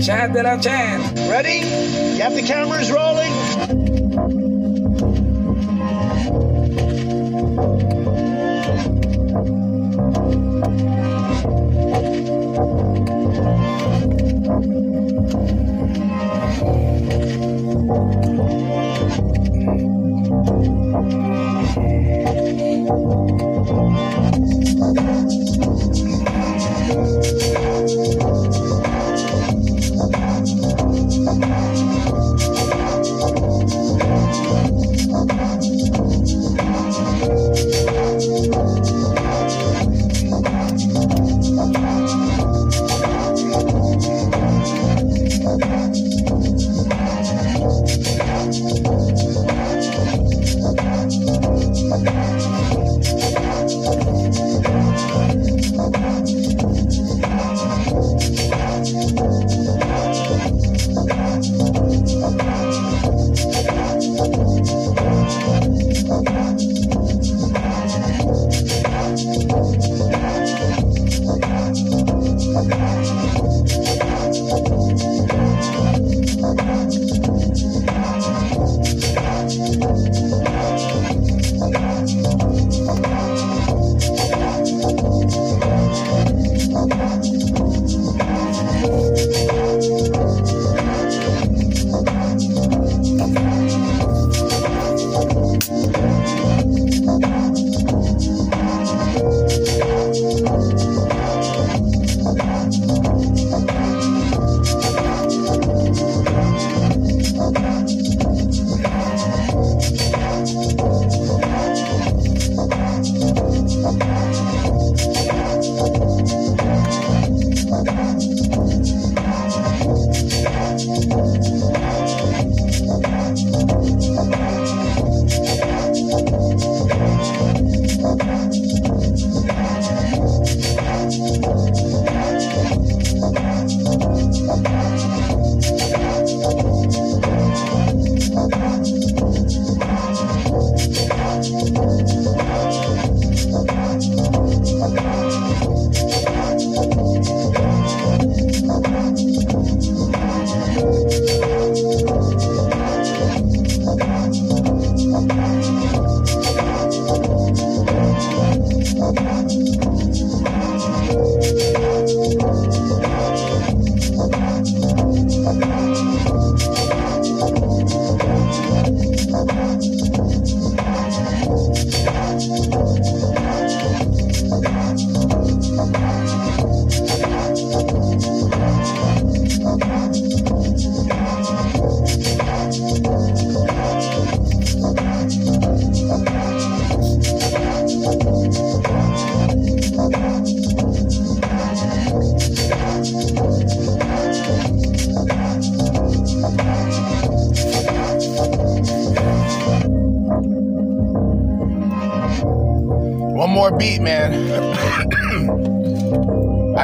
Chad that I chant. Ready? Got the cameras rolling.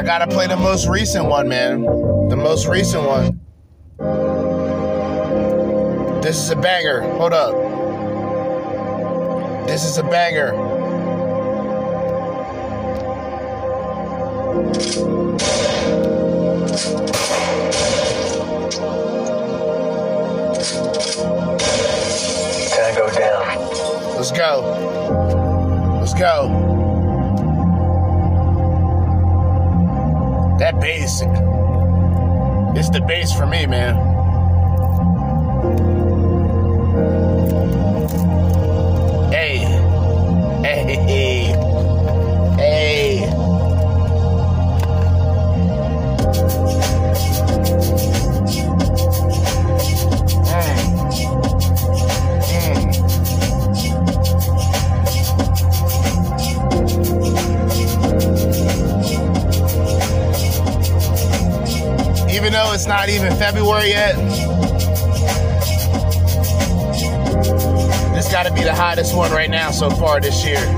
gotta play the most recent one, man. The most recent one. far this year.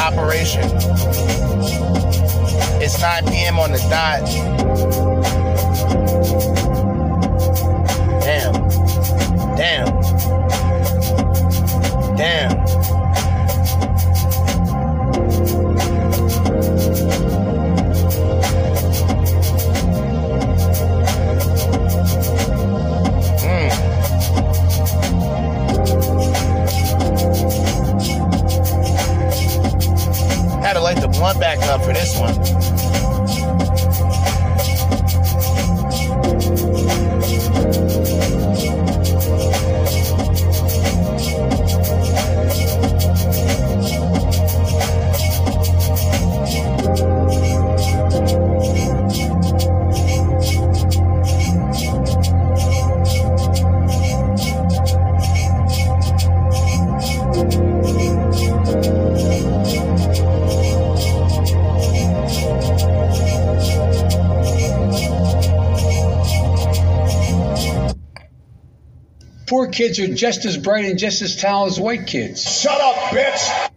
Operation. It's 9 p.m. on the dot. Blunt back up for this one. Poor kids are just as bright and just as talented as white kids. Shut up, bitch!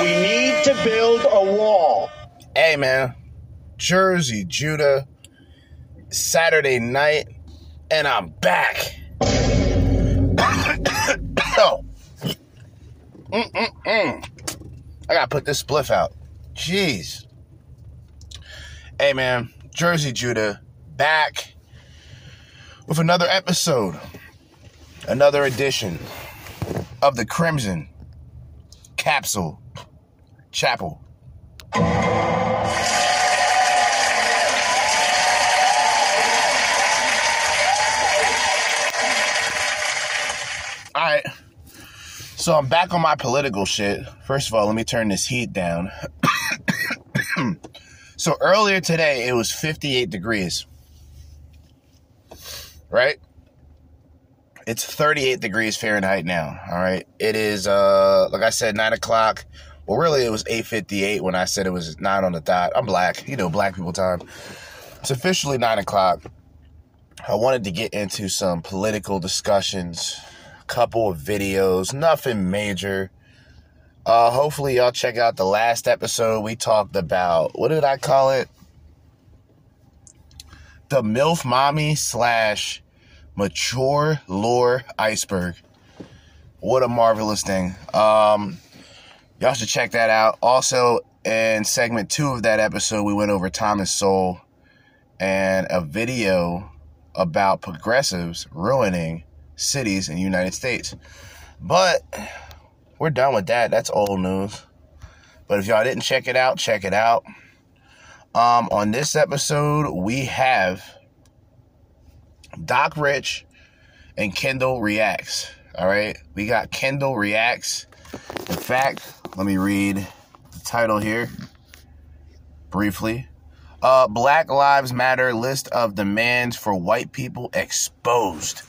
We need to build a wall. Hey, man. Jersey, Judah. Saturday night. And I'm back. Oh. Mm-mm-mm. I gotta put this spliff out. Jeez. Hey, man. Jersey, Judah. Back with another episode. Another edition of the Crimson Capsule Chapel. So I'm back on my political shit. First of all, let me turn this heat down. so earlier today, it was 58 degrees. Right? It's 38 degrees Fahrenheit now. All right. It is, uh, like I said, 9 o'clock. Well, really, it was 8.58 when I said it was 9 on the dot. I'm black. You know, black people time. It's officially 9 o'clock. I wanted to get into some political discussions, couple of videos, nothing major. Uh, hopefully, y'all check out the last episode. We talked about, what did I call it? The MILF Mommy slash mature lore iceberg. What a marvelous thing. Um, y'all should check that out. Also, in segment two of that episode, we went over Thomas Sowell and a video about progressives ruining cities in the United States. But we're done with that. That's old news. But if y'all didn't check it out, check it out. Um, on this episode, we have Doc Rich and Kendall Reacts. All right. We got Kendall Reacts. In fact, let me read the title here briefly. Uh, Black Lives Matter list of demands for white people exposed.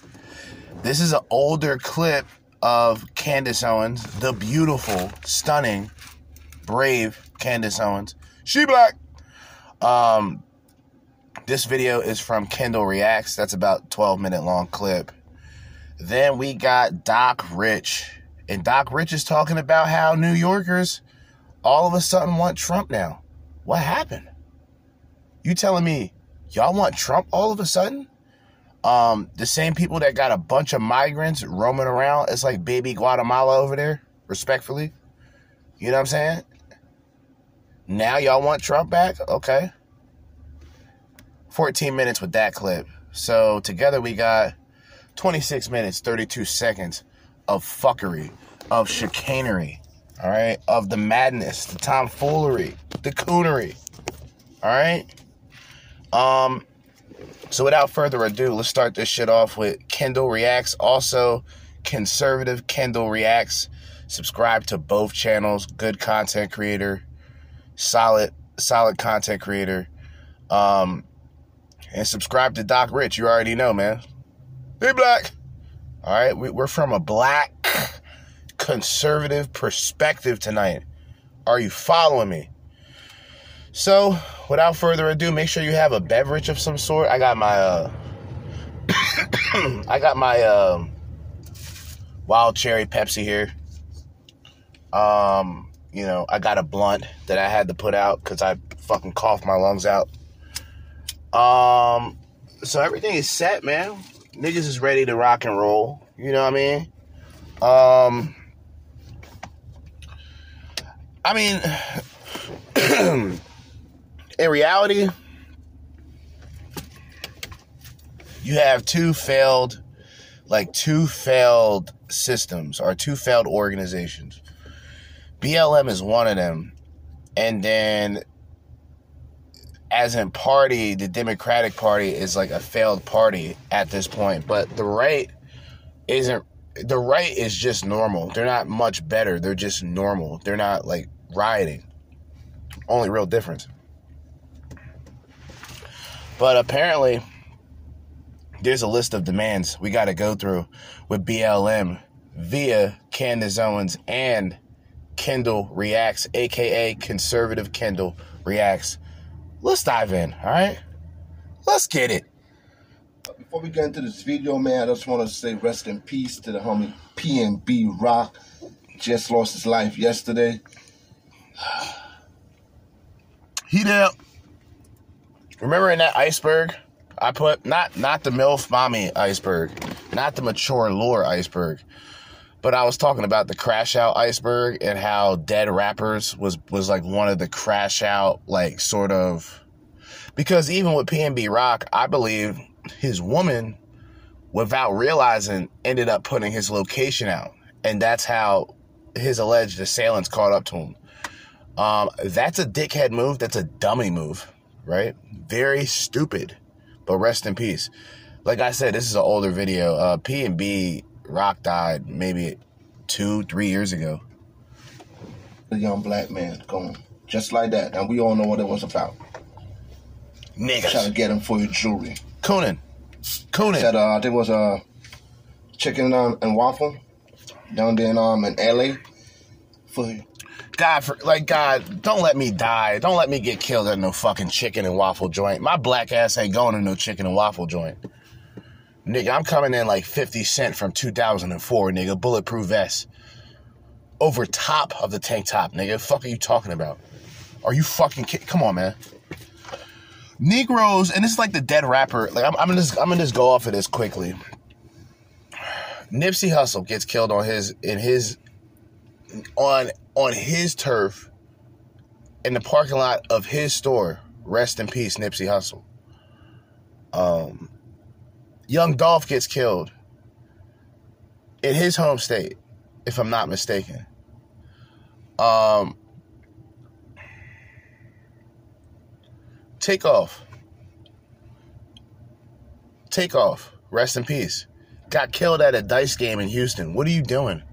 This is an older clip of Candace Owens, the beautiful, stunning, brave Candace Owens. She black. Um, this video is from Kendall Reacts. That's about 12 minute long clip. Then we got Doc Rich. And Doc Rich is talking about how New Yorkers all of a sudden want Trump now. What happened? You telling me y'all want Trump all of a sudden? Um, the same people that got a bunch of migrants roaming around, it's like baby Guatemala over there, respectfully. You know what I'm saying? Now y'all want Trump back? Okay. 14 minutes with that clip. So together we got 26 minutes, 32 seconds of fuckery, of chicanery, all right, of the madness, the tomfoolery, the coonery, all right. Um, so without further ado, let's start this shit off with Kendall Reacts. Also, conservative Kendall Reacts. Subscribe to both channels. Good content creator, solid, solid content creator. Um, and subscribe to Doc Rich. You already know, man. Be black. All right, we, we're from a black conservative perspective tonight. Are you following me? So, without further ado, make sure you have a beverage of some sort. I got my uh I got my um wild cherry Pepsi here. Um, you know, I got a blunt that I had to put out cuz I fucking coughed my lungs out. Um so everything is set, man. Niggas is ready to rock and roll. You know what I mean? Um I mean in reality, you have two failed, like two failed systems or two failed organizations. BLM is one of them. And then, as in party, the Democratic Party is like a failed party at this point. But the right isn't, the right is just normal. They're not much better. They're just normal. They're not like rioting. Only real difference. But apparently, there's a list of demands we got to go through with BLM via Candace Owens and Kendall Reacts, aka Conservative Kendall Reacts. Let's dive in, all right? Let's get it. Before we get into this video, man, I just want to say rest in peace to the homie PNB Rock. Just lost his life yesterday. He did. Remember in that iceberg, I put not not the MILF mommy iceberg, not the mature lore iceberg, but I was talking about the crash out iceberg and how dead rappers was was like one of the crash out like sort of because even with PNB Rock, I believe his woman without realizing ended up putting his location out and that's how his alleged assailants caught up to him. Um, that's a dickhead move. That's a dummy move, right? Very stupid, but rest in peace. Like I said, this is an older video. Uh, PNB Rock died maybe two, three years ago. A young black man gone. Just like that. And we all know what it was about. Trying to get him for your jewelry. Conan, Conan Said uh there was a chicken um, and waffle down there in um in LA for God, for, like God, don't let me die. Don't let me get killed at no fucking chicken and waffle joint. My black ass ain't going to no chicken and waffle joint. Nigga, I'm coming in like 50 Cent from 2004, nigga. Bulletproof vest. Over top of the tank top, nigga. Fuck are you talking about? Are you fucking kidding? Come on, man. Negroes, and this is like the dead rapper. Like I'm, I'm gonna just, I'm gonna just go off of this quickly. Nipsey Hussle gets killed on his in his on on his turf in the parking lot of his store. Rest in peace, Nipsey Hussle. Um, young Dolph gets killed in his home state, if I'm not mistaken. Um, Takeoff. Take off. Rest in peace. Got killed at a dice game in Houston. What are you doing?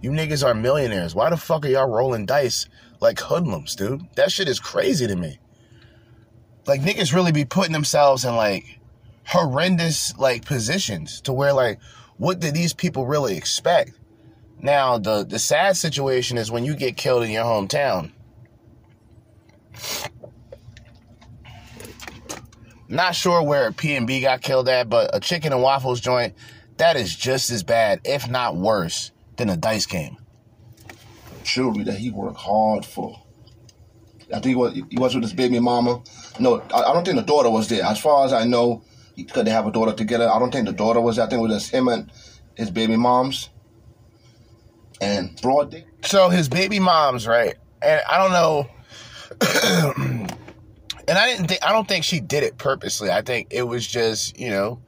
You niggas are millionaires. Why the fuck are y'all rolling dice like hoodlums, dude? That shit is crazy to me. Like niggas really be putting themselves in like horrendous like positions to where like what did these people really expect? Now the the sad situation is when you get killed in your hometown. Not sure where PNB got killed at, but a chicken and waffles joint, that is just as bad, if not worse, than a dice game. jewelry that he worked hard for. I think he was, he was with his baby mama. No, I, I don't think the daughter was there. As far as I know, because they have a daughter together, I don't think the daughter was there. I think it was just him and his baby moms. And broad day. So his baby mom's right, and I don't know. and I didn't think I don't think she did it purposely. I think it was just you know,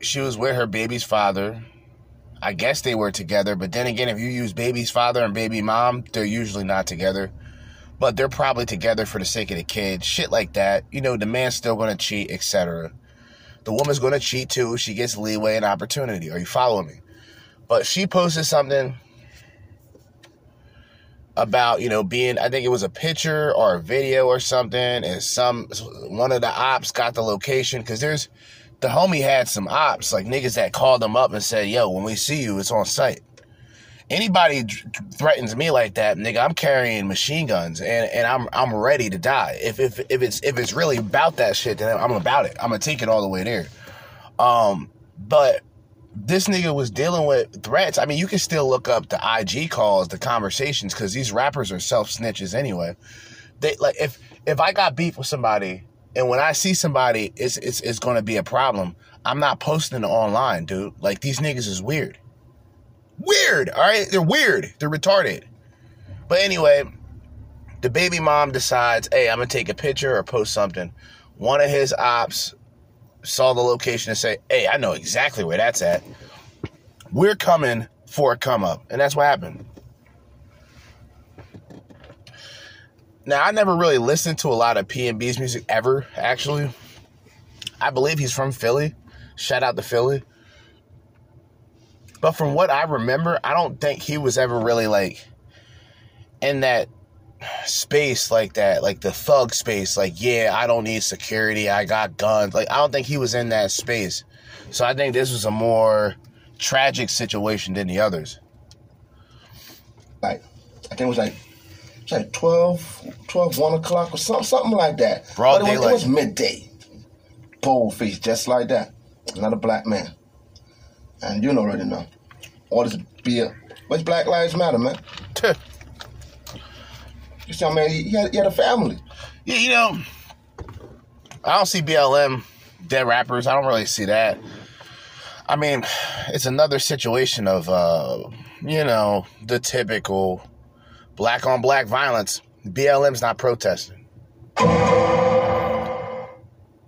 she was with her baby's father. I guess they were together, but then again, if you use baby's father and baby mom, they're usually not together. But they're probably together for the sake of the kid, shit like that. You know, the man's still gonna cheat, etc. The woman's gonna cheat too. She gets leeway and opportunity. Are you following me? But she posted something about you know being I think it was a picture or a video or something, and some one of the ops got the location because there's the homie had some ops like niggas that called them up and said, "Yo, when we see you, it's on site." anybody threatens me like that, nigga, I'm carrying machine guns and, and I'm I'm ready to die. If if if it's if it's really about that shit, then I'm about it. I'm gonna take it all the way there. Um, but this nigga was dealing with threats. I mean, you can still look up the IG calls, the conversations, because these rappers are self snitches anyway. They like if if I got beef with somebody and when I see somebody, it's it's it's gonna be a problem. I'm not posting online, dude. Like these niggas is weird. Weird, all right? They're weird. They're retarded. But anyway, the baby mom decides, hey, I'm gonna take a picture or post something. One of his ops saw the location and say, hey, I know exactly where that's at. We're coming for a come up. And that's what happened. Now, I never really listened to a lot of PNB's music ever, actually. I believe he's from Philly. Shout out to Philly. But from what I remember, I don't think he was ever really like in that space like that, like the thug space. Like, yeah, I don't need security. I got guns. Like, I don't think he was in that space. So I think this was a more tragic situation than the others. Like, I think it was like, it was like 12, 12, 1 o'clock or something, something like that. Broad but it was, it was midday. Bold face, just like that. Not a black man. And you know already know. All this beer. What's Black Lives Matter, man? You see, man, he, he, had, he had a family. Yeah, you know, I don't see BLM dead rappers. I don't really see that. I mean, it's another situation of, uh, you know, the typical black on black violence. BLM's not protesting.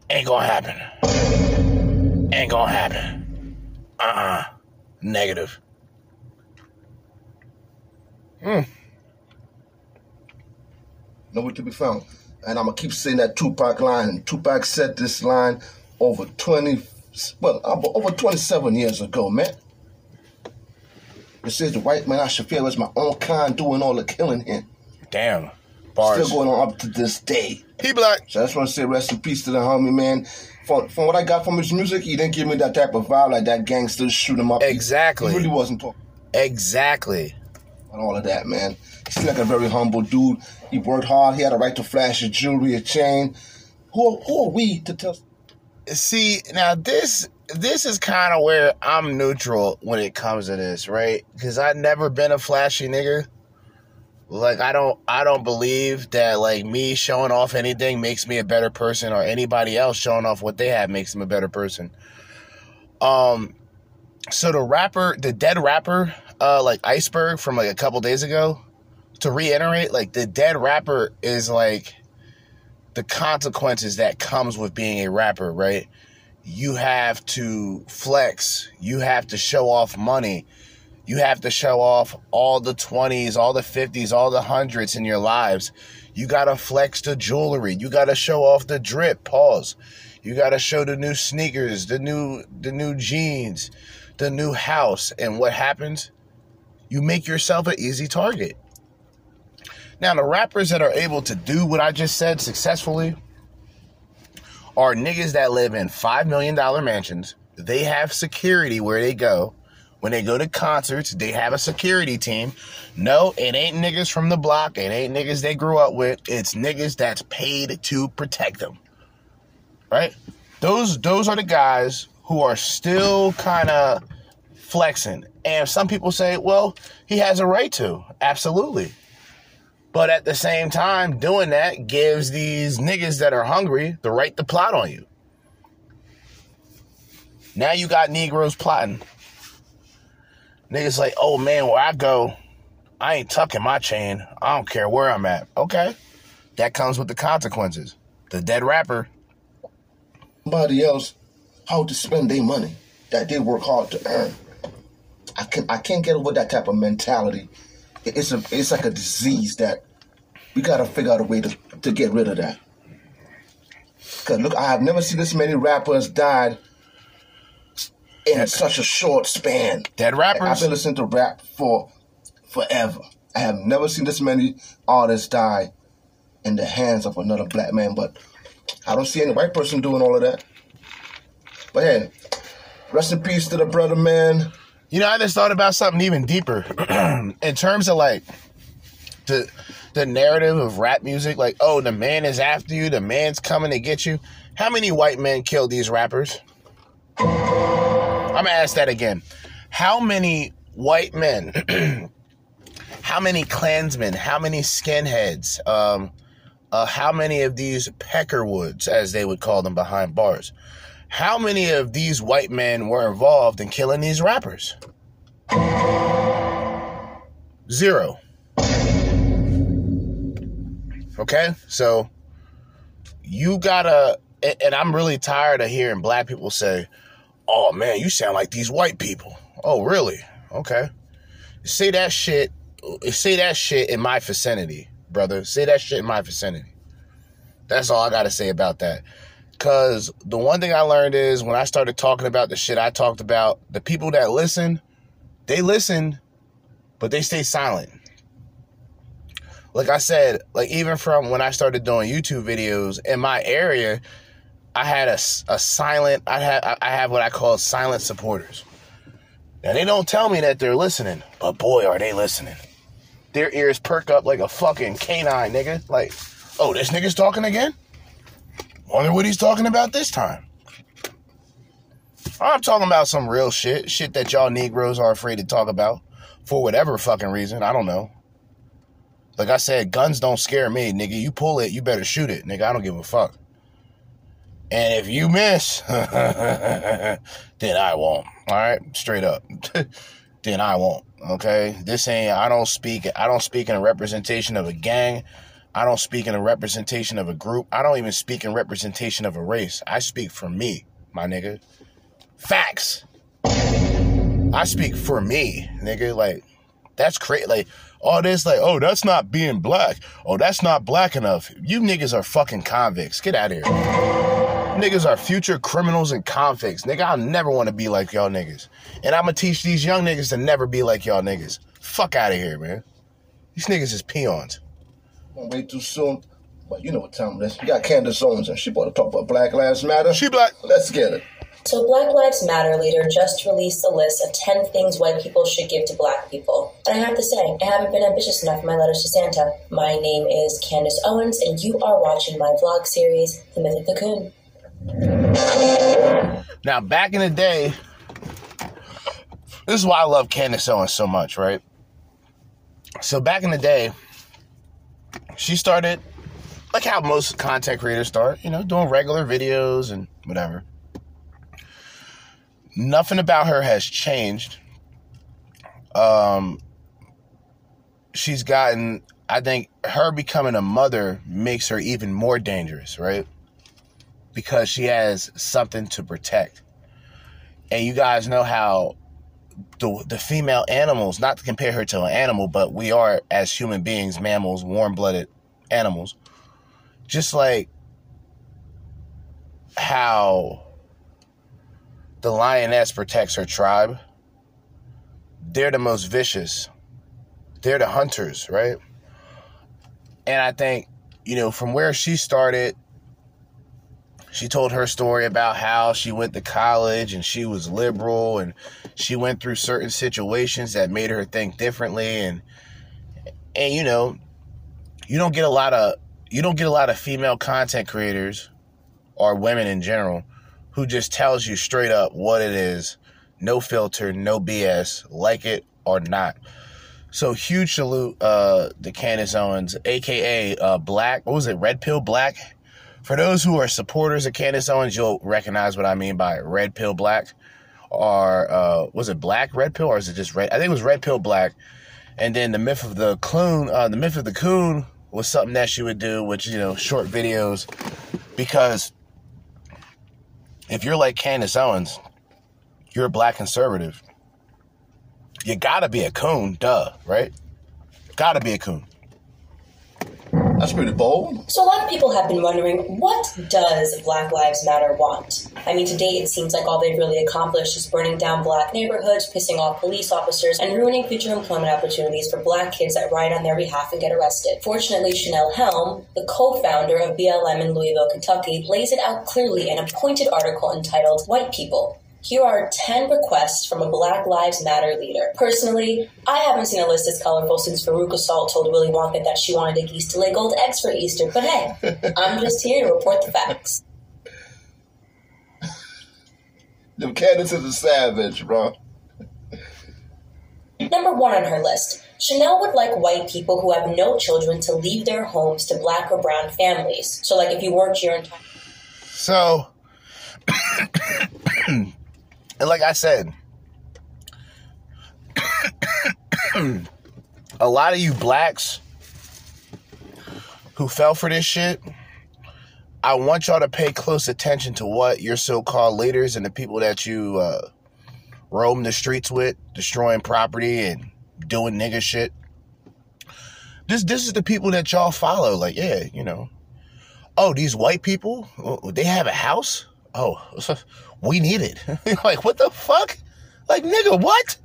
Ain't gonna happen. Ain't gonna happen. Uh uh Negative. Hmm. Nowhere to be found. And I'm gonna keep saying that Tupac line. Tupac said this line over 20, well, over 27 years ago, man. It says the white man I should fear is my own kind doing all the killing here. Damn. Bars. Still going on up to this day. He black. So I just want to say rest in peace to the homie, man. From, from what I got from his music, he didn't give me that type of vibe like that gangster shoot him up. Exactly. He really wasn't talking Exactly. about all of that, man. He's like a very humble dude. He worked hard. He had a right to flash his jewelry, a chain. Who, who are we to tell? see now this this is kind of where I'm neutral when it comes to this, right? Because I've never been a flashy nigga. Like I don't I don't believe that like me showing off anything makes me a better person or anybody else showing off what they have makes them a better person. Um so the rapper, the dead rapper, uh like Iceberg from like a couple days ago, to reiterate, like the dead rapper is like the consequences that comes with being a rapper, right? You have to flex, you have to show off money, you have to show off all the 20s, all the 50s, all the hundreds in your lives. You got to flex the jewelry, you got to show off the drip, pause. You got to show the new sneakers, the new the new jeans, the new house, and what happens? You make yourself an easy target. Now, the rappers that are able to do what I just said successfully are niggas that live in $5 million mansions. They have security where they go. When they go to concerts, they have a security team. No, it ain't niggas from the block. It ain't niggas they grew up with. It's niggas that's paid to protect them. Right? Those those are the guys who are still kind of flexing. And some people say, well, he has a right to. Absolutely. But at the same time, doing that gives these niggas that are hungry the right to plot on you. Now you got Negroes plotting. Niggas like, oh man, where I go, I ain't tucking my chain. I don't care where I'm at. Okay. That comes with the consequences. The dead rapper. Somebody else how to spend their money that they work hard to earn. I can I can't get over that type of mentality. It- It's a it's like a disease that we gotta figure out a way to, to get rid of that. Cause look, I have never seen this many rappers died in such a short span. Dead rappers? I've been listening to rap for forever. I have never seen this many artists die in the hands of another black man, but I don't see any white person doing all of that. But hey, rest in peace to the brother man. You know, I just thought about something even deeper in terms of like the the narrative of rap music. Like, oh, the man is after you, the man's coming to get you. How many white men killed these rappers? I'm gonna ask that again. How many white men? how many Klansmen? How many skinheads? Um, uh, how many of these peckerwoods, as they would call them behind bars? How many of these white men were involved in killing these rappers? Zero. Okay, so you gotta, and I'm really tired of hearing black people say, "Oh man, you sound like these white people." Oh, really? Okay. Say that shit. Say that shit in my vicinity, brother. Say that shit in my vicinity. That's all I gotta say about that. Cause the one thing I learned is when I started talking about the shit I talked about, the people that listen, they listen, but they stay silent. Like I said, like even from when I started doing YouTube videos in my area, I had a, a silent, I had I have what I call silent supporters. Now they don't tell me that they're listening, but boy are they listening. Their ears perk up like a fucking canine, nigga. Like, oh, this nigga's talking again? Wonder what he's talking about this time. I'm talking about some real shit. Shit that y'all Negroes are afraid to talk about. For whatever fucking reason. I don't know. Like I said, guns don't scare me, nigga. You pull it, you better shoot it, nigga. I don't give a fuck. And if you miss, then I won't. All right, straight up. then I won't. Okay, this ain't. I don't speak. I don't speak in a representation of a gang. I don't speak in a representation of a group. I don't even speak in representation of a race. I speak for me, my nigga. Facts. I speak for me, nigga. Like, that's crazy. Like, all this, like, oh, that's not being black. Oh, that's not black enough. You niggas are fucking convicts. Get out of here. Niggas are future criminals and convicts. Nigga, I'll never want to be like y'all niggas. And I'm gonna teach these young niggas to never be like y'all niggas. Fuck out of here, man. These niggas is peons. Way too soon. But you know what time it is. You got Candace Owens and she bought to talk about Black Lives Matter. She black. Let's get it. So, Black Lives Matter leader just released a list of 10 things white people should give to black people. And I have to say, I haven't been ambitious enough in my letters to Santa. My name is Candace Owens, and you are watching my vlog series, The Myth of the Coon. Now, back in the day, this is why I love Candace Owens so much, right? So, back in the day, she started like how most content creators start, you know, doing regular videos and whatever. Nothing about her has changed. Um, she's gotten, I think, her becoming a mother makes her even more dangerous, right? Because she has something to protect. And you guys know how the, the female animals, not to compare her to an animal, but we are, as human beings, mammals, warm blooded animals. Just like how the lioness protects her tribe, they're the most vicious. They're the hunters, right? And I think, you know, from where she started, she told her story about how she went to college and she was liberal and she went through certain situations that made her think differently and and you know you don't get a lot of you don't get a lot of female content creators or women in general who just tells you straight up what it is no filter no bs like it or not. So huge salute uh to Candace Owens aka uh black what was it red pill black for those who are supporters of Candace Owens, you'll recognize what I mean by red pill black. Or uh, was it black red pill or is it just red? I think it was red pill black. And then the myth of the coon, uh, the myth of the coon was something that she would do, which you know, short videos. Because if you're like Candace Owens, you're a black conservative. You gotta be a coon, duh, right? Gotta be a coon. That's pretty bold. So, a lot of people have been wondering what does Black Lives Matter want? I mean, to date, it seems like all they've really accomplished is burning down black neighborhoods, pissing off police officers, and ruining future employment opportunities for black kids that ride on their behalf and get arrested. Fortunately, Chanelle Helm, the co founder of BLM in Louisville, Kentucky, lays it out clearly in a pointed article entitled White People Here are 10 requests from a Black Lives Matter leader. Personally, I haven't seen a list as colorful since Veruca Salt told Willy Wonka that she wanted the geese to lay gold eggs for Easter, but hey, I'm just here to report the facts. Them Candace is a savage, bro. Number one on her list. Chanelle would like white people who have no children to leave their homes to black or brown families. So, like, if you worked your entire So, and like I said, a lot of you blacks who fell for this shit, I want y'all to pay close attention to what your so-called leaders and the people that you uh, roam the streets with, destroying property and doing nigga shit. This this is the people that y'all follow. Like, yeah, you know. Oh, these white people, oh, they have a house. Oh, we need it. like, what the fuck? Like, nigga, what?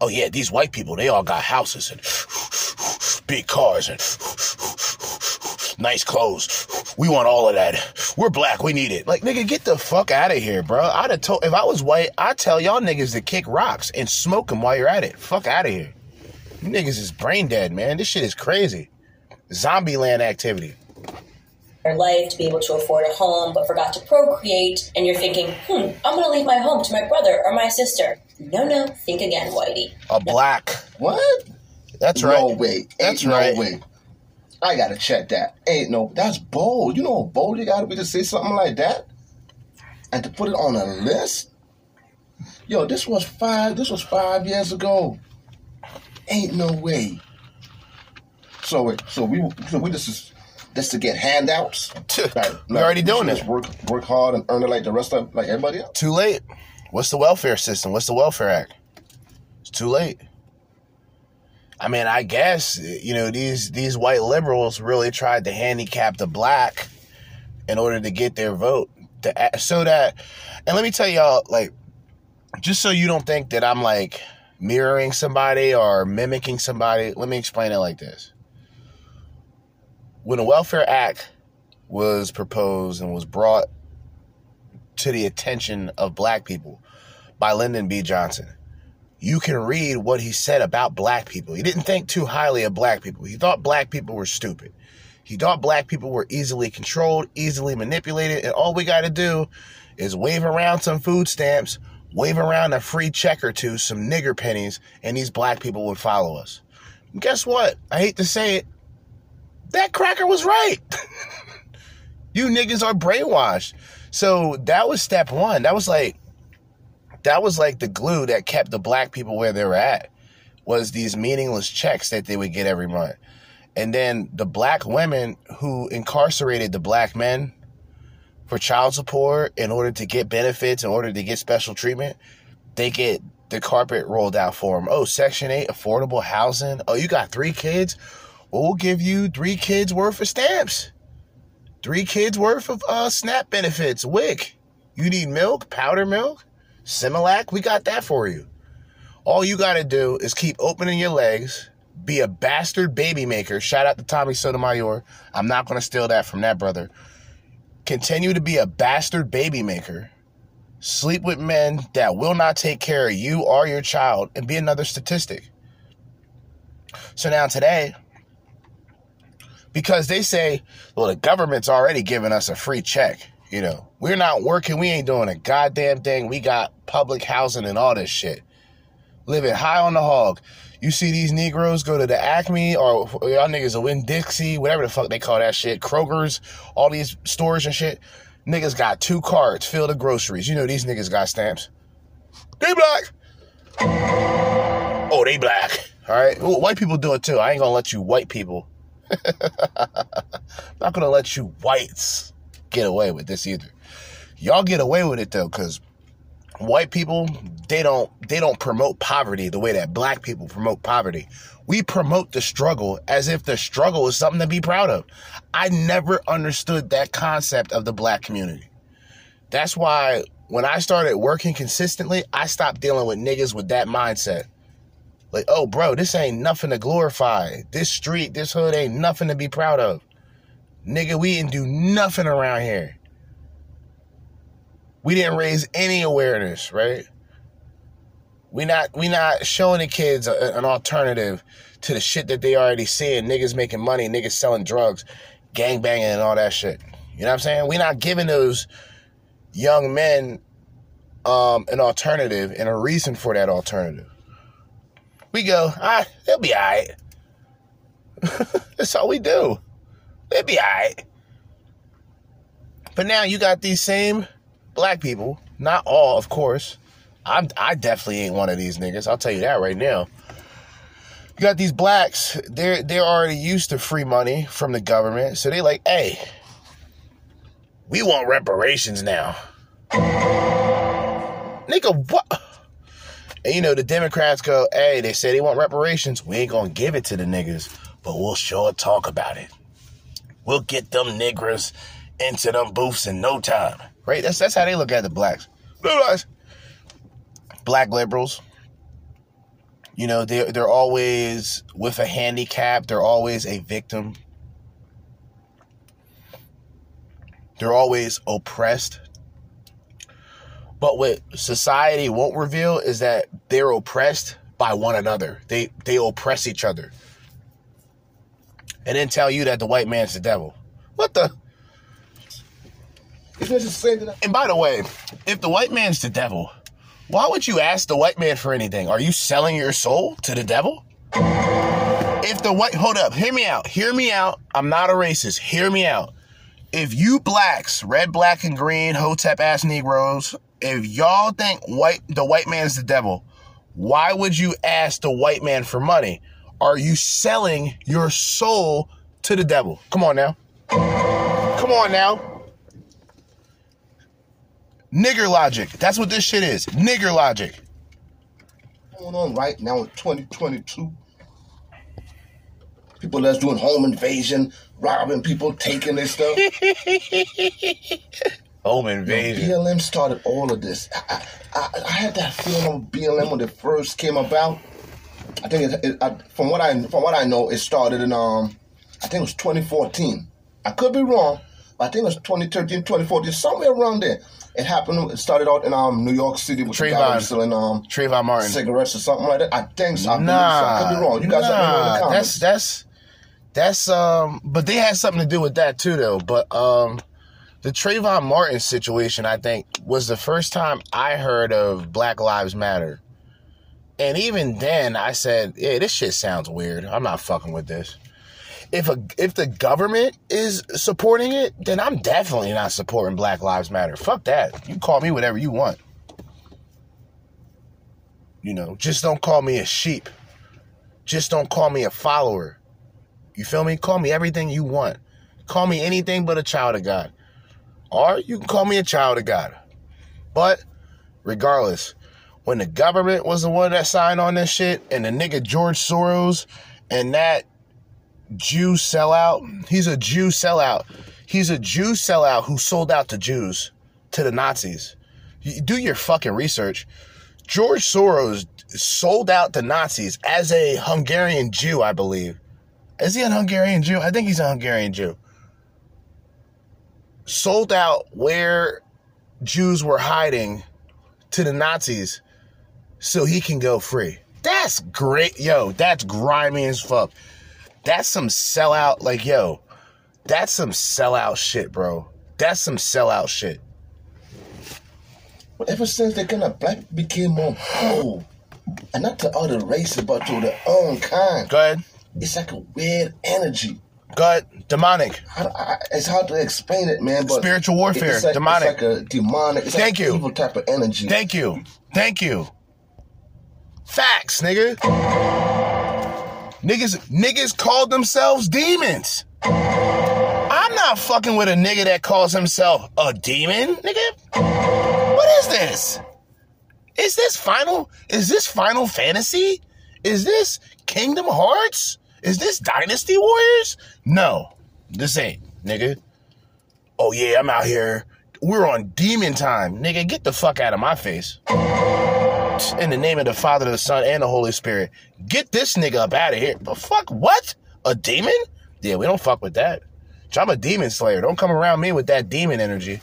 Oh yeah, these white people, they all got houses and big cars and nice clothes. We want all of that. We're black, we need it. Like, nigga, get the fuck out of here, bro. I'd have told, if I was white, I'd tell y'all niggas to kick rocks and smoke them while you're at it. Fuck out of here. You niggas is brain dead, man. This shit is crazy. Zombie land activity. Life to be able to afford a home but forgot to procreate, and you're thinking, hmm, I'm gonna leave my home to my brother or my sister. No, no, think again, Whitey. A black. What? That's right. No way. That's Ain't right. No way. I gotta check that. Ain't no. That's bold. You know how bold you gotta be to say something like that, and to put it on a list. Yo, this was five. This was five years ago. Ain't no way. So, wait, so we, so we just is just to get handouts. Like, we already doing this. Work, work hard and earn it like the rest of like everybody else. Too late. What's the welfare system? What's the welfare act? It's too late. I mean, I guess you know these these white liberals really tried to handicap the black in order to get their vote. To, so that, and let me tell y'all, like, just so you don't think that I'm like mirroring somebody or mimicking somebody, let me explain it like this. When the Welfare Act was proposed and was brought to the attention of black people by Lyndon B. Johnson. You can read what he said about black people. He didn't think too highly of black people. He thought black people were stupid. He thought black people were easily controlled, easily manipulated, and all we got to do is wave around some food stamps, wave around a free check or two, some nigger pennies, and these black people would follow us. And guess what? I hate to say it, that cracker was right. you niggas are brainwashed. So that was step one. That was like that was like the glue that kept the black people where they were at was these meaningless checks that they would get every month. And then the black women who incarcerated the black men for child support in order to get benefits, in order to get special treatment, they get the carpet rolled out for them. Oh, Section 8 affordable housing. Oh, you got three kids? We'll give you three kids worth of stamps. Three kids worth of uh, SNAP benefits. WIC. You need milk, powder milk, Similac. We got that for you. All you got to do is keep opening your legs, be a bastard baby maker. Shout out to Tommy Sotomayor. I'm not going to steal that from that brother. Continue to be a bastard baby maker. Sleep with men that will not take care of you or your child and be another statistic. So now today, because they say, well, the government's already giving us a free check. You know, we're not working. We ain't doing a goddamn thing. We got public housing and all this shit. Living high on the hog. You see these Negroes go to the Acme or y'all niggas are Winn-Dixie, whatever the fuck they call that shit, Kroger's, all these stores and shit. Niggas got two carts filled of groceries. You know these niggas got stamps. They black. Oh, they black. All right. White people do it too. I ain't gonna let you white people not gonna let you whites get away with this either. Y'all get away with it though, because white people they don't they don't promote poverty the way that black people promote poverty. We promote the struggle as if the struggle is something to be proud of. I never understood that concept of the black community. That's why when I started working consistently, I stopped dealing with niggas with that mindset. Like, oh, bro, this ain't nothing to glorify. This street, this hood ain't nothing to be proud of. Nigga, we didn't do nothing around here. We didn't raise any awareness, right? We not we not showing the kids a, an alternative to the shit that they already seeing. Niggas making money, niggas selling drugs, gang banging, and all that shit. You know what I'm saying? We not giving those young men um, an alternative and a reason for that alternative. We go, ah, they'll be all right. That's all we do. They'll be all right. But now you got these same black people, not all, of course. I'm, I definitely ain't one of these niggas. I'll tell you that right now. You got these blacks, they're they're already used to free money from the government. So they like, hey, we want reparations now. Nigga, what? And you know, the Democrats go, hey, they say they want reparations. We ain't gonna give it to the niggas, but we'll sure talk about it. We'll get them niggers into them booths in no time. Right? That's that's how they look at the blacks. Black liberals. You know, they they're always with a handicap, they're always a victim. They're always oppressed. But what society won't reveal is that they're oppressed by one another. They they oppress each other. And then tell you that the white man's the devil. What the? And by the way, if the white man's the devil, why would you ask the white man for anything? Are you selling your soul to the devil? If the white, hold up, hear me out, hear me out. I'm not a racist. Hear me out. If you blacks, red, black, and green, hotep ass Negroes, if y'all think white, the white man's the devil, why would you ask the white man for money? Are you selling your soul to the devil? Come on now. Come on now. Nigger logic. That's what this shit is. Nigger logic. going on right now in 2022. People that's doing home invasion, robbing people, taking their stuff. Home invasion. BLM started all of this. I, I, I had that feeling of BLM when it first came about. I think it, it, I, from what I from what I know, it started in um, I think it was 2014. I could be wrong, but I think it was 2013, 2014, somewhere around there. It happened. It started out in um New York City with Trayvon. selling um Trayvon Martin. cigarettes or something like that. I think so. I believe so. Nah, I could be wrong. You guys let me know in the nah, comments. That's that's that's um, but they had something to do with that too, though. But um, the Trayvon Martin situation, I think, was the first time I heard of Black Lives Matter. And even then, I said, "Yeah, this shit sounds weird. I'm not fucking with this." If a if the government is supporting it, then I'm definitely not supporting Black Lives Matter. Fuck that. You call me whatever you want. You know, just don't call me a sheep. Just don't call me a follower. You feel me? Call me everything you want. Call me anything but a child of God. Or you can call me a child of God. But regardless, when the government was the one that signed on this shit and the nigga George Soros and that Jew sellout, he's a Jew sellout. He's a Jew sellout who sold out to Jews, to the Nazis. Do your fucking research. George Soros sold out to Nazis as a Hungarian Jew, I believe. Is he a Hungarian Jew? I think he's a Hungarian Jew. Sold out where Jews were hiding to the Nazis so he can go free. That's great. Yo, that's grimy as fuck. That's some sellout. Like, yo, that's some sellout shit, bro. That's some sellout shit. But ever since they kind of black became more whole, and not to other races, but to their own kind, Go ahead. it's like a weird energy. Go ahead. Demonic. I, I, it's hard to explain it, man. But Spiritual warfare, it's like, demonic. It's like a demonic. It's Thank like you. Evil type of energy. Thank you. Thank you. Facts, nigga. Niggas, niggas called themselves demons. I'm not fucking with a nigga that calls himself a demon, nigga. What is this? Is this final? Is this Final Fantasy? Is this Kingdom Hearts? Is this Dynasty Warriors? No, this ain't, nigga. Oh yeah, I'm out here. We're on demon time, nigga. Get the fuck out of my face. In the name of the Father, the Son, and the Holy Spirit, get this nigga up out of here. But fuck, what? A demon? Yeah, we don't fuck with that. I'm a demon slayer. Don't come around me with that demon energy.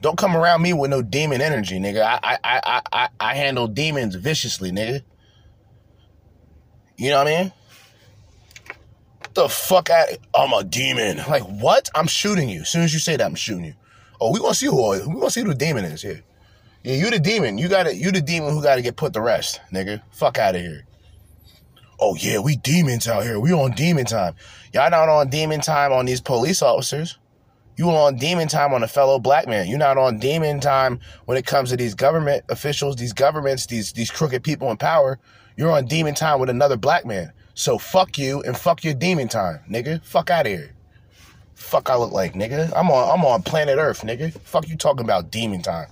Don't come around me with no demon energy, nigga. I I I I, I handle demons viciously, nigga. You know what I mean? The fuck out I'm a demon. Like what? I'm shooting you. As soon as you say that, I'm shooting you. Oh, we gonna see who we gonna see who the demon is here. Yeah, you the demon. You gotta you the demon who gotta get put to rest, nigga. Fuck out of here. Oh yeah, we demons out here. We on demon time. Y'all not on demon time on these police officers. You on demon time on a fellow black man. You're not on demon time when it comes to these government officials, these governments, these these crooked people in power. You're on demon time with another black man. So fuck you and fuck your demon time, nigga. Fuck out of here. Fuck I look like, nigga. I'm on I'm on planet Earth, nigga. Fuck you talking about demon time.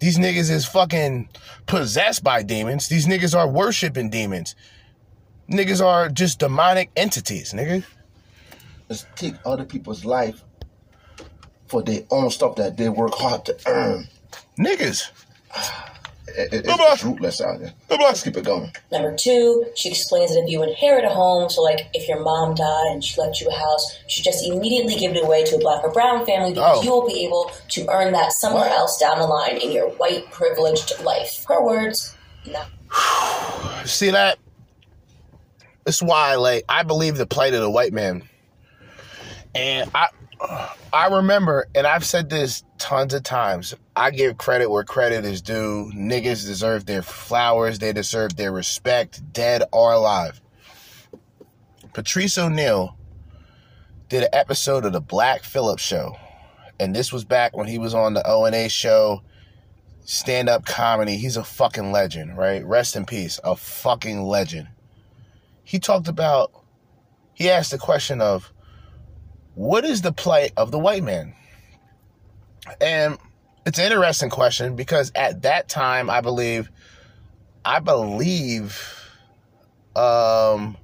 These niggas is fucking possessed by demons. These niggas are worshiping demons. Niggas are just demonic entities, nigga. Let's take other people's life for their own stuff that they work hard to earn. Niggas. Ah. It, it, it's, Bye-bye. it's rootless out there. Bye-bye. Let's keep it going. Number two, she explains that if you inherit a home, so like if your mom died and she left you a house, you should just immediately give it away to a black or brown family because Oh. you will be able to earn that somewhere What? else down the line in your white privileged life. Her words, no. See that? That's why, like, I believe the plight of the white man. And I I remember, and I've said this tons of times, I give credit where credit is due. Niggas deserve their flowers, they deserve their respect, dead or alive. Patrice O'Neal did an episode of the Black Phillips show. And this was back when he was on the O&A show stand up comedy. He's a fucking legend, right? Rest in peace. A fucking legend. He talked about, he asked the question of, what is the plight of the white man? And it's an interesting question because at that time, I believe, I believe, um,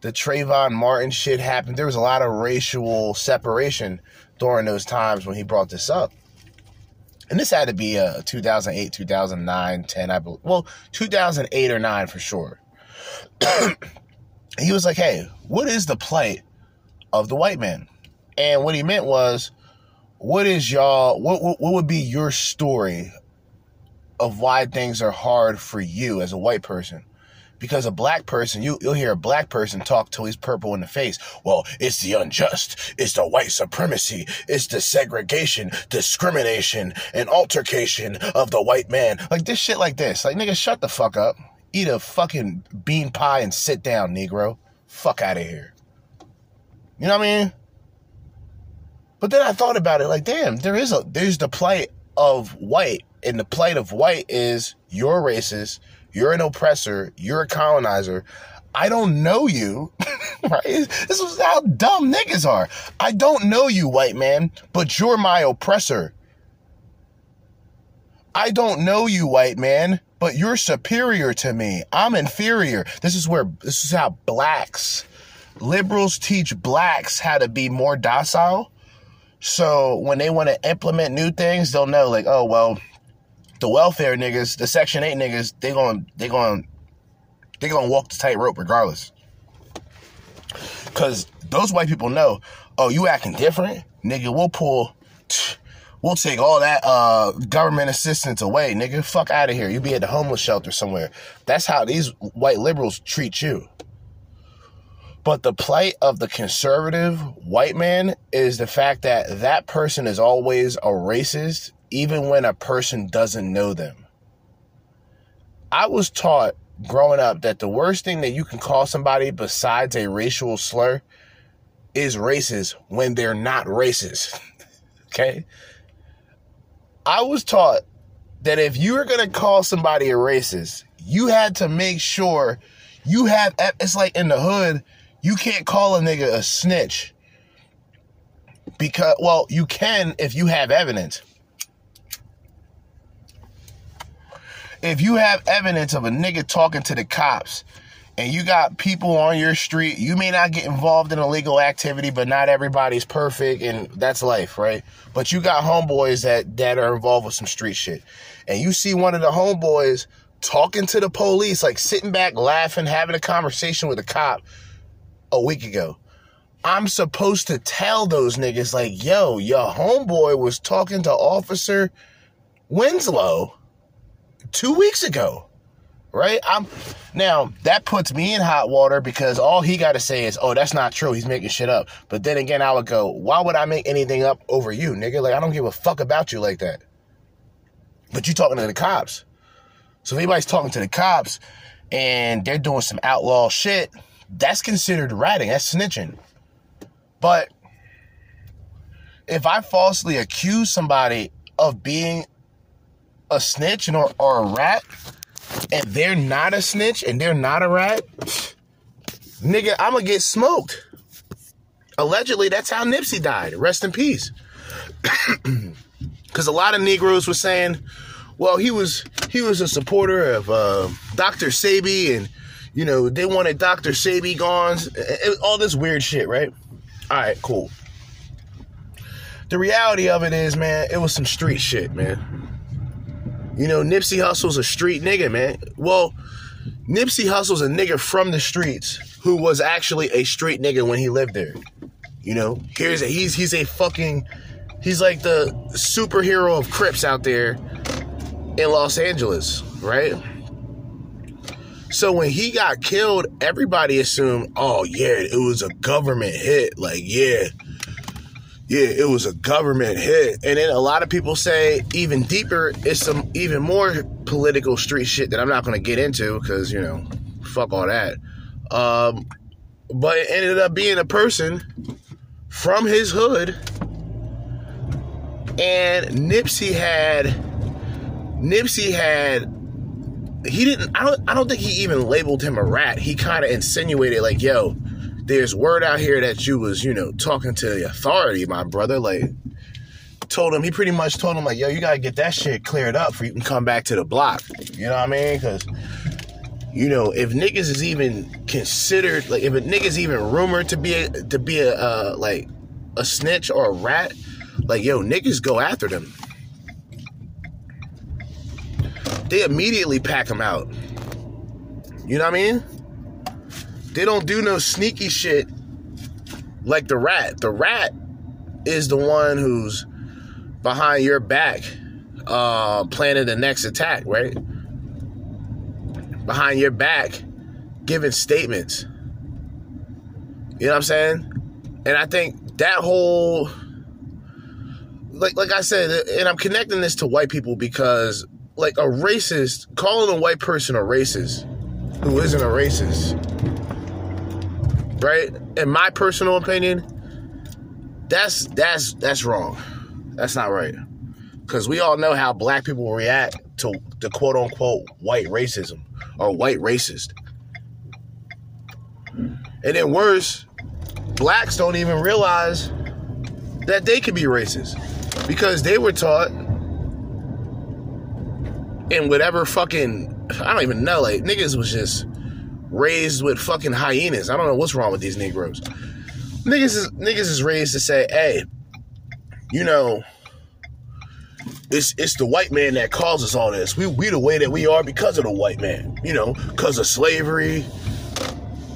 the Trayvon Martin shit happened. There was a lot of racial separation during those times when he brought this up and this had to be uh 2008 2009 10 i believe well 2008 or 9 for sure he was like hey what is the plight of the white man and what he meant was what is y'all what, what, what would be your story of why things are hard for you as a white person because a black person, you, you'll hear a black person talk till he's purple in the face. Well, it's the unjust. It's the white supremacy. It's the segregation, discrimination, and altercation of the white man. Like this shit like this. Like, nigga, shut the fuck up. Eat a fucking bean pie and sit down, Negro. Fuck out of here. You know what I mean? But then I thought about it like, damn, there is a, there's the plight of white. And the plight of white is you're racist. You're an oppressor. You're a colonizer. I don't know you, right? This is how dumb niggas are. I don't know you, white man, but you're my oppressor. I don't know you, white man, but you're superior to me. I'm inferior. This is where, this is how blacks, liberals teach blacks how to be more docile. So when they want to implement new things, they'll know, like, oh, well, the welfare niggas, the Section 8 niggas, they going they going they to walk the tightrope regardless. Cuz those white people know, oh, you acting different? Nigga, we'll pull we'll take all that uh government assistance away, nigga. Fuck out of here. You be at the homeless shelter somewhere. That's how these white liberals treat you. But the plight of the conservative white man is the fact that that person is always a racist, even when a person doesn't know them. I was taught growing up that the worst thing that you can call somebody besides a racial slur is racist when they're not racist. okay? I was taught that if you were going to call somebody a racist, you had to make sure you have, it's like in the hood, you can't call a nigga a snitch because, well, you can if you have evidence. If you have evidence of a nigga talking to the cops and you got people on your street, you may not get involved in illegal activity, but not everybody's perfect, and that's life, right? But you got homeboys that that are involved with some street shit, and you see one of the homeboys talking to the police, like sitting back, laughing, having a conversation with a cop a week ago. I'm supposed to tell those niggas, like, yo, your homeboy was talking to Officer Winslow two weeks ago. Right? I'm now that puts me in hot water because all he gotta say is, Oh, that's not true. He's making shit up. But then again, I would go, Why would I make anything up over you, nigga? Like I don't give a fuck about you like that. But you talking to the cops. So if anybody's talking to the cops and they're doing some outlaw shit, that's considered ratting. That's snitching. But if I falsely accuse somebody of being a snitch or, or a rat, and they're not a snitch and they're not a rat, nigga, I'm gonna get smoked. Allegedly, that's how Nipsey died. Rest in peace. Because a lot of Negroes were saying, well, he was he was a supporter of uh, Dr. Sebi and you know they wanted Dr. Sebi gone. All this weird shit, right? All right, cool. The reality of it is, man, it was some street shit, man. You know, Nipsey Hussle's a street nigga, man. Well, Nipsey Hussle's a nigga from the streets who was actually a street nigga when he lived there. You know, here's a, he's he's a fucking he's like the superhero of Crips out there in Los Angeles, right? So when he got killed, everybody assumed, oh yeah, it was a government hit. Like, yeah, yeah, it was a government hit. And then a lot of people say even deeper, it's some even more political street shit that I'm not going to get into because, you know, fuck all that. Um, but it ended up being a person from his hood. And Nipsey had, Nipsey had, he didn't, I don't, I don't think he even labeled him a rat. He kind of insinuated, like, yo, there's word out here that you was, you know, talking to the authority, my brother. Like, told him, he pretty much told him, like, yo, you gotta get that shit cleared up for you can come back to the block. You know what I mean? Because, you know, if niggas is even considered, like, if a niggas even rumored to be a, to be a, uh, like, a snitch or a rat, like, yo, niggas go after them. They immediately pack them out. You know what I mean? They don't do no sneaky shit like the rat. The rat is the one who's behind your back, uh, planning the next attack, right? Behind your back, giving statements. You know what I'm saying? And I think that whole like like I said, and I'm connecting this to white people because like a racist, calling a white person a racist who isn't a racist right? In my personal opinion, that's that's that's wrong. That's not right. Cause we all know how black people react to the quote unquote white racism or white racist. And then worse, blacks don't even realize that they could be racist. Because they were taught in whatever fucking I don't even know, like niggas was just raised with fucking hyenas. I don't know what's wrong with these Negroes. Niggas is, niggas is raised to say, hey, you know, it's it's the white man that causes all this. We we the way that we are because of the white man. You know, because of slavery,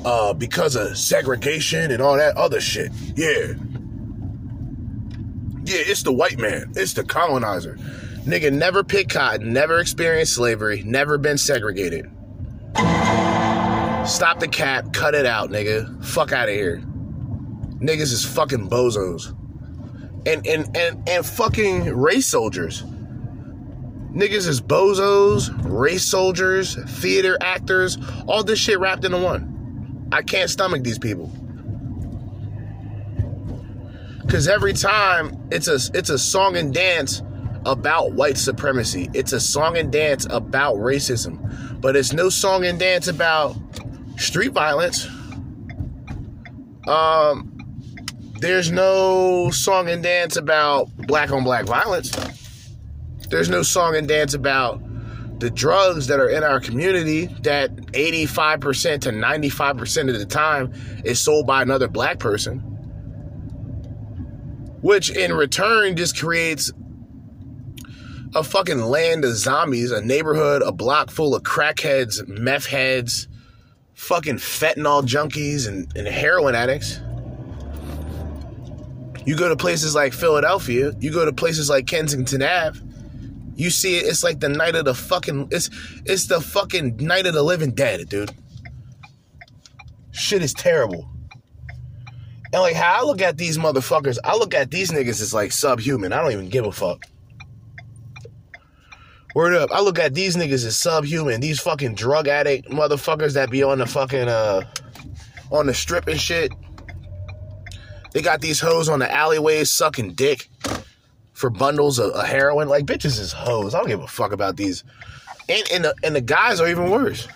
uh, because of segregation and all that other shit. Yeah. Yeah, it's the white man. It's the colonizer. Nigga never picked cotton, never experienced slavery, never been segregated. Stop the cap, cut it out, nigga. Fuck out of here. Niggas is fucking bozos. And and and and fucking race soldiers. Niggas is bozos, race soldiers, theater actors, all this shit wrapped into one. I can't stomach these people. Cause every time it's a it's a song and dance about white supremacy. It's a song and dance about racism. But it's no song and dance about street violence. Um, there's no song and dance about black on black violence. There's no song and dance about the drugs that are in our community that 85% to 95% of the time is sold by another black person. Which in return just creates a fucking land of zombies, a neighborhood, a block full of crackheads, meth heads, fucking fentanyl junkies and, and heroin addicts. You go to places like Philadelphia, you go to places like Kensington Ave, you see it, it's like the night of the fucking it's it's the fucking night of the living dead, dude. Shit is terrible. And like how I look at these motherfuckers, I look at these niggas as like subhuman. I don't even give a fuck. Word up. I look at these niggas as subhuman. These fucking drug addict motherfuckers that be on the fucking uh on the strip and shit. They got these hoes on the alleyways sucking dick for bundles of, of heroin. Like bitches is hoes. I don't give a fuck about these. And and the, and the guys are even worse.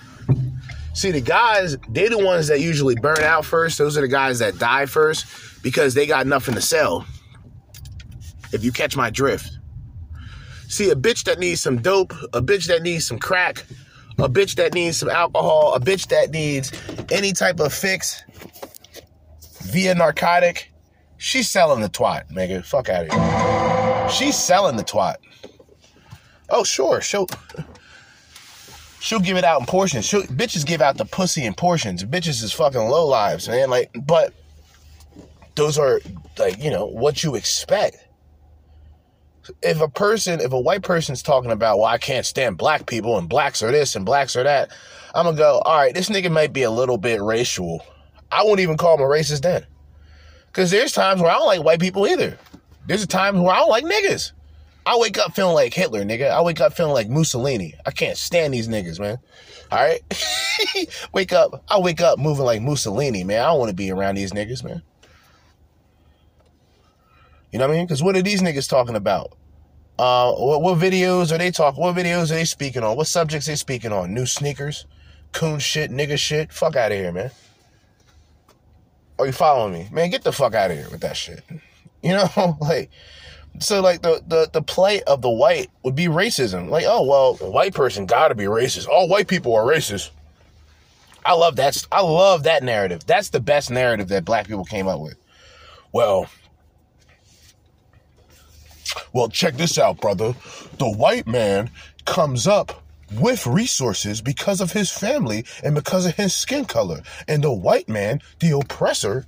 See, the guys, they're the ones that usually burn out first. Those are the guys that die first because they got nothing to sell. If you catch my drift. See, a bitch that needs some dope, a bitch that needs some crack, a bitch that needs some alcohol, a bitch that needs any type of fix via narcotic, she's selling the twat, nigga. Fuck out of here. She's selling the twat. Oh, sure. She'll she'll give it out in portions. She'll, bitches give out the pussy in portions. Bitches is fucking low lives, man. Like, but those are like, you know, what you expect. If a person, if a white person's talking about, well, I can't stand black people and blacks are this and blacks are that, I'm gonna go, all right, this nigga might be a little bit racial. I won't even call him a racist then. Cause there's times where I don't like white people either. There's times where I don't like niggas. I wake up feeling like Hitler, nigga. I wake up feeling like Mussolini. I can't stand these niggas, man. All right? wake up. I wake up moving like Mussolini, man. I don't want to be around these niggas, man. You know what I mean? Because what are these niggas talking about? Uh, what, what videos are they talking? What videos are they speaking on? What subjects they speaking on? New sneakers, coon shit, nigga shit. Fuck out of here, man. Are you following me, man? Get the fuck out of here with that shit. You know, like so like the, the the play of the white would be racism. Like, oh well, white person gotta be racist. All white people are racist. I love that. I love that narrative. That's the best narrative that black people came up with. Well, well, check this out, brother. The white man comes up with resources because of his family and because of his skin color. And the white man, the oppressor,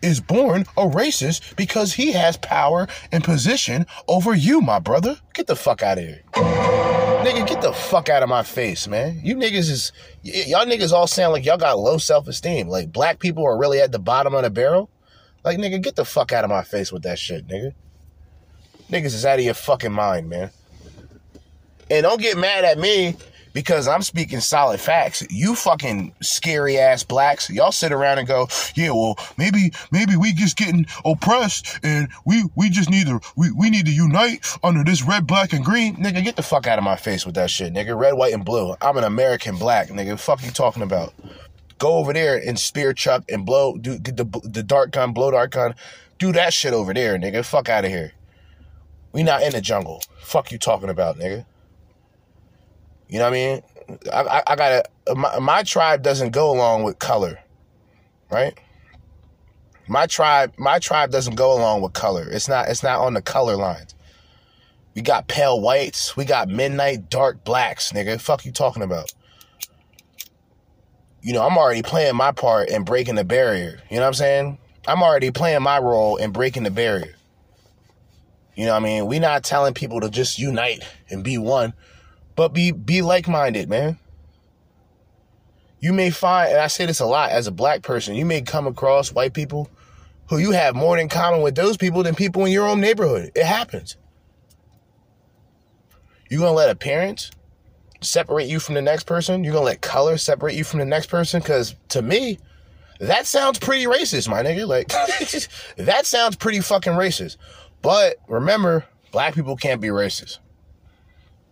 is born a racist because he has power and position over you, my brother. Get the fuck out of here. Nigga, get the fuck out of my face, man. You niggas is, y- y'all niggas all sound like y'all got low self esteem. Like black people are really at the bottom of the barrel. Like, nigga, get the fuck out of my face with that shit, nigga. Niggas is out of your fucking mind, man. And don't get mad at me because I'm speaking solid facts. You fucking scary ass blacks, y'all sit around and go, yeah, well, maybe, maybe we just getting oppressed and we, we just need to, we, we need to unite under this red, black, and green. Nigga, get the fuck out of my face with that shit, nigga. Red, white, and blue. I'm an American black, nigga. Fuck you talking about? Go over there and spear chuck and blow, do get the, the dark gun, blow dark gun. Do that shit over there, nigga. Fuck out of here. We not in the jungle. Fuck you talking about, nigga. You know what I mean? I, I, I gotta. My, my tribe doesn't go along with color, right? My tribe, my tribe doesn't go along with color. It's not. It's not on the color lines. We got pale whites. We got midnight dark blacks, nigga. Fuck you talking about? You know, I'm already playing my part in breaking the barrier. You know what I'm saying? I'm already playing my role in breaking the barrier. You know what I mean? we're not telling people to just unite and be one, but be be like-minded, man. You may find, and I say this a lot as a black person, you may come across white people who you have more in common with those people than people in your own neighborhood. It happens. You're gonna let appearance separate you from the next person? You're gonna let color separate you from the next person? Because to me, that sounds pretty racist, my nigga. Like, that sounds pretty fucking racist. But remember, black people can't be racist.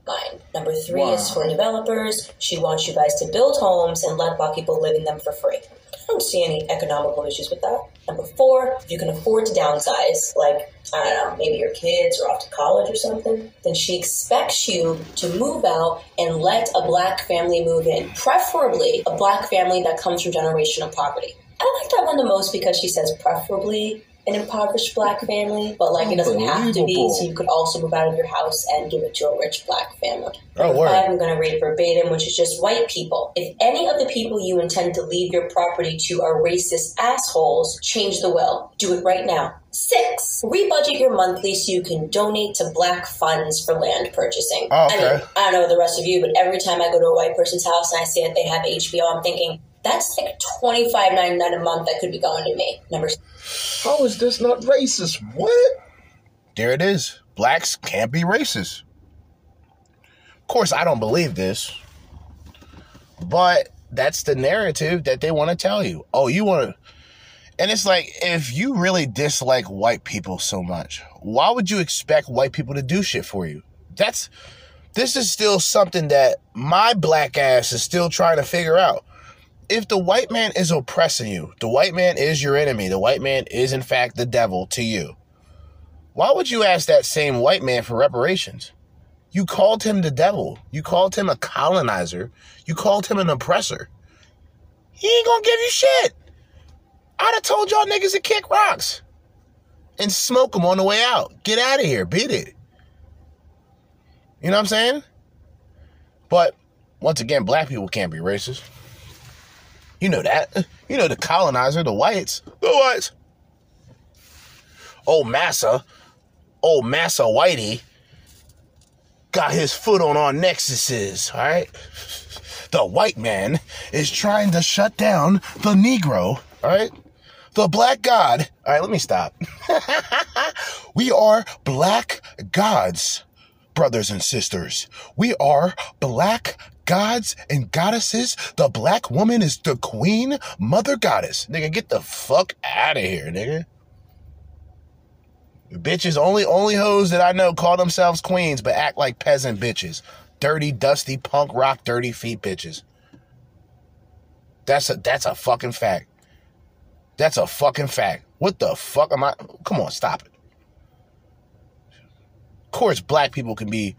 Mine. Number three is for developers. She wants you guys to build homes and let black people live in them for free. I don't see any economical issues with that. Number four, if you can afford to downsize, like, I don't know, maybe your kids are off to college or something, then she expects you to move out and let a black family move in, preferably a black family that comes from generational poverty. I like that one the most because she says preferably an impoverished black family, but like it doesn't have to be. So you could also move out of your house and give it to a rich black family. Oh, Number word. I'm going to read verbatim, which is just white people. If any of the people you intend to leave your property to are racist assholes, change the will. Do it right now. Six, rebudget your monthly so you can donate to black funds for land purchasing. Oh, I okay. mean, I don't know the rest of you, but every time I go to a white person's house and I see that they have HBO, I'm thinking, that's like twenty five ninety nine a month that could be going to me. Number How is this not racist? What? There it is. Blacks can't be racist. Of course, I don't believe this, but that's the narrative that they want to tell you. Oh, you want to. And it's like, if you really dislike white people so much, why would you expect white people to do shit for you? That's. This is still something that my black ass is still trying to figure out. If the white man is oppressing you, the white man is your enemy, the white man is in fact the devil to you. Why would you ask that same white man for reparations? You called him the devil. You called him a colonizer. You called him an oppressor. He ain't gonna give you shit. I'd have told y'all niggas to kick rocks and smoke them on the way out. Get out of here. Beat it. You know what I'm saying? But once again, black people can't be racist. You know that. You know the colonizer, the whites. The whites. Old Massa, old Massa Whitey got his foot on our nexuses, all right? The white man is trying to shut down the Negro, all right? The black god. All right, let me stop. we are black gods, brothers and sisters. We are black gods and goddesses. The black woman is the queen, mother goddess. Nigga, get the fuck out of here, nigga. Bitches, only only hoes that I know call themselves queens but act like peasant bitches. Dirty, dusty, punk rock, dirty feet bitches. That's a that's a fucking fact. That's a fucking fact. What the fuck am I? Come on, stop it. Of course, black people can be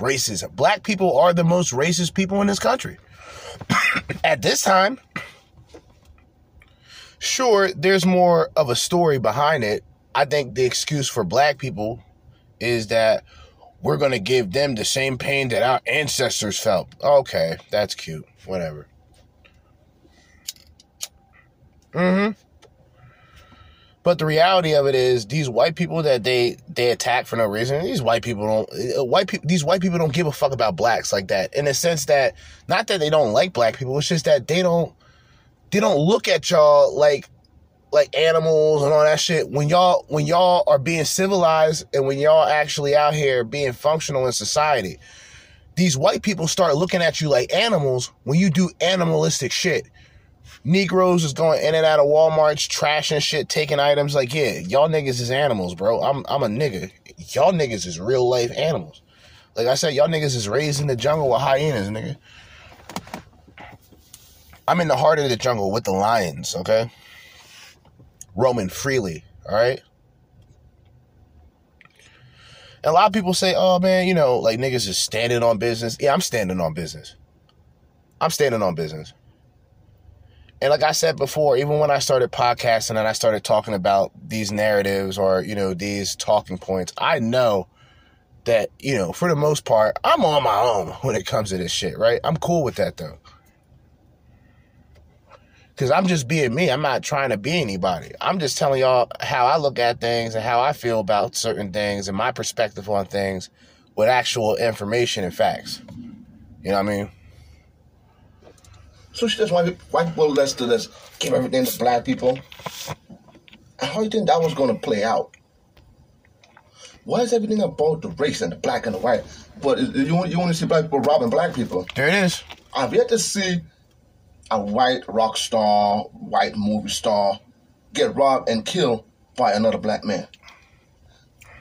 racist. Black people are the most racist people in this country. At this time, sure, there's more of a story behind it. I think the excuse for black people is that we're going to give them the same pain that our ancestors felt. Okay, that's cute. Whatever. Mm-hmm. But the reality of it is, these white people that they they attack for no reason. These white people don't. uh, White people. These white people don't give a fuck about blacks like that. In the sense that, not that they don't like black people. It's just that they don't. They don't look at y'all like like animals and all that shit. When y'all when y'all are being civilized and when y'all actually out here being functional in society, these white people start looking at you like animals when you do animalistic shit. Negroes is going in and out of Walmart's, trashing shit, taking items. Like, yeah, y'all niggas is animals, bro. I'm I'm a nigga. Y'all niggas is real life animals. Like I said, y'all niggas is raised in the jungle with hyenas, nigga. I'm in the heart of the jungle with the lions, okay? Roaming freely, all right? A lot of people say, oh man, you know, like niggas is standing on business. Yeah, I'm standing on business. I'm standing on business. And like I said before, even when I started podcasting and I started talking about these narratives or, you know, these talking points, I know that, you know, for the most part, I'm on my own when it comes to this shit, right? I'm cool with that though. Cause I'm just being me. I'm not trying to be anybody. I'm just telling y'all how I look at things and how I feel about certain things and my perspective on things with actual information and facts. You know what I mean? So she just white, white people let's to let's give everything to black people. And how you think that was going to play out? Why is everything about the race and the black and the white? But you want you want to see black people robbing black people? There it is. I've yet to see a white rock star, white movie star get robbed and killed by another black man.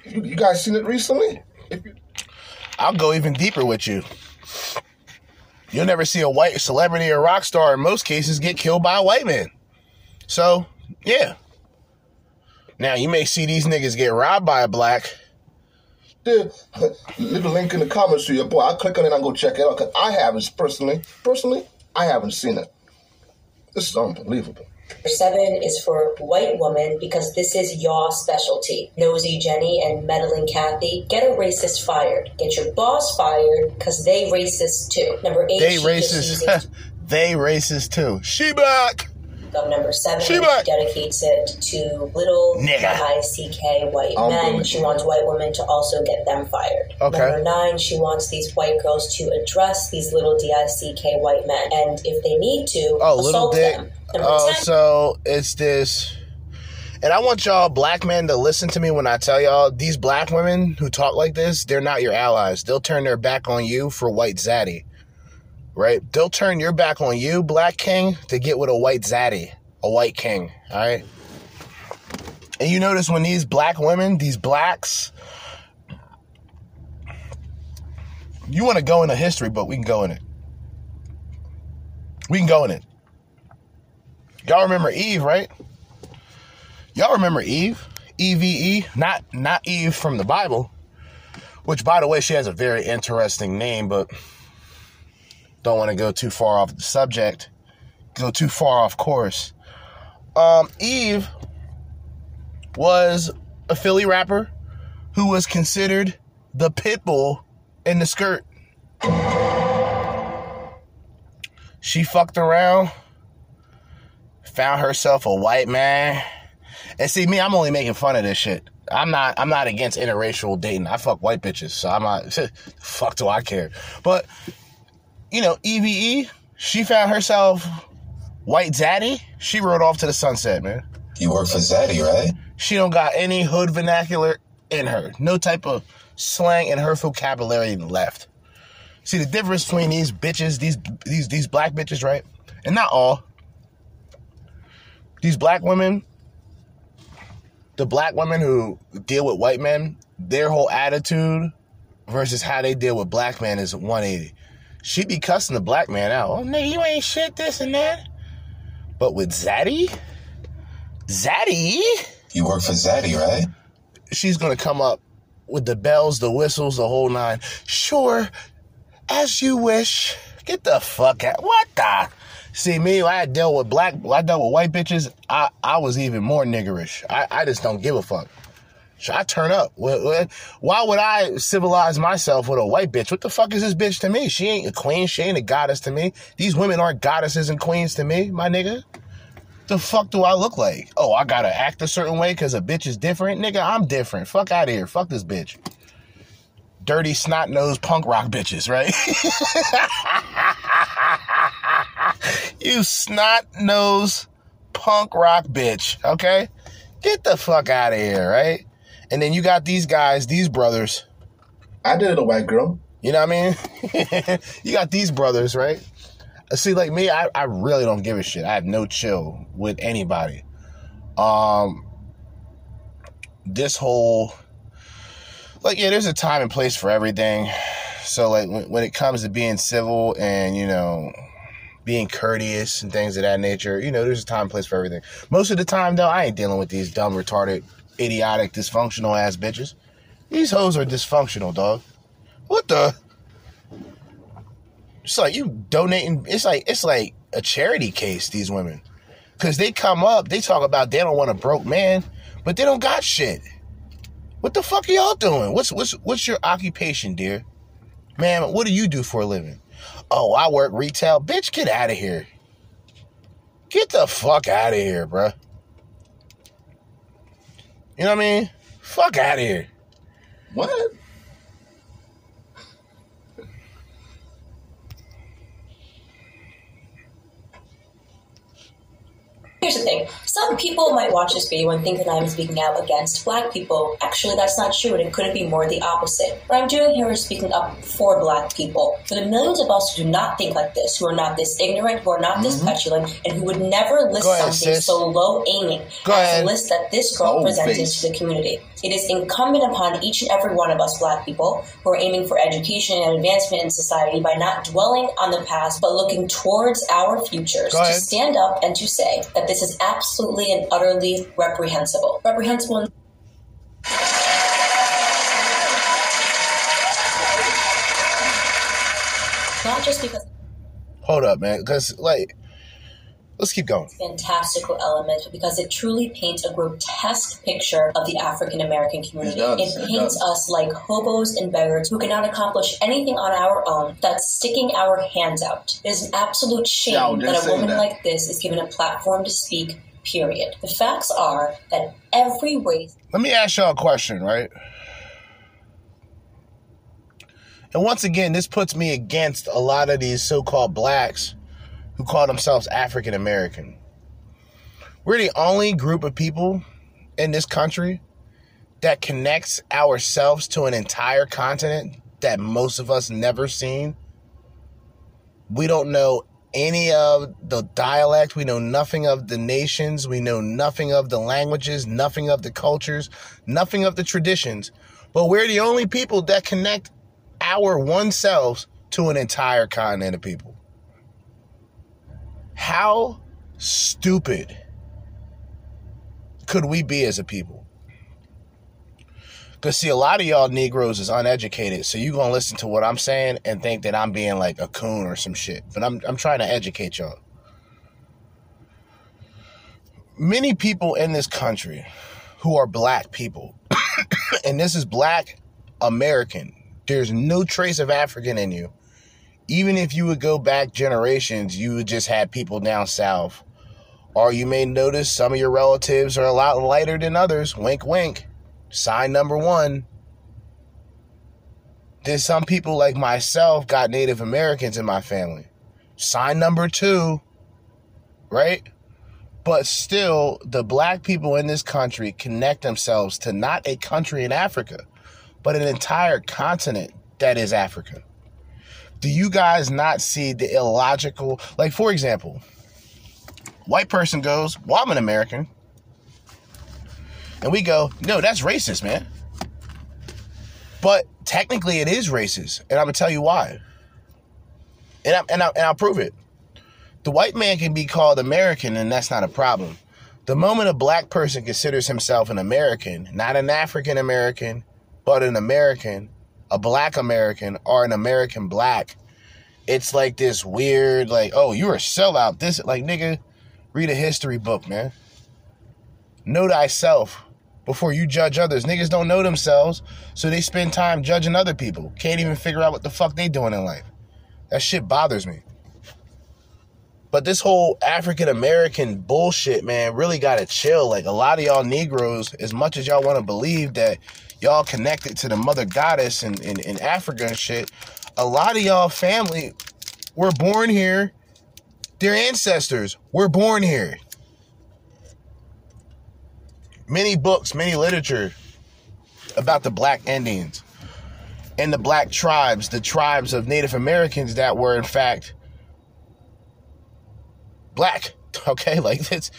You, you guys seen it recently? If you, I'll go even deeper with you. You'll never see a white celebrity or rock star in most cases get killed by a white man. So, yeah. Now, you may see these niggas get robbed by a black. there, leave a link in the comments to your boy. I'll click on it and go check it out because I haven't personally, personally, I haven't seen it. This is unbelievable. Seven is for white woman because this is your specialty. Nosy Jenny and meddling Kathy, get a racist fired. Get your boss fired because they racist too. Number eight, They racist. they racist too. She black. Of number seven, She she dedicates it to little Nigga. I-C-K white I'm men. She to- wants white women to also get them fired. Okay. Number nine, she wants these white girls to address these little D-I-C-K white men, and if they need to, Oh, little assault dick. them. Number Oh, 10, so it's this. And I want y'all black men to listen to me when I tell y'all these black women who talk like this, they're not your allies. They'll turn their back on you for white zaddy. Right? They'll turn your back on you, black king, to get with a white zaddy, a white king. All right? And you notice when these black women, these blacks, you want to go into history, but we can go in it. We can go in it. Y'all remember Eve, right? Y'all remember Eve? E V E, not not Eve from the Bible. Which by the way, she has a very interesting name, but don't want to go too far off the subject. Go too far off course. Um Eve was a Philly rapper who was considered the pit bull in the skirt. She fucked around, found herself a white man. And see me, I'm only making fun of this shit. I'm not I'm not against interracial dating. I fuck white bitches, so I'm not fuck do I care. But you know, EVE, she found herself white zaddy. She rode off to the sunset, man. You work for Zaddy, right? She don't got any hood vernacular in her. No type of slang in her vocabulary left. See the difference between these bitches, these these these black bitches, right? And not all. These black women, the black women who deal with white men, their whole attitude versus how they deal with black men is 180. She be cussing the black man out. Oh nigga, you ain't shit, this and that. But with Zaddy, Zaddy, You work for Zaddy, right? she's gonna come up with the bells, the whistles, the whole nine. Sure, as you wish. Get the fuck out. What the? See me, I dealt with black, I dealt with white bitches. I, I was even more niggerish. I, I just don't give a fuck. Should I turn up? Wh- wh- Why would I civilize myself with a white bitch? What the fuck is this bitch to me? She ain't a queen. She ain't a goddess to me. These women aren't goddesses and queens to me, my nigga. The fuck do I look like? Oh, I gotta act a certain way because a bitch is different? Nigga, I'm different. Fuck out of here. Fuck this bitch. Dirty snot nosed punk rock bitches, right? you snot nosed punk rock bitch, okay? Get the fuck out of here, right? And then you got these guys, these brothers. I dated a white girl. You know what I mean? you got these brothers, right? See, like me, I, I really don't give a shit. I have no chill with anybody. Um, this whole, like, yeah, there's a time and place for everything. So, like, when, when it comes to being civil and, you know, being courteous and things of that nature, you know, there's a time and place for everything. Most of the time, though, I ain't dealing with these dumb, retarded, idiotic, dysfunctional ass bitches. These hoes are dysfunctional, dog. What the? It's like you donating. It's like it's like a charity case. These women, because they come up, they talk about they don't want a broke man, but they don't got shit. What the fuck are y'all doing? What's what's what's your occupation, dear? Man, what do you do for a living? Oh, I work retail. Bitch, get out of here. Get the fuck out of here, bruh. You know what I mean? Fuck out of here. What? Here's the thing. Some people might watch this video and think that I'm speaking out against black people. Actually, that's not true, and it couldn't be more the opposite. What I'm doing here is speaking up for black people. For the millions of us who do not think like this, who are not this ignorant, who are not this mm-hmm. petulant, and who would never list ahead, something sis. so low aiming Go as ahead. the list that this girl presented face. to the community. It is incumbent upon each and every one of us black people who are aiming for education and advancement in society by not dwelling on the past but looking towards our futures to stand up and to say that this is absolutely and utterly reprehensible. Reprehensible in not just because Hold up, man. Because, like, Let's keep going. fantastical element because it truly paints a grotesque picture of the African American community. It does, It it paints does. us like hobos and beggars who cannot accomplish anything on our own without sticking our hands out. It is an absolute shame Yeah, I was just that a woman that. like this is given a platform to speak, period. The facts are that every race Let me ask y'all a question, right? And once again, this puts me against a lot of these so called blacks who call themselves African American. We're the only group of people in this country that connects ourselves to an entire continent that most of us never seen. We don't know any of the dialect. We know nothing of the nations. We know nothing of the languages, nothing of the cultures, nothing of the traditions. But we're the only people that connect our one selves to an entire continent of people. How stupid could we be as a people? Because, see, a lot of y'all Negroes is uneducated, so you going to listen to what I'm saying and think that I'm being like a coon or some shit. But I'm, I'm trying to educate y'all. Many people in this country who are black people, and this is black American, there's no trace of African in you. Even if you would go back generations, you would just have people down south. Or you may notice some of your relatives are a lot lighter than others. Wink, wink. Sign number one. There's some people like myself got Native Americans in my family. Sign number two, right? But still, the black people in this country connect themselves to not a country in Africa, but an entire continent that is Africa. Do you guys not see the illogical? Like, for example, white person goes, Well, I'm an American. And we go, No, that's racist, man. But technically, it is racist. And I'm going to tell you why. And, I, and, I, and I'll prove it. The white man can be called American, and that's not a problem. The moment a black person considers himself an American, not an African American, but an American, a black American, or an American black, it's like this weird, like, oh, you're a sellout. This, like, nigga, read a history book, man. Know thyself before you judge others. Niggas don't know themselves, so they spend time judging other people. Can't even figure out what the fuck they doing in life. That shit bothers me. But this whole African American bullshit, man, really gotta chill. Like a lot of y'all Negroes, as much as y'all wanna believe that y'all connected to the mother goddess in, in, in Africa and shit, a lot of y'all family were born here. Their ancestors were born here. Many books, many literature about the black Indians and the black tribes, the tribes of Native Americans that were in fact black. Okay, like it's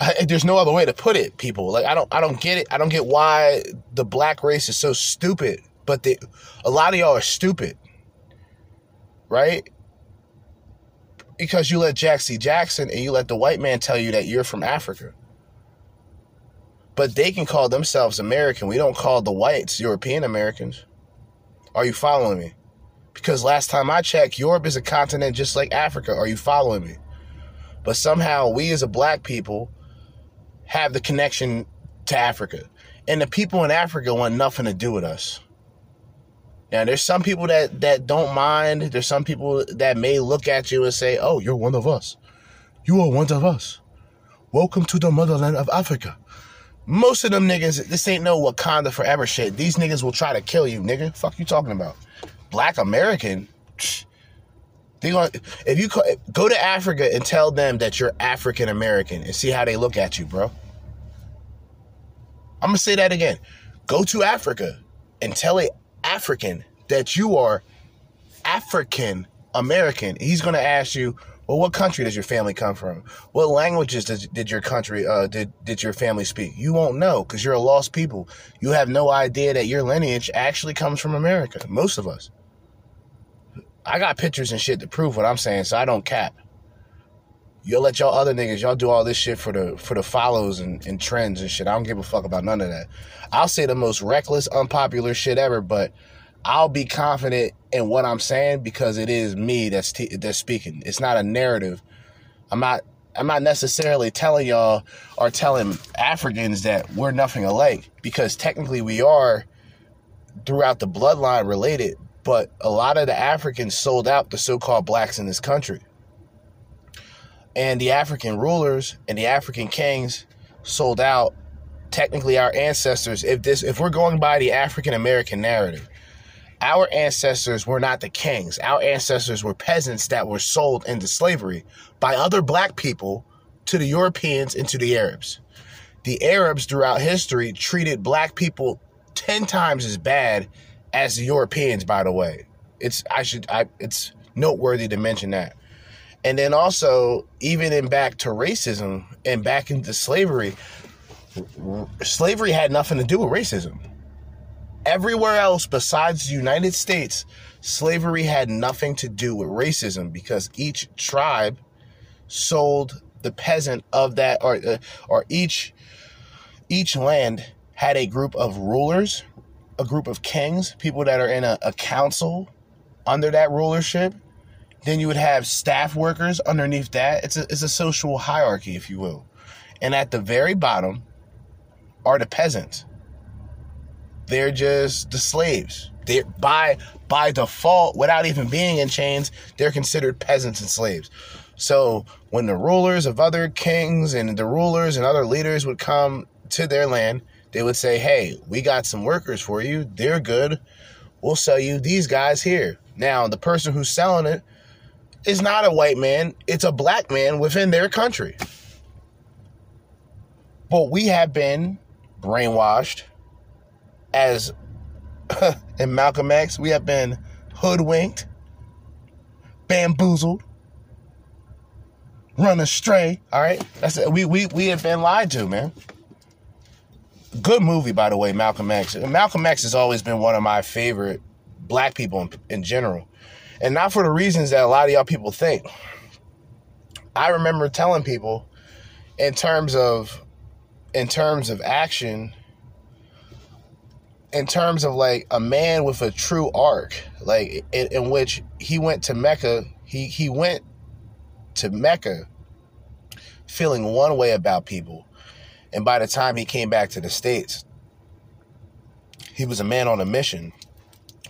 I, there's no other way to put it. People like I don't I don't get it. I don't get why the black race is so stupid. But they, a lot of y'all are stupid, right? Because you let Jack. Jackson and you let the white man tell you that you're from Africa. But they can call themselves American. We don't call the whites European Americans. Are you following me? Because last time I checked, Europe is a continent just like Africa. Are you following me? But somehow we as a black people have the connection to Africa. And the people in Africa want nothing to do with us. Now there's some people that that don't mind. There's some people that may look at you and say, "Oh, you're one of us. You are one of us. Welcome to the motherland of Africa." Most of them niggas, this ain't no Wakanda forever shit. These niggas will try to kill you, nigga. Fuck you talking about? Black American. They going if you co- go to Africa and tell them that you're African American and see how they look at you, bro. I'm gonna say that again. Go to Africa and tell a African that you are African American. He's gonna ask you, well, what country does your family come from? What languages does, did your country uh, did did your family speak? You won't know because you're a lost people. You have no idea that your lineage actually comes from America. Most of us. I got pictures and shit to prove what I'm saying, so I don't cap. You'll let y'all other niggas, y'all do all this shit for the for the follows and, and trends and shit. I don't give a fuck about none of that. I'll say the most reckless, unpopular shit ever, but I'll be confident in what I'm saying because it is me that's t- that's speaking. It's not a narrative. I'm not I'm not necessarily telling y'all or telling Africans that we're nothing alike because technically we are throughout the bloodline related, but a lot of the Africans sold out the so-called blacks in this country. And the African rulers and the African kings sold out technically our ancestors if this if we're going by the African American narrative our ancestors were not the kings. Our ancestors were peasants that were sold into slavery by other black people to the Europeans and to the Arabs. The Arabs throughout history treated black people 10 times as bad as Europeans, by the way. It's I should I it's noteworthy to mention that. And then also, even in back to racism and back into slavery, slavery had nothing to do with racism everywhere else besides the United States, slavery had nothing to do with racism because each tribe sold the peasant of that or uh, or each each land had a group of rulers, a group of kings, people that are in a, a council under that rulership. Then you would have staff workers underneath that. It's a, it's a social hierarchy, if you will. And at the very bottom are the peasants they're just the slaves. They by by default, without even being in chains, they're considered peasants and slaves. So when the rulers of other kings and the rulers and other leaders would come to their land, they would say, Hey, we got some workers for you. They're good. We'll sell you these guys here. Now, the person who's selling it is not a white man, it's a black man within their country. But we have been brainwashed as in Malcolm X, we have been hoodwinked, bamboozled, run astray. All right, that's it. We we we have been lied to, man. Good movie, by the way, Malcolm X. Malcolm X has always been one of my favorite black people in, in general, and not for the reasons that a lot of y'all people think. I remember telling people, in terms of, in terms of action in terms of like a man with a true arc, like in, in, which he went to Mecca, he he went to Mecca feeling one way about people, and by the time he came back to the states, he was a man on a mission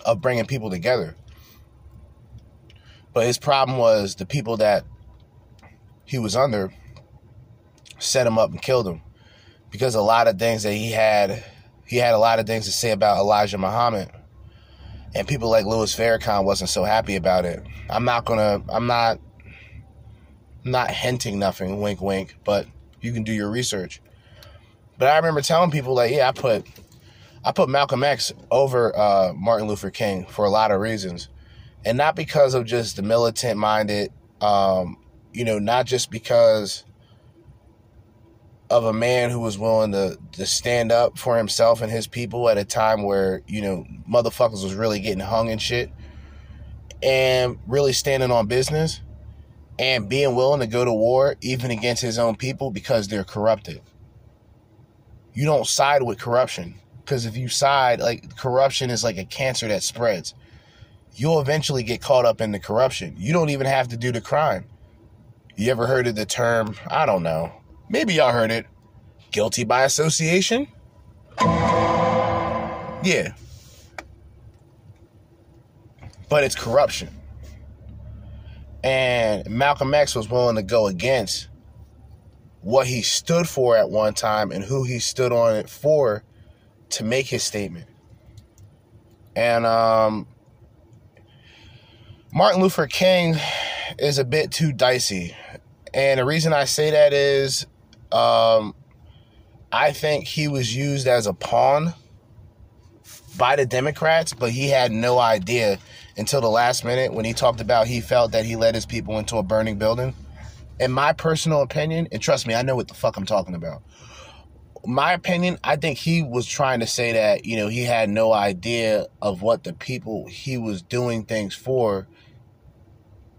of bringing people together. But his problem was the people that he was under set him up and killed him because a lot of things that he had he had a lot of things to say about Elijah Muhammad. And people like Louis Farrakhan wasn't so happy about it. I'm not gonna I'm not not hinting nothing, wink wink, but you can do your research. But I remember telling people like, yeah, I put I put Malcolm X over uh, Martin Luther King for a lot of reasons. And not because of just the militant minded, um, you know, not just because of a man who was willing to, to stand up for himself and his people at a time where, you know, motherfuckers was really getting hung and shit. And really standing on business and being willing to go to war even against his own people because they're corrupted. You don't side with corruption. Because if you side, like corruption is like a cancer that spreads. You'll eventually get caught up in the corruption. You don't even have to do the crime. You ever heard of the term, I don't know, Maybe y'all heard it. Guilty by association? Yeah. But it's corruption. And Malcolm X was willing to go against what he stood for at one time and who he stood on it for to make his statement. And um, Martin Luther King is a bit too dicey. And the reason I say that is um, I think he was used as a pawn by the Democrats, but he had no idea until the last minute when he talked about he felt that he led his people into a burning building. In my personal opinion, and trust me, I know what the fuck I'm talking about. My opinion, I think he was trying to say that, you know, he had no idea of what the people he was doing things for.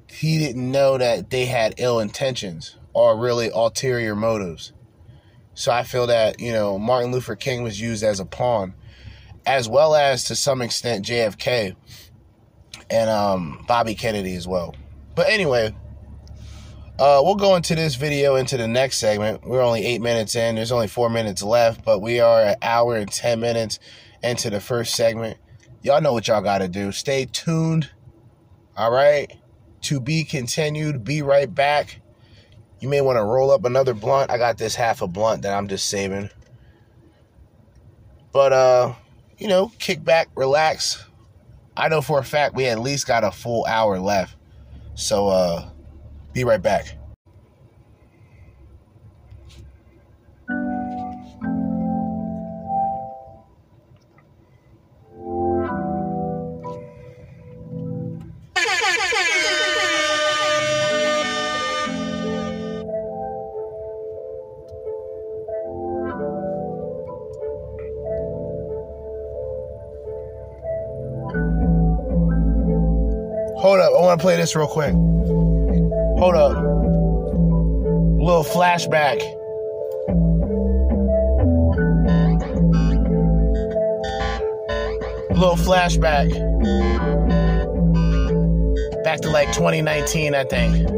He didn't know that they had ill intentions or really ulterior motives. So I feel that, you know, Martin Luther King was used as a pawn, as well as to some extent JFK and um, Bobby Kennedy as well. But anyway, Uh, we'll go into this video into the next segment. We're only eight minutes in. There's only four minutes left, but we are an hour and 10 minutes into the first segment. Y'all know what y'all got to do. Stay tuned. All right. To be continued. Be right back. You may want to roll up another blunt. I got this half a blunt that I'm just saving. But, uh, you know, kick back, relax. I know for a fact we at least got a full hour left. So, uh, be right back. Hold up, I want to play this real quick. Hold up. Little flashback. Little flashback. Back to like 2019, I think.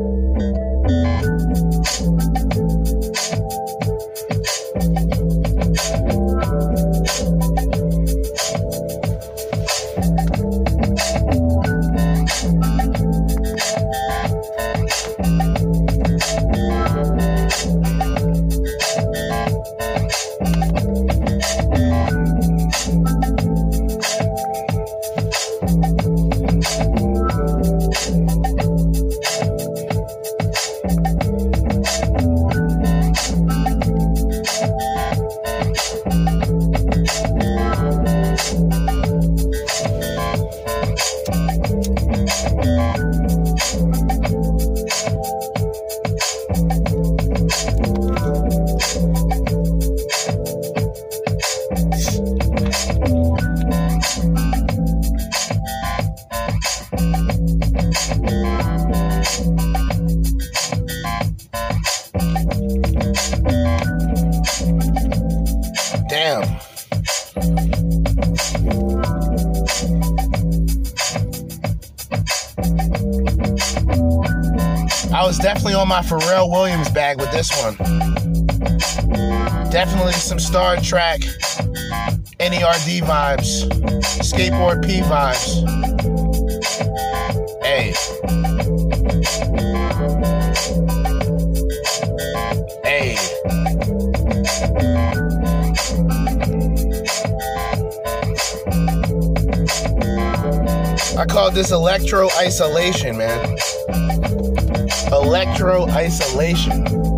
This one. Definitely some Star Trek, NERD vibes, Skateboard P vibes. Hey. Hey. I call this electro isolation, man. Electro isolation.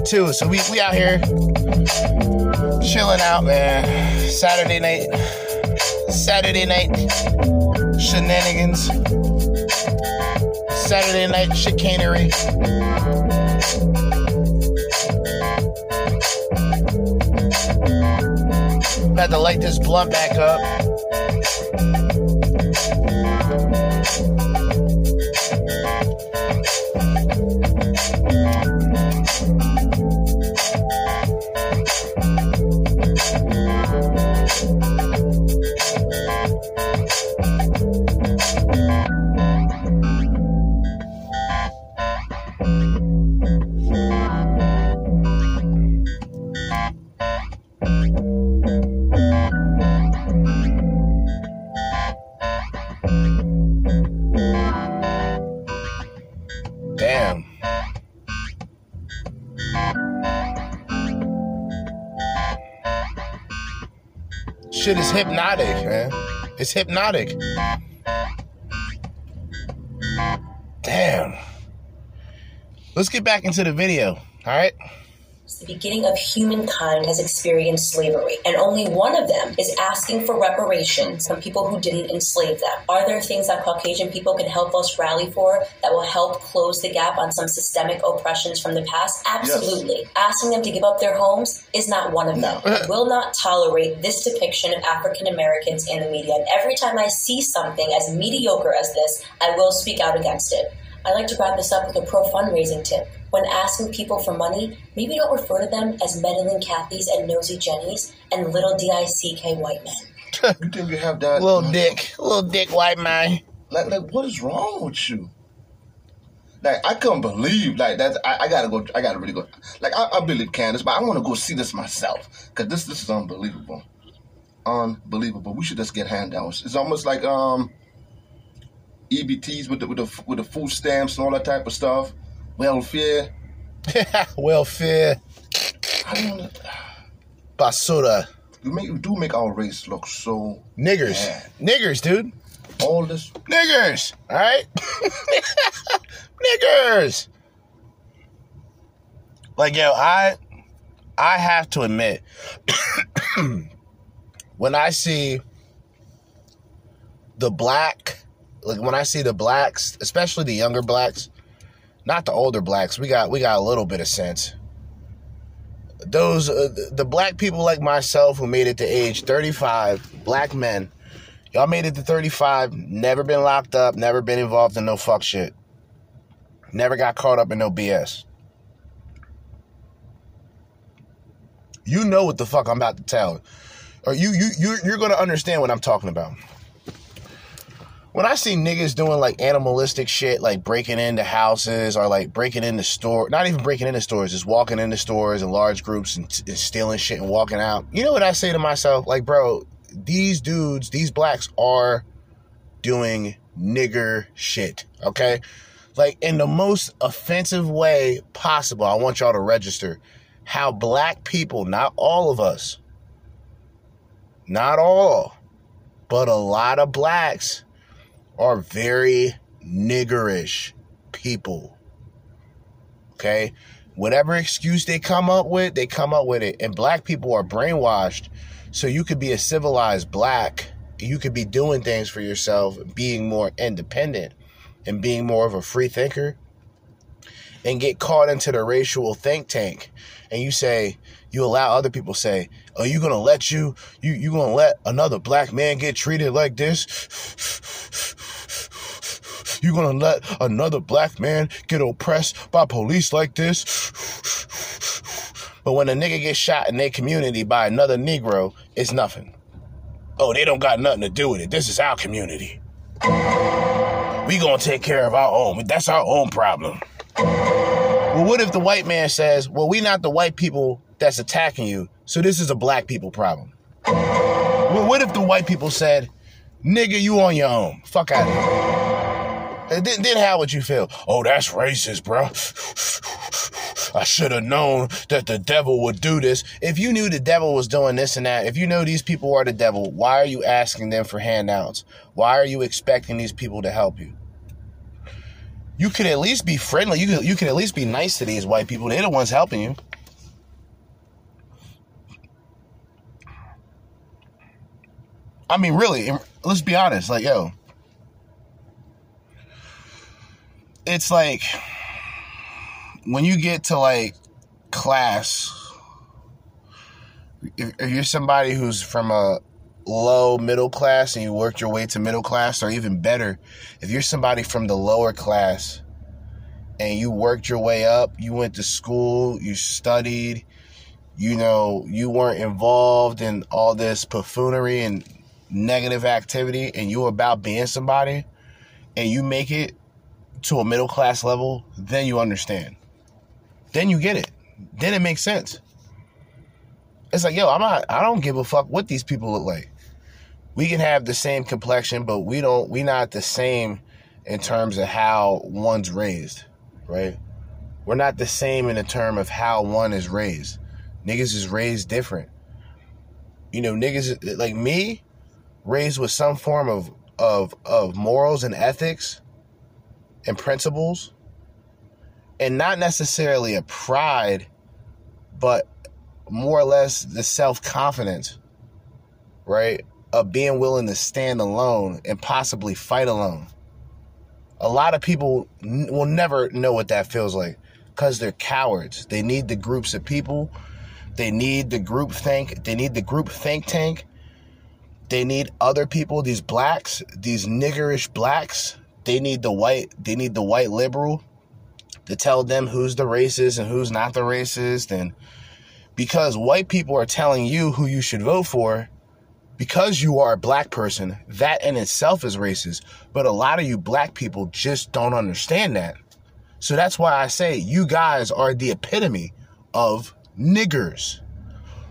Segment two. So we, we out here chilling out, man. Saturday night. Saturday night shenanigans. Saturday night chicanery. Had to light this blunt back up. Hypnotic, man. It's hypnotic. Damn. Let's get back into the video, all right? The beginning of humankind has experienced slavery, and only one of them is asking for reparations from people who didn't enslave them. Are there things that Caucasian people can help us rally for that will help close the gap on some systemic oppressions from the past? Absolutely. Asking them to give up their homes is not one of them. I will not tolerate this depiction of African Americans in the media, and every time I see something as mediocre as this, I will speak out against it. I'd like to wrap this up with a pro fundraising tip. When asking people for money, maybe don't refer to them as meddling Cathys and nosy Jennies and little D-I-C-K white men. You think you have that? Little dick, little dick white man. Like, like, what is wrong with you? Like, I couldn't believe like that. I, I gotta go. I gotta really go. Like, I, I believe Candace, but I want to go see this myself because this this is unbelievable, unbelievable. We should just get handouts. It's almost like um EBTs with the with the with the food stamps and all that type of stuff. Welfare. Welfare, I don't. basura, You make you do make our race look so niggers, Yeah. niggers, dude, all this. niggers. All right, niggers. Like yo, I, I have to admit, when I see the black, like when I see the blacks, especially the younger blacks, not the older blacks, we got we got a little bit of sense. Those uh, the- black people like myself who made it to age 35, black men, y'all made it to 35, never been locked up, never been involved in no fuck shit. Never got caught up in no BS. You know what the fuck I'm about to tell. Or you you you you're going to understand what I'm talking about. When I see niggas doing like animalistic shit, like breaking into houses or like breaking into store, not even breaking into stores, just walking into stores in large groups and, and stealing shit and walking out. You know what I say to myself? Like, bro, these dudes, these blacks are doing nigger shit. Okay, like in the most offensive way possible. I want y'all to register how black people, not all of us, not all, but a lot of blacks are very niggerish people. Okay? Whatever excuse they come up with, they come up with it. And black people are brainwashed. So you could be a civilized black. You could be doing things for yourself, being more independent and being more of a free thinker and get caught into the racial think tank. And you say, you allow other people say, are you gonna let you, you, you gonna let another black man get treated like this? You gonna let another black man get oppressed by police like this? But when a nigga gets shot in their community by another Negro, it's nothing. Oh, they don't got nothing to do with it. This is our community. We gonna take care of our own. That's our own problem. Well, what if the white man says, well, we not the white people that's attacking you, so this is a black people problem? Well, what if the white people said, nigga, you on your own. Fuck out of here. Then, then how would you feel? Oh, that's racist, bro. I should have known that the devil would do this. If you knew the devil was doing this and that, if you know these people are the devil, why are you asking them for handouts? Why are you expecting these people to help you? You could at least be friendly. You could, you could at least be nice to these white people. They're the ones helping you. I mean, really, let's be honest. Like, yo, it's like when you get to like class, if, if you're somebody who's from a low middle class and you worked your way to middle class, or even better, if you're somebody from the lower class and you worked your way up, you went to school, you studied, you know, you weren't involved in all this buffoonery and negative activity, and you were about being somebody, and you make it to a middle class level, then you understand. Then you get it. Then it makes sense. It's like, yo, I'm not I don't give a fuck what these people look like. We can have the same complexion, but we don't we not the same in terms of how one's raised, right? We're not the same in the term of how one is raised. Niggas is raised different. You know, niggas like me, raised with some form of of of morals and ethics and principles and not necessarily a pride but more or less the self confidence, right, of being willing to stand alone and possibly fight alone. A lot of people n- will never know what that feels like because they're cowards. They need the groups of people. They need the group think. They need the group think tank. They need other people. These blacks, these niggerish blacks. They need the white. They need the white liberal to tell them who's the racist and who's not the racist. And because white people are telling you who you should vote for, because you are a black person, that in itself is racist. But a lot of you black people just don't understand that. So that's why I say you guys are the epitome of niggers.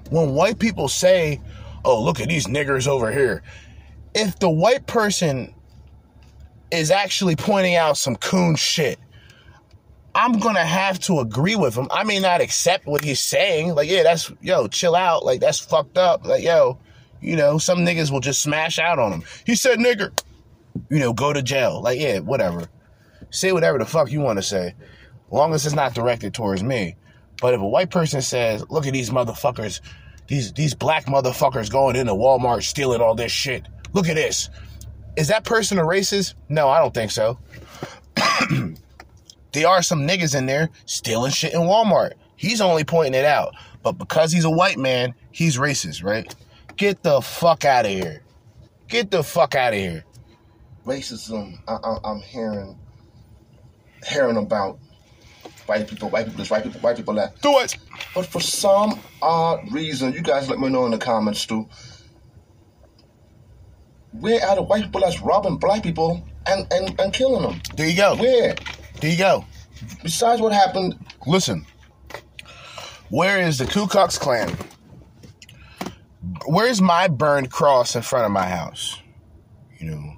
When white people say, oh, look at these niggers over here, if the white person is actually pointing out some coon shit, I'm gonna have to agree with him. I may not accept what he's saying. Like, yeah, that's yo, chill out. Like, that's fucked up. Like, yo, you know, some niggas will just smash out on him. He said nigger. You know, go to jail. Like, yeah, whatever. Say whatever the fuck you want to say. Long as it's not directed towards me. But if a white person says, look at these motherfuckers, these these black motherfuckers going into Walmart stealing all this shit. Look at this. Is that person a racist? No, I don't think so. there are some niggas in there stealing shit in Walmart. He's only pointing it out. But because he's a white man, he's racist, right? Get the fuck out of here. Get the fuck out of here. Racism, I, I, I'm hearing, hearing about white people, white people, this, white people, white people, that. Do it. But for some odd reason, you guys let me know in the comments too. Where are the white people that's robbing black people and, and, and killing them? There you go. Where? There you go. Besides what happened, Listen. Where is the Ku Klux Klan? Where's my burned cross in front of my house? You know,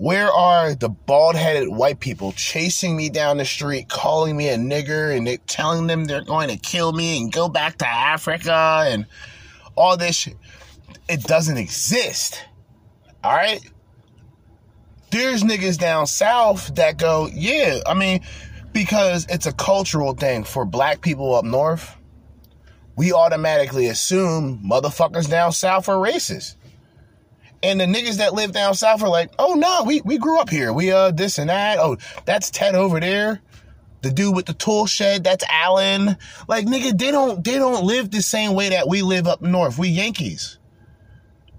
where are the bald headed white people chasing me down the street, calling me a nigger, and telling them they're going to kill me and go back to Africa and all this shit? It doesn't exist. All right? There's niggas down south that go, yeah, I mean, because it's a cultural thing for black people up north. We automatically assume motherfuckers down south are racist. And the niggas that live down south are like, oh no, we, we grew up here. We uh this and that. Oh, that's Ted over there. The dude with the tool shed, that's Alan. Like nigga, they don't they don't live the same way that we live up north. We Yankees.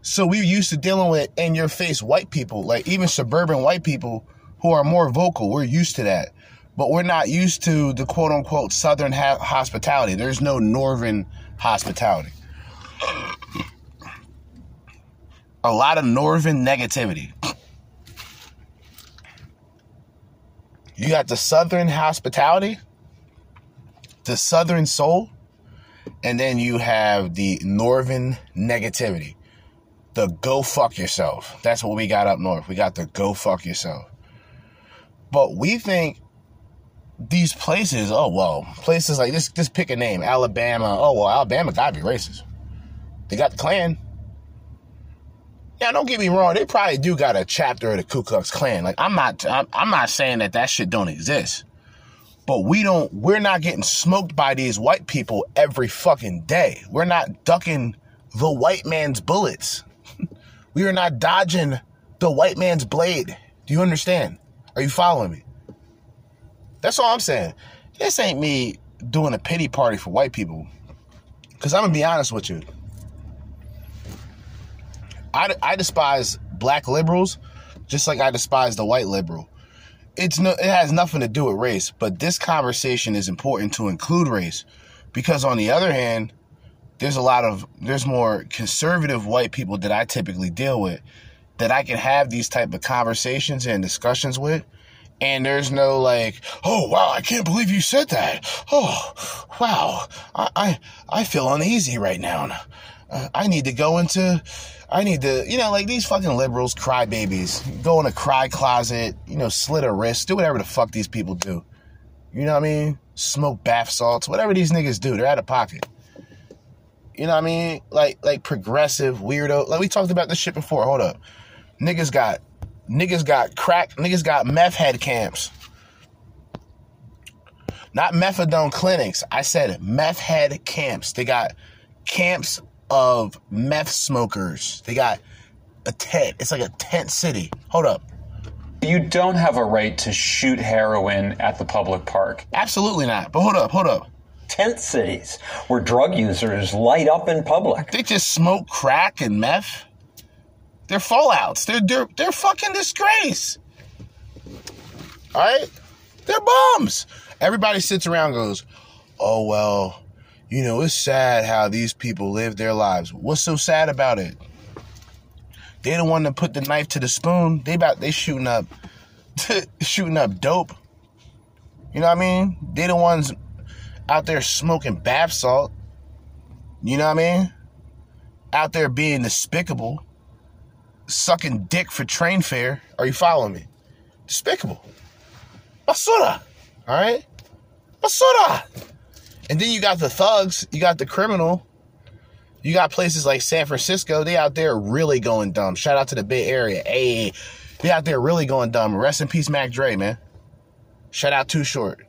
So we're used to dealing with in your face white people, like even suburban white people who are more vocal. We're used to that. But we're not used to the quote unquote southern ha- hospitality. There's no northern hospitality. A lot of northern negativity. You got the southern hospitality, the southern soul, and then you have the northern negativity. The go fuck yourself. That's what we got up north. We got the go fuck yourself. But we think these places, oh well, places like this, just pick a name, Alabama. Oh well, Alabama gotta be racist. They got the Klan. Yeah, don't get me wrong. They probably do got a chapter of the Ku Klux Klan. Like I'm not, I'm, I'm not saying that that shit don't exist. But we don't, we're not getting smoked by these white people every fucking day. We're not ducking the white man's bullets. we are not dodging the white man's blade. Do you understand? Are you following me? That's all I'm saying. This ain't me doing a pity party for white people. Because I'm to be honest with you. I, I despise black liberals just like I despise the white liberal. It's no, it has nothing to do with race, but this conversation is important to include race because on the other hand, there's a lot of there's more conservative white people that I typically deal with that I can have these type of conversations and discussions with and there's no like, oh wow, I can't believe you said that. Oh wow, I I, I feel uneasy right now. Uh, I need to go into, I need to, you know, like these fucking liberals, crybabies, go in a cry closet, you know, slit a wrist, do whatever the fuck these people do. You know what I mean? Smoke bath salts, whatever these niggas do, they're out of pocket. You know what I mean? Like like progressive weirdo. Like we talked about this shit before. Hold up, niggas got Niggas got crack. Niggas got meth head camps. Not methadone clinics. I said meth head camps. They got camps of meth smokers. They got a tent. It's like a tent city. Hold up. You don't have a right to shoot heroin at the public park. Absolutely not. But hold up, hold up. Tent cities where drug users light up in public. They just smoke crack and meth. They're fallouts. They're they're they're fucking disgrace. All right? They're bums. Everybody sits around and goes, "Oh well, you know, it's sad how these people live their lives. What's so sad about it? They the one that put the knife to the spoon. They about they shooting up shooting up dope. You know what I mean? They the ones out there smoking bath salt. You know what I mean? Out there being despicable. Sucking dick for train fare. Are you following me? Despicable. Basura. Alright? Basura. And then you got the thugs, you got the criminal, you got places like San Francisco, they out there really going dumb. Shout out to the Bay Area. Hey, they out there really going dumb. Rest in peace, Mac Dre, man. Shout out Too Short.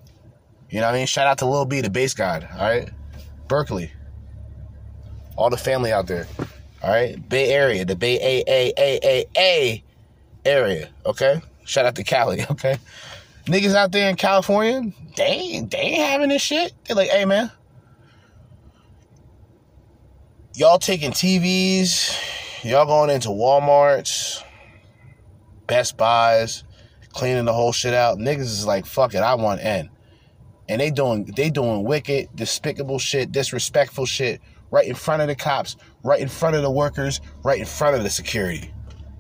You know what I mean? Shout out to Lil B, the Based God. All right, Berkeley. All the family out there. All right, Bay Area, the Bay A A A A A area. Okay. Shout out to Cali. Okay. Niggas out there in California, they ain't, they ain't having this shit. They're like, hey man, y'all taking TVs, y'all going into Walmarts, Best Buys, cleaning the whole shit out. Niggas is like, fuck it, I want in. And they doing they doing wicked, despicable shit, disrespectful shit right in front of the cops, right in front of the workers, right in front of the security.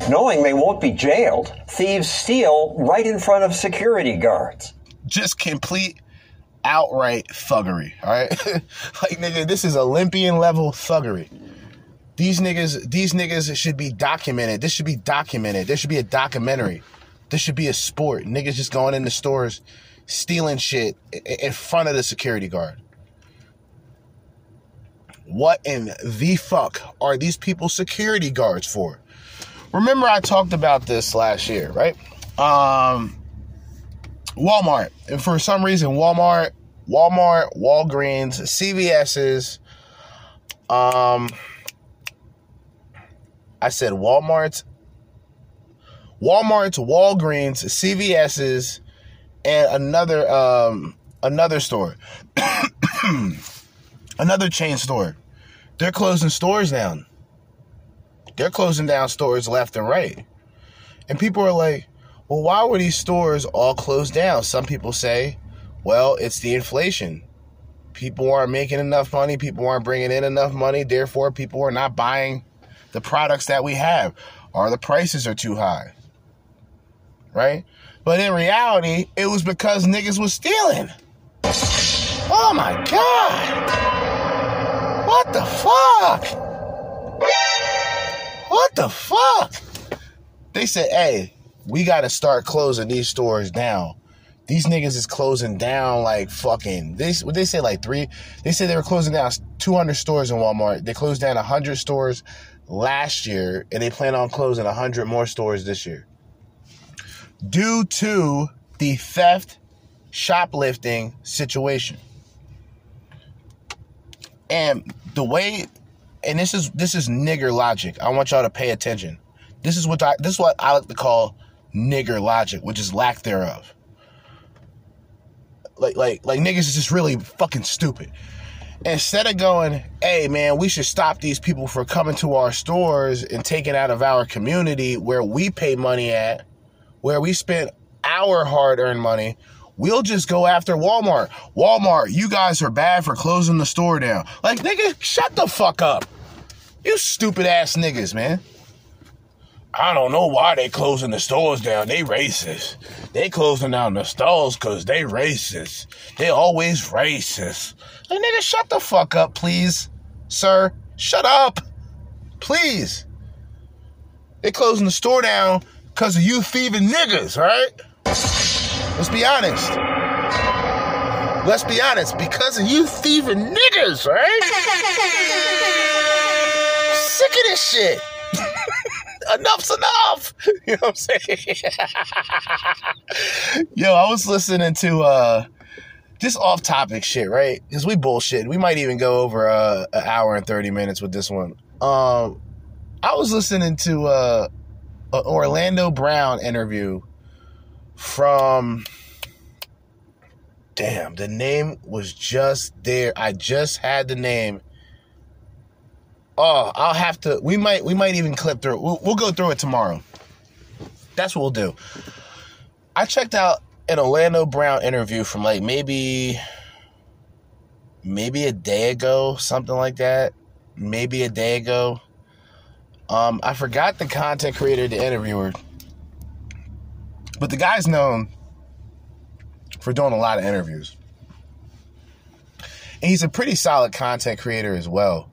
Knowing they won't be jailed, thieves steal right in front of security guards. Just complete outright thuggery. All right, like nigga, this is Olympian level thuggery. These niggas, these niggas should be documented. This should be documented. There should be a documentary. This should be a sport. Niggas just going in the stores, stealing shit in front of the security guard. What in the fuck are these people security guards for? Remember I talked about this last year, right? Um Walmart. And for some reason, Walmart, Walmart, Walgreens, CVS's, um, I said Walmart's, Walmart's, Walgreens, CVS's, and another um another store, another chain store. They're closing stores down. They're closing down stores left and right, and people are like, well, why were these stores all closed down? Some people say, well, it's the inflation. People aren't making enough money. People aren't bringing in enough money. Therefore, people are not buying the products that we have, or the prices are too high. Right? But in reality, it was because niggas was stealing. Oh my God. What the fuck? What the fuck? They said, hey, we got to start closing these stores down. These niggas is closing down like fucking. They what they say like three. They said they were closing down 200 stores in Walmart. They closed down 100 stores last year, and they plan on closing 100 more stores this year due to the theft, shoplifting situation. And the way, and this is this is nigger logic. I want y'all to pay attention. This is what I this is what I like to call nigger logic, which is lack thereof. Like like like niggas is just really fucking stupid. Instead of going, hey man, we should stop these people from coming to our stores and taking out of our community where we pay money at, where we spent our hard-earned money, we'll just go after Walmart. Walmart, you guys are bad for closing the store down. Like, nigga, shut the fuck up. You stupid ass niggas, man. I don't know why they closing the stores down. They racist. They closing down the stores because they racist. They always racist. Like, nigga, shut the fuck up, please. Sir, shut up. Please. They closing the store down because of you thieving niggas, right? Let's be honest. Let's be honest. Because of you thieving niggas, right? Sick of this shit. Enough's enough. You know what I'm saying? Yo, I was listening to uh just off topic shit, right? Because we bullshit. We might even go over uh, an hour and thirty minutes with this one. Um, I was listening to uh, an Orlando Brown interview from. Damn, the name was just there. I just had the name. Oh, I'll have to. We might. We might even clip through. We'll, we'll go through it tomorrow. That's what we'll do. I checked out an Orlando Brown interview from like maybe maybe a day ago, something like that. Maybe a day ago. Um, I forgot the content creator, the interviewer, but the guy's known for doing a lot of interviews. And he's a pretty solid content creator as well.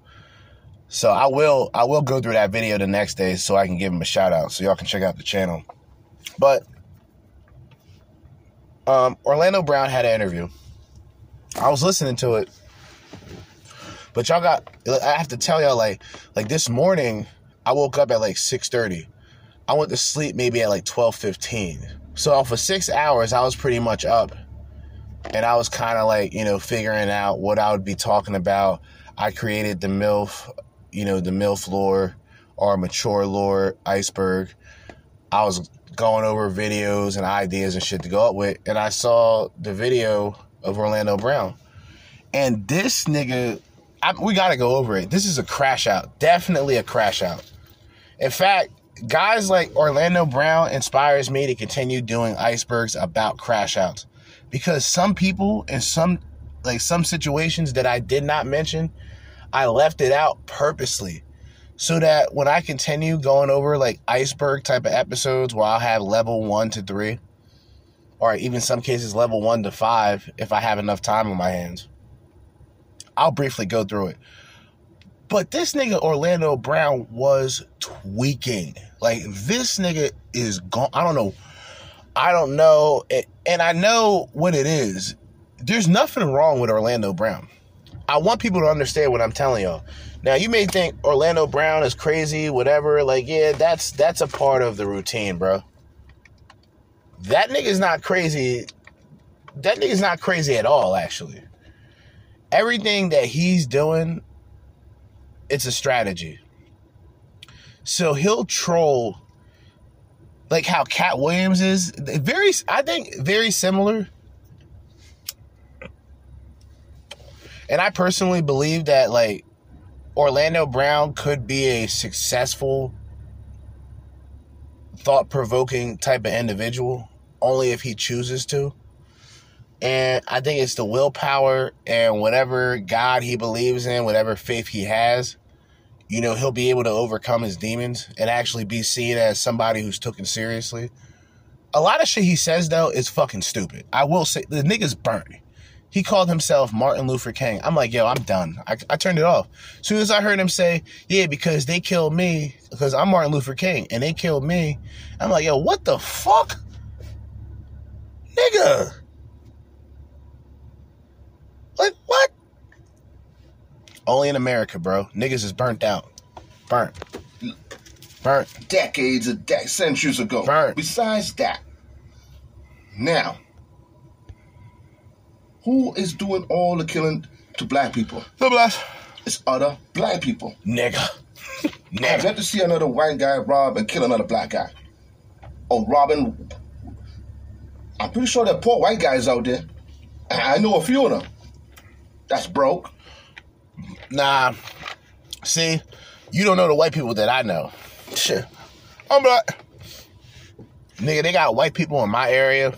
So I will I will go through that video the next day so I can give him a shout out so y'all can check out the channel. But um, Orlando Brown had an interview. I was listening to it, but y'all got. I have to tell y'all like like this morning. I woke up at like six thirty. I went to sleep maybe at like twelve fifteen. So for six hours, I was pretty much up, and I was kind of like you know figuring out what I would be talking about. I created the MILF, you know, the MILF lore or mature lore iceberg. I was going over videos and ideas and shit to go up with, and I saw the video of Orlando Brown. And this nigga, I, we got to go over it. This is a crash out. Definitely a crash out. In fact, guys like Orlando Brown inspires me to continue doing icebergs about crash outs because some people in some like some situations that I did not mention, I left it out purposely so that when I continue going over like iceberg type of episodes where I'll have level one to three, or even some cases level one to five if I have enough time on my hands, I'll briefly go through it. But this nigga Orlando Brown was tweaking. Like this nigga is gone. I don't know. I don't know. And I know what it is. There's nothing wrong with Orlando Brown. I want people to understand what I'm telling y'all. Now you may think Orlando Brown is crazy, whatever. Like, yeah, that's that's a part of the routine, bro. That nigga's not crazy. That nigga's not crazy at all, actually. Everything that he's doing, it's a strategy. So he'll troll like how Katt Williams is. Very I think very similar. And I personally believe that like Orlando Brown could be a successful, thought provoking type of individual only if he chooses to. And I think it's the willpower and whatever God he believes in, whatever faith he has, you know, he'll be able to overcome his demons and actually be seen as somebody who's taken seriously. A lot of shit he says, though, is fucking stupid. I will say, the nigga's burnt. He called himself Martin Luther King. I'm like, yo, I'm done. I, I turned it off. As soon as I heard him say, yeah, because they killed me, because I'm Martin Luther King, and they killed me, I'm like, yo, what the fuck? Nigga. Like, what? Only in America, bro. Niggas is burnt out. Burnt. Burnt. Decades of de- centuries ago. Burnt. Besides that, now, who is doing all the killing to black people? The black. It's other black people. Nigga. Nigga. I've yet to see another white guy rob and kill another black guy. Oh, robbing. I'm pretty sure there are poor white guys out there. I know a few of them. That's broke. Nah. See, you don't know the white people that I know. Shit. I'm black. Nigga, they got white people in my area.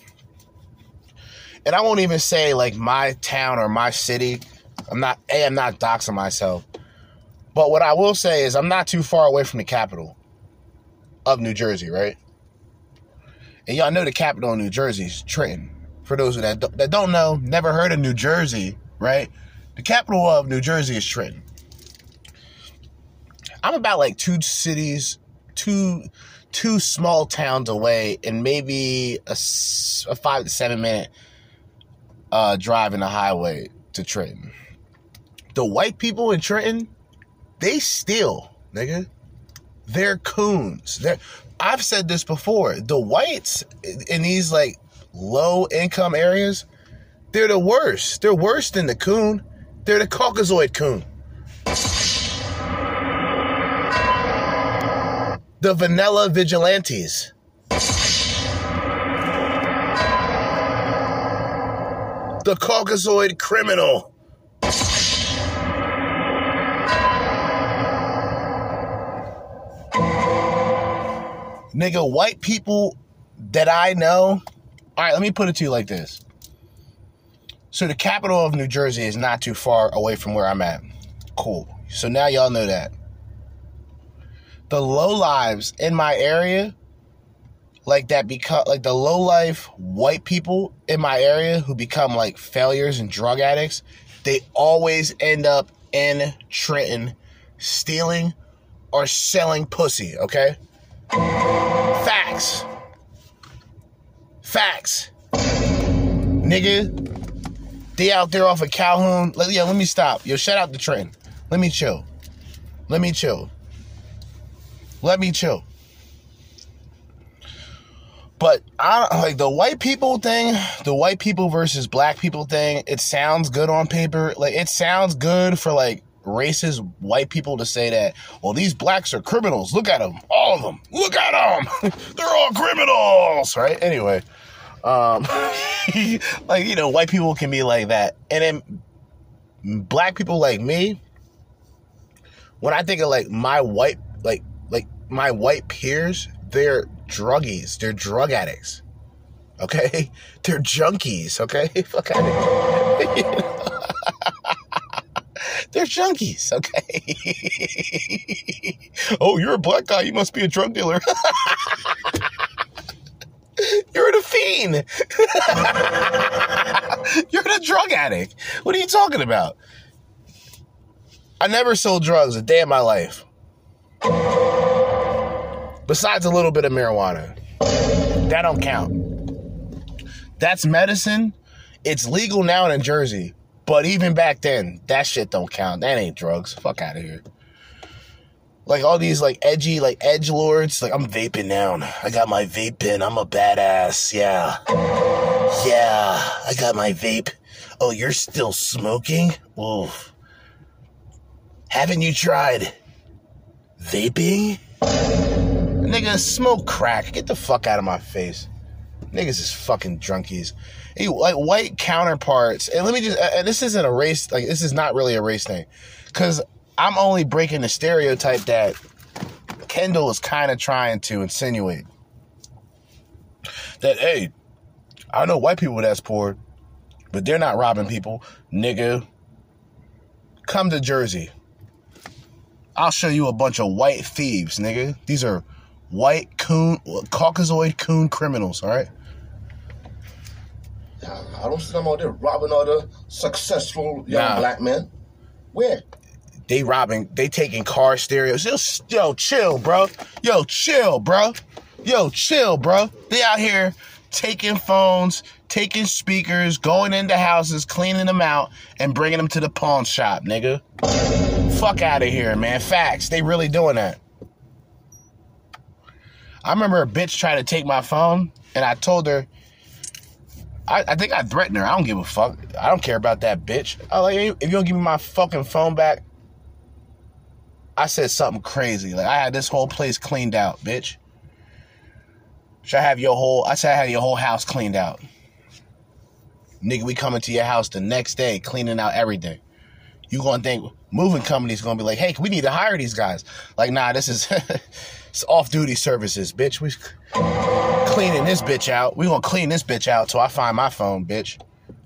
And I won't even say like my town or my city. I'm not A, I'm not doxing myself. But what I will say is I'm not too far away from the capital of New Jersey, right? And y'all know the capital of New Jersey is Trenton. For those that don't, that don't know, never heard of New Jersey, right? The capital of New Jersey is Trenton. I'm about like two cities, two two small towns away, and maybe a, a five to seven minute uh, driving the highway to Trenton. The white people in Trenton, they steal, nigga. They're coons. They're, I've said this before. The whites in these like low income areas, They're the worst. They're worse than the coon. They're the Caucasoid coon. The vanilla vigilantes. The Caucasoid criminal. Nigga, white people that I know. All right, let me put it to you like this. So the capital of New Jersey is not too far away from where I'm at. Cool. So now y'all know that. The low lives in my area, like that become like the low life white people in my area who become like failures and drug addicts, they always end up in Trenton stealing or selling pussy, okay? Facts. Facts. Nigga, they out there off of Calhoun. Let, yeah, let me stop. Yo, shout out to Trenton. Let me chill. Let me chill. Let me chill. But I like the white people thing, the white people versus black people thing. It sounds good on paper. Like it sounds good for like racist white people to say that. Well, these blacks are criminals. Look at them, all of them. Look at them. They're all criminals, right? Anyway, um, like you know, white people can be like that, and then black people like me. When I think of like my white, like like my white peers, they're druggies. They're drug addicts. Okay, they're junkies. Okay, fuck out of here. They're junkies, okay? oh, you're a black guy. You must be a drug dealer. You're a fiend. You're a drug addict. What are you talking about? I never sold drugs a day in my life. Besides a little bit of marijuana. That don't count. That's medicine. It's legal now in Jersey. But even back then, that shit don't count. That ain't drugs. Fuck out of here. Like all these like edgy, like edge lords. Like I'm vaping now. I got my vape pen. I'm a badass. Yeah. Yeah. I got my vape. Oh, you're still smoking? Oof. Haven't you tried vaping? Nigga, smoke crack. Get the fuck out of my face. Niggas is fucking drunkies. Hey, like white counterparts. And let me just, uh, this isn't a race, like, this is not really a race thing. Because I'm only breaking the stereotype that Kendel is kind of trying to insinuate. That, hey, I know white people that's poor, but they're not robbing people. Nigga, come to Jersey. I'll show you a bunch of white thieves, nigga. These are white coon, Caucasoid coon criminals, all right? I don't see them out there robbing other successful young Nah. black men. Where? They robbing, they taking car stereos. Yo, yo, chill, bro. Yo, chill, bro. Yo, chill, bro. They out here taking phones, taking speakers, going into houses, cleaning them out, and bringing them to the pawn shop, nigga. Fuck out of here, man. Facts. They really doing that. I remember a bitch tried to take my phone, and I told her, I, I think I threatened her. I don't give a fuck. I don't care about that bitch. I like if you don't give me my fucking phone back, I said something crazy. Like I had this whole place cleaned out, bitch. Should I have your whole? I said I had your whole house cleaned out. Nigga, we coming to your house the next day, cleaning out everything. You gonna think moving company's gonna be like, hey, we need to hire these guys. Like, nah, this is it's off duty services, bitch. We cleaning this bitch out. We gonna clean this bitch out till I find my phone, bitch.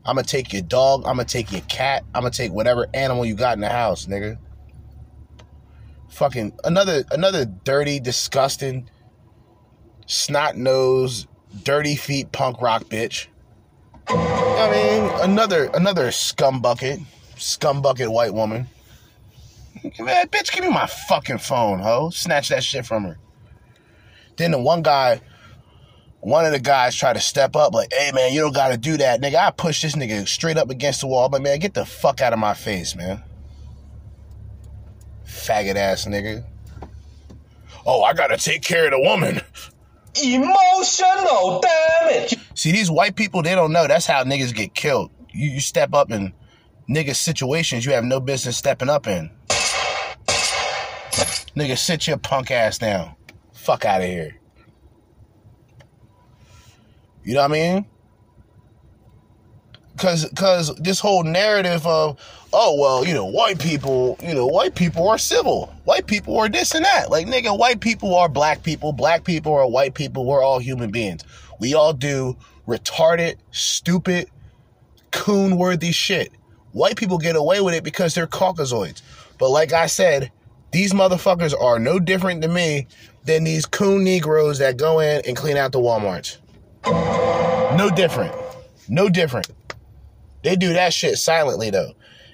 I'm gonna take your dog. I'm gonna take your cat. I'm gonna take whatever animal you got in the house, nigga. Fucking another another dirty, disgusting, snot nose, dirty feet punk rock bitch. I mean, another another scum bucket, scum bucket white woman. Man, bitch, give me my fucking phone, ho. Snatch that shit from her. Then the one guy, one of the guys tried to step up, like, hey man, you don't gotta do that. Nigga, I pushed this nigga straight up against the wall. But man, get the fuck out of my face, man. Faggot ass nigga. Oh, I gotta take care of the woman. Emotional damage. See, these white people, they don't know. That's how niggas get killed. you, you step up in nigga situations you have no business stepping up in. Nigga, sit your punk ass down. Fuck out of here. You know what I mean? Cause, cause this whole narrative of, oh well, you know, white people, you know, white people are civil, white people are this and that. Like nigga, white people are black people, black people are white people. We're all human beings. We all do retarded, stupid, coon-worthy shit. White people get away with it because they're Caucasoids. But like I said, these motherfuckers are no different to me than these coon Negroes that go in and clean out the Walmarts. No different. No different. They do that shit silently though.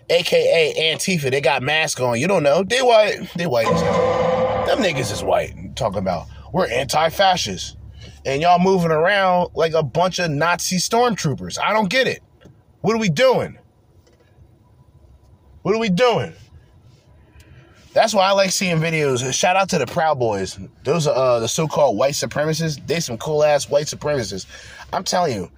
AKA Antifa. They got masks on. You don't know. They white. They white. Them niggas is white. Talking about we're anti-fascist. And y'all moving around like a bunch of Nazi stormtroopers. I don't get it. What are we doing? What are we doing? That's why I like seeing videos. Shout out to the Proud Boys. Those are uh, the so-called white supremacists. They some cool ass white supremacists. I'm telling you,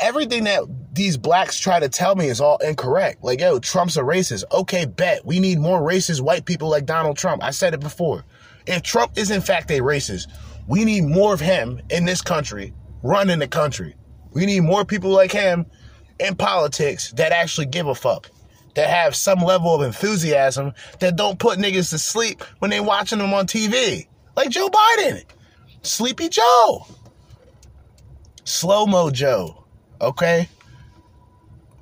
everything that these blacks try to tell me is all incorrect. Like, yo, Trump's a racist. Okay, bet. We need more racist white people like Donald Trump. I said it before. If Trump is in fact a racist, we need more of him in this country, running the country. We need more people like him in politics that actually give a fuck. That have some level of enthusiasm that don't put niggas to sleep when they watching them on TV. Like Joe Biden. Sleepy Joe. Slow Mo Joe. Okay?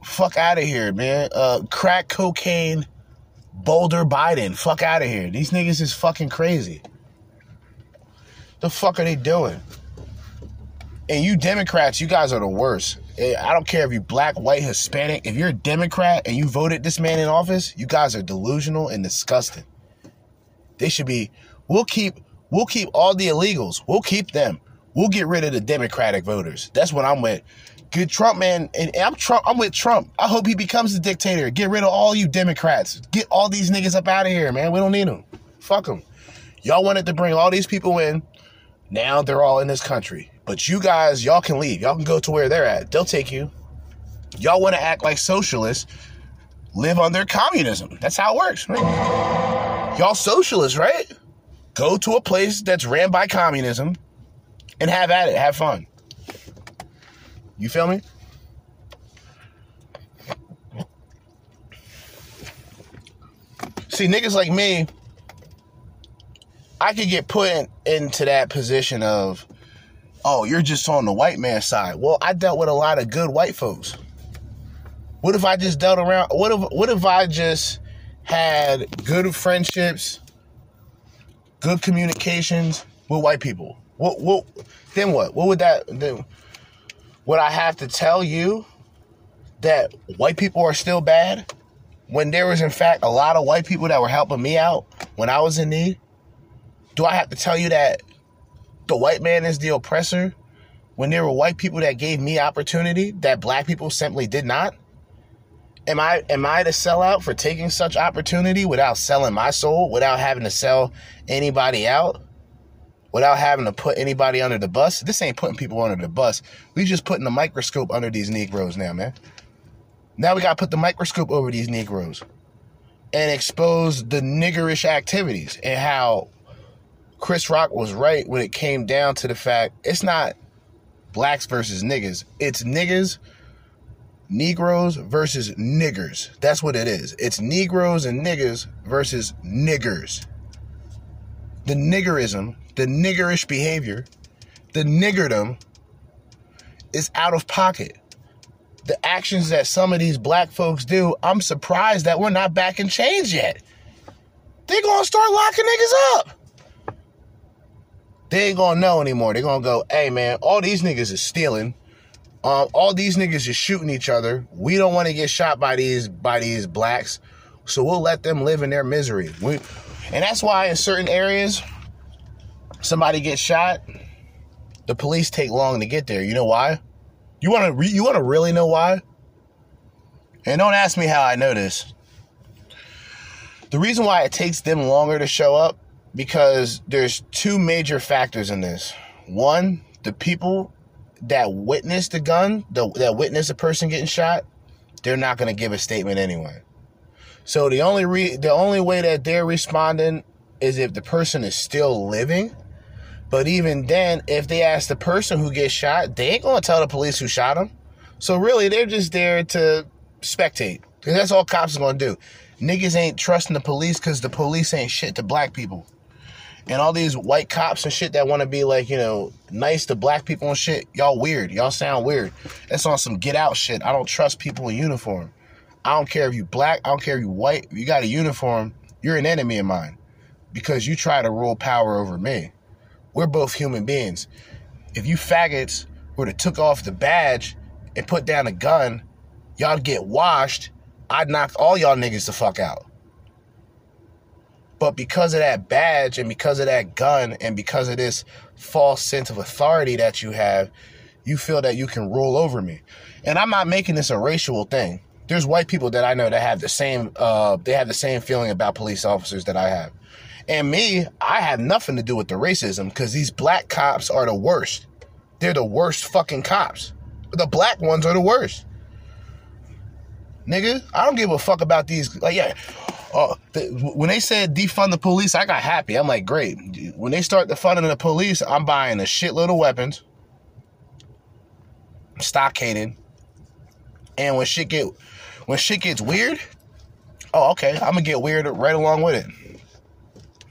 Fuck out of here, man. Uh, crack cocaine, Boulder Biden. Fuck out of here. These niggas is fucking crazy. The fuck are they doing? And you Democrats, you guys are the worst. Eh, I don't care if you're black, white, Hispanic. If you're a Democrat and you voted this man in office, you guys are delusional and disgusting. They should be. We'll keep. We'll keep all the illegals. We'll keep them. We'll get rid of the Democratic voters. That's what I'm with. Good Trump, man. And I'm Trump. I'm with Trump. I hope he becomes the dictator. Get rid of all you Democrats. Get all these niggas up out of here, man. We don't need them. Fuck them. Y'all wanted to bring all these people in. Now they're all in this country. But you guys, y'all can leave. Y'all can go to where they're at. They'll take you. Y'all want to act like socialists, live under communism. That's how it works, right? Y'all socialists, right? Go to a place that's ran by communism and have at it. Have fun. You feel me? See, niggas like me, I could get put in, into that position of, oh, you're just on the white man side. Well, I dealt with a lot of good white folks. What if I just dealt around? What if what if I just had good friendships, good communications with white people? What what then what? What would that then would I have to tell you that white people are still bad when there was in fact a lot of white people that were helping me out when I was in need? Do I have to tell you that the white man is the oppressor when there were white people that gave me opportunity that black people simply did not? Am I am I the sellout for taking such opportunity without selling my soul, without having to sell anybody out, without having to put anybody under the bus? This ain't putting people under the bus. We just putting a microscope under these Negroes now, man. Now we gotta put the microscope over these Negroes and expose the niggerish activities and how Chris Rock was right when it came down to the fact it's not blacks versus niggas. It's niggas, Negroes versus niggers. That's what it is. It's Negroes and niggas versus niggers. The niggerism, the niggerish behavior, the niggerdom is out of pocket. The actions that some of these black folks do, I'm surprised that we're not back in change yet. They're gonna start locking niggas up they ain't gonna know anymore. They're gonna go, hey man, all these niggas is stealing. Um, all these niggas is shooting each other. We don't want to get shot by these by these blacks, so we'll let them live in their misery. We, and that's why in certain areas, somebody gets shot, the police take long to get there. You know why? You want to re- you want to really know why? And don't ask me how I know this. The reason why it takes them longer to show up because there's two major factors in this. One, the people that witness the gun, the, that witness a person getting shot, they're not going to give a statement anyway. So the only re- the only way that they're responding is if the person is still living. But even then, if they ask the person who gets shot, they ain't gonna tell the police who shot them. So really, they're just there to spectate. Because that's all cops are gonna do. Niggas ain't trusting the police because the police ain't shit to black people. And all these white cops and shit that want to be like, you know, nice to black people and shit, y'all weird. Y'all sound weird. That's on some get out shit. I don't trust people in uniform. I don't care if you black, I don't care if you white. If you got a uniform, you're an enemy of mine because you try to rule power over me. We're both human beings. If you faggots were to took off the badge and put down a gun, y'all get washed. I'd knock all y'all niggas the fuck out. But because of that badge and because of that gun and because of this false sense of authority that you have, you feel that you can rule over me. And I'm not making this a racial thing. There's white people that I know that have the same uh, they have the same feeling about police officers that I have. And me, I have nothing to do with the racism because these black cops are the worst. They're the worst fucking cops. The black ones are the worst. Nigga, I don't give a fuck about these. Like, yeah, Oh, the, when they said defund the police, I got happy. I'm like, great. When they start defunding the police, I'm buying a shitload of weapons, stockaded, and when shit get when shit gets weird, oh okay, I'm gonna get weird right along with it.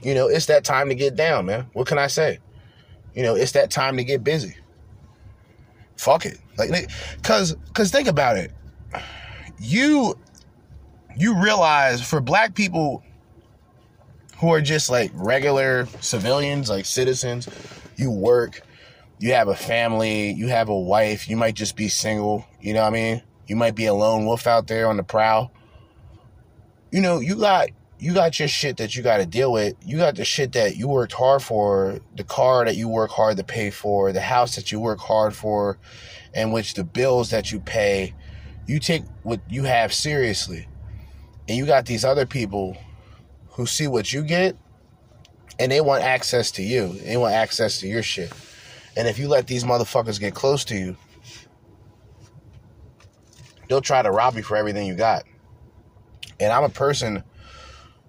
You know, it's that time to get down, man. What can I say? You know, it's that time to get busy. Fuck it, like, cause, cause think about it. You, you realize for black people who are just like regular civilians, like citizens, you work, you have a family, you have a wife, you might just be single, you know what I mean? You might be a lone wolf out there on the prowl. You know, you got you got your shit that you got to deal with. You got the shit that you worked hard for, the car that you work hard to pay for, the house that you work hard for, and which the bills that you pay, you take what you have seriously. And you got these other people who see what you get and they want access to you. They want access to your shit. And if you let these motherfuckers get close to you, they'll try to rob you for everything you got. And I'm a person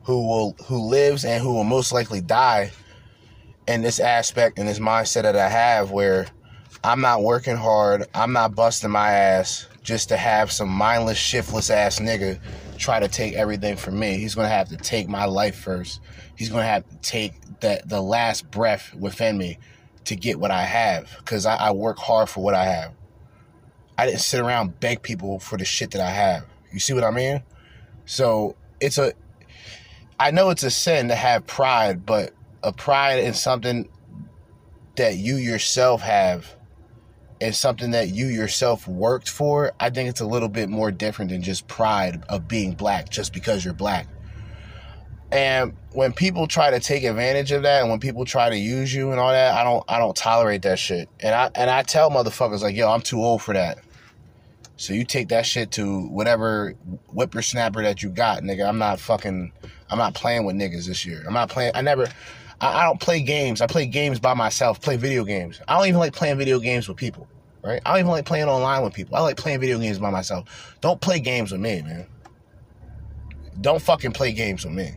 who will who lives and who will most likely die in this aspect and this mindset that I have where I'm not working hard, I'm not busting my ass just to have some mindless, shiftless ass nigga try to take everything from me. He's gonna have to take my life first. He's gonna have to take that the last breath within me to get what I have. Cause I, I work hard for what I have. I didn't sit around beg people for the shit that I have. You see what I mean? So it's a I know it's a sin to have pride, but a pride in something that you yourself have and something that you yourself worked for, I think it's a little bit more different than just pride of being black just because you're black. And when people try to take advantage of that and when people try to use you and all that, I don't I don't tolerate that shit. And I and I tell motherfuckers like, yo, I'm too old for that. So you take that shit to whatever whippersnapper that you got, nigga. I'm not fucking I'm not playing with niggas this year. I'm not playing I never I, I don't play games. I play games by myself, play video games. I don't even like playing video games with people. Right? I don't even like playing online with people. I like playing video games by myself. Don't play games with me, man. Don't fucking play games with me.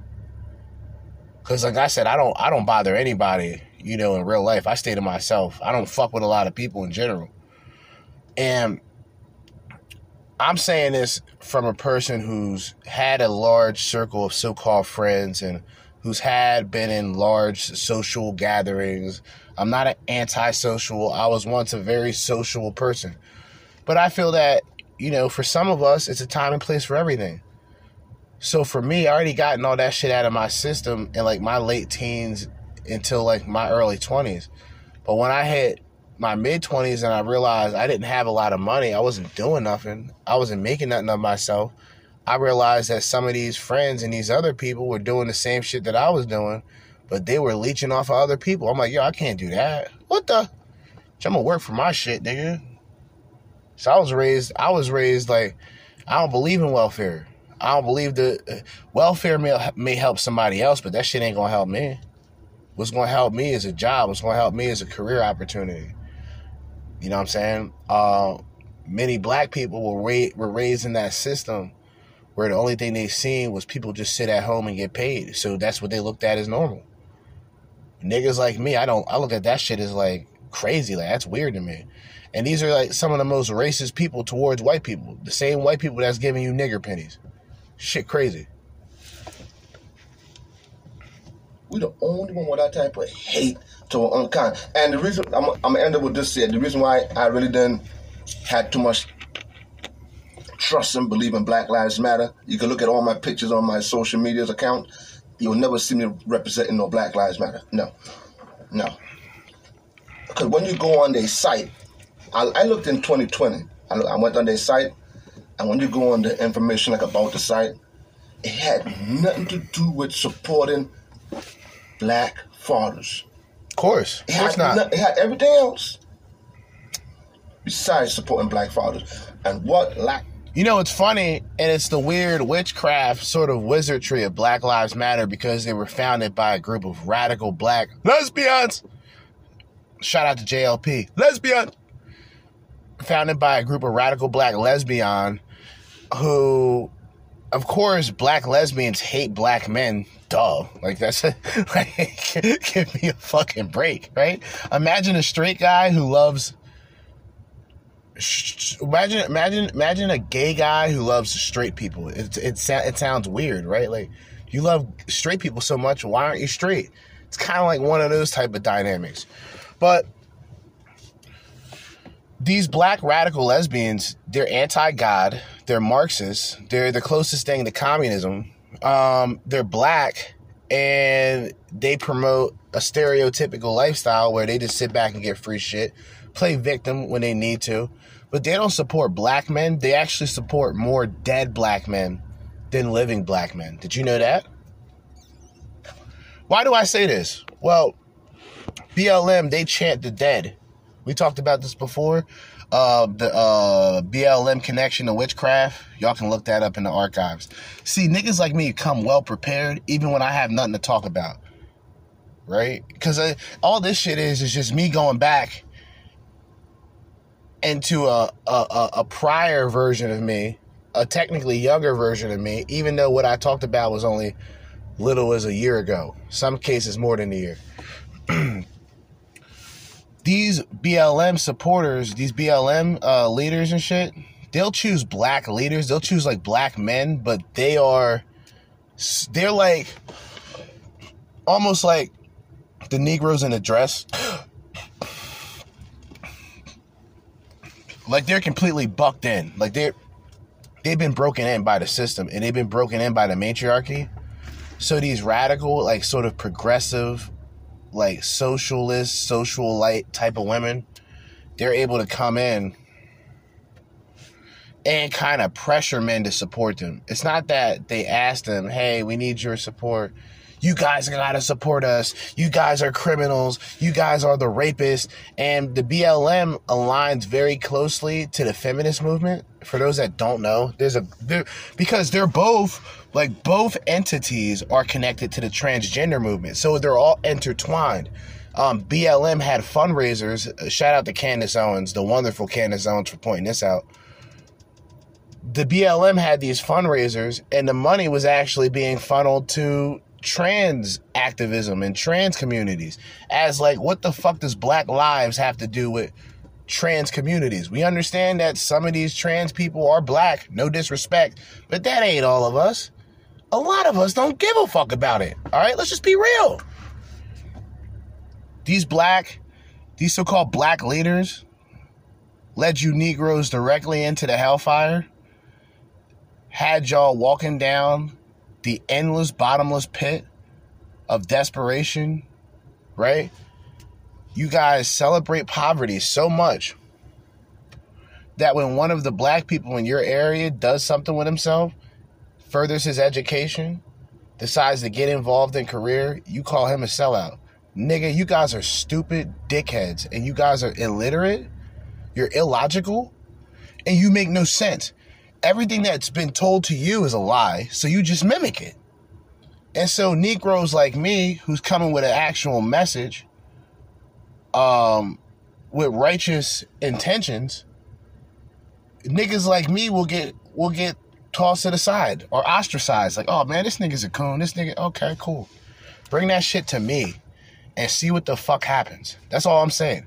Cause like I said, I don't I don't bother anybody, you know, in real life. I stay to myself. I don't fuck with a lot of people in general. And I'm saying this from a person who's had a large circle of so-called friends and who's had been in large social gatherings. I'm not an antisocial. I was once a very social person. But I feel that, you know, for some of us, it's a time and place for everything. So for me, I already gotten all that shit out of my system in like my late teens until like my early 20s. But when I hit my mid 20s and I realized I didn't have a lot of money, I wasn't doing nothing, I wasn't making nothing of myself. I realized that some of these friends and these other people were doing the same shit that I was doing, but they were leeching off of other people. I'm like, yo, I can't do that. What the? I'm gonna work for my shit, nigga. So I was raised, I was raised like, I don't believe in welfare. I don't believe the uh, welfare may, may help somebody else, but that shit ain't gonna help me. What's gonna help me is a job. What's gonna help me is a career opportunity. You know what I'm saying? Uh, many black people were ra- were raised in that system where the only thing they seen was people just sit at home and get paid. So that's what they looked at as normal. Niggas like me, I don't I look at that shit as like crazy. Like that's weird to me. And these are like some of the most racist people towards white people. The same white people that's giving you nigger pennies. Shit crazy. We the only one with that type of hate to unkind. And the reason I'm, I'm gonna end up with this here. The reason why I really didn't had too much trust and believe in Black Lives Matter. You can look at all my pictures on my social media's account. You'll never see me representing no Black Lives Matter. No, no. Because when you go on their site, I, I looked in 2020. I, look, I went on their site, and when you go on the information like about the site, it had nothing to do with supporting black fathers. Of course. Of It course had, not. no- it had everything else besides supporting black fathers. And what lack You know, it's funny, and it's the weird witchcraft sort of wizardry of Black Lives Matter because they were founded by a group of radical black lesbians. Shout out to JLP. Lesbian. Founded by a group of radical black lesbian who, of course, black lesbians hate black men. Duh. Like, that's like, give me a fucking break, right? Imagine a straight guy who loves imagine imagine imagine a gay guy who loves straight people. It, it, it sounds weird right? Like you love straight people so much why aren't you straight? It's kind of like one of those type of dynamics. But these black radical lesbians they're anti-god they're marxists they're the closest thing to communism um, they're black and they promote a stereotypical lifestyle where they just sit back and get free shit play victim when they need to but they don't support black men they actually support more dead black men than living black men did you know that why do i say this well blm they chant the dead we talked about this before uh, the uh, BLM connection to witchcraft. Y'all can look that up in the archives. See, niggas like me come well prepared, even when I have nothing to talk about. Right? Because all this shit is is just me going back into a, a a prior version of me, a technically younger version of me, even though what I talked about was only little as a year ago. Some cases more than a year these BLM supporters, these BLM uh, leaders and shit, they'll choose black leaders. They'll choose like black men, but they are, they're like, almost like the Negroes in a dress. Like they're completely bucked in. Like they're, they've been broken in by the system and they've been broken in by the matriarchy. So these radical, like sort of progressive, like socialist, social light type of women, they're able to come in and kind of pressure men to support them. It's not that they ask them, hey, we need your support. You guys gotta support us. You guys are criminals. You guys are the rapists. And the BLM aligns very closely to the feminist movement. For those that don't know, there's a there, because they're both like both entities are connected to the transgender movement, so they're all intertwined. Um, BLM had fundraisers. Uh, Shout out to Candace Owens, the wonderful Candace Owens, for pointing this out the BLM had these fundraisers, and the money was actually being funneled to trans activism and trans communities. As like, what the fuck does Black Lives have to do with trans communities? We understand that some of these trans people are black, no disrespect, but that ain't all of us. A lot of us don't give a fuck about it. All right, let's just be real. These black, these so called black leaders led you Negroes directly into the hellfire had y'all walking down the endless, bottomless pit of desperation, right? You guys celebrate poverty so much that when one of the black people in your area does something with himself, furthers his education, decides to get involved in career, you call him a sellout. Nigga, you guys are stupid dickheads and you guys are illiterate, you're illogical, and you make no sense everything that's been told to you is a lie, so you just mimic it. And so Negroes like me, who's coming with an actual message, um, with righteous intentions, niggas like me will get will get tossed to the side or ostracized. Like, oh man, this nigga's a coon. This nigga, okay, cool. Bring that shit to me and see what the fuck happens. That's all I'm saying.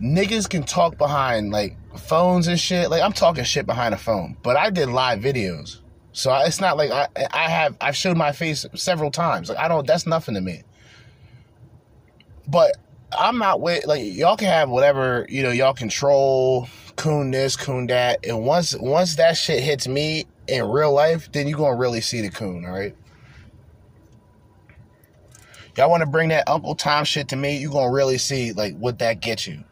Niggas can talk behind like phones and shit. Like I'm talking shit behind a phone, but I did live videos. So I- it's not like I I have I've showed my face several times. Like I don't that's nothing to me. But I'm not with like y'all can have whatever, you know, y'all control coon this, coon that. And once once that shit hits me in real life, then you're gonna really see the coon, all right? Y'all wanna bring that Uncle Tom shit to me, you're gonna really see like what that gets you.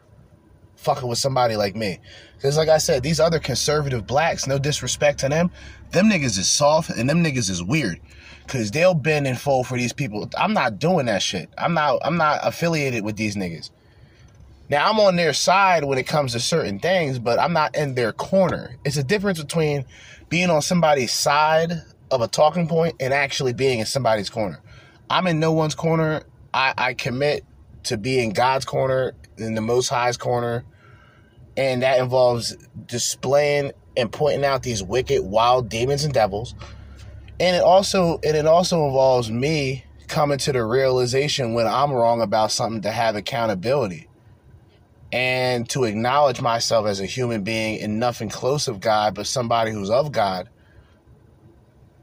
Fucking with somebody like me. Because like I said, these other conservative blacks, no disrespect to them, them niggas is soft and them niggas is weird. Cause they'll bend and fold for these people. I'm not doing that shit. I'm not I'm not affiliated with these niggas. Now I'm on their side when it comes to certain things, but I'm not in their corner. It's a difference between being on somebody's side of a talking point and actually being in somebody's corner. I'm in no one's corner. I, I commit to being God's corner, in the Most High's corner, and that involves displaying and pointing out these wicked, wild demons and devils. And it also and it also involves me coming to the realization when I'm wrong about something to have accountability and to acknowledge myself as a human being and nothing close of God, but somebody who's of God,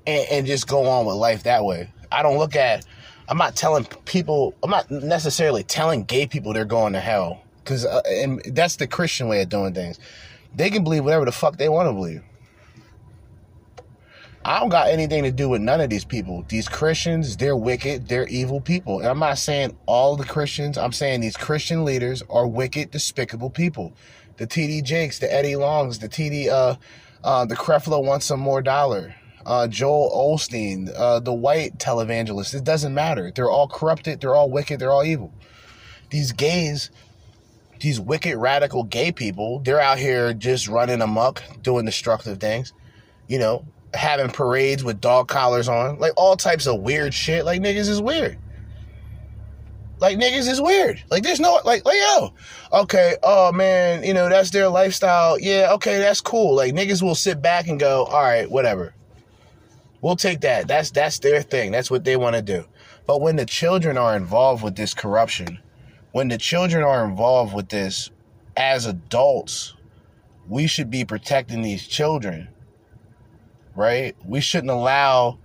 and, and just go on with life that way. I don't look at, I'm not telling people, I'm not necessarily telling gay people they're going to hell, because uh, and that's the Christian way of doing things. They can believe whatever the fuck they want to believe. I don't got anything to do with none of these people. These Christians, they're wicked, they're evil people. And I'm not saying all the Christians, I'm saying these Christian leaders are wicked, despicable people. The TD Jakes, the Eddie Longs, the TD, uh, uh, the Creflo wants some more dollar. Uh, Joel Osteen, uh, the white televangelist. It doesn't matter. They're all corrupted. They're all wicked. They're all evil. These gays, these wicked, radical gay people, they're out here just running amok, doing destructive things. You know, having parades with dog collars on, like all types of weird shit. Like niggas is weird. Like niggas is weird. Like there's no like like yo, okay, oh man, you know that's their lifestyle. Yeah, okay, that's cool. Like niggas will sit back and go, all right, whatever. We'll take that. That's that's their thing. That's what they want to do. But when the children are involved with this corruption, when the children are involved with this as adults, we should be protecting these children right? We shouldn't allow,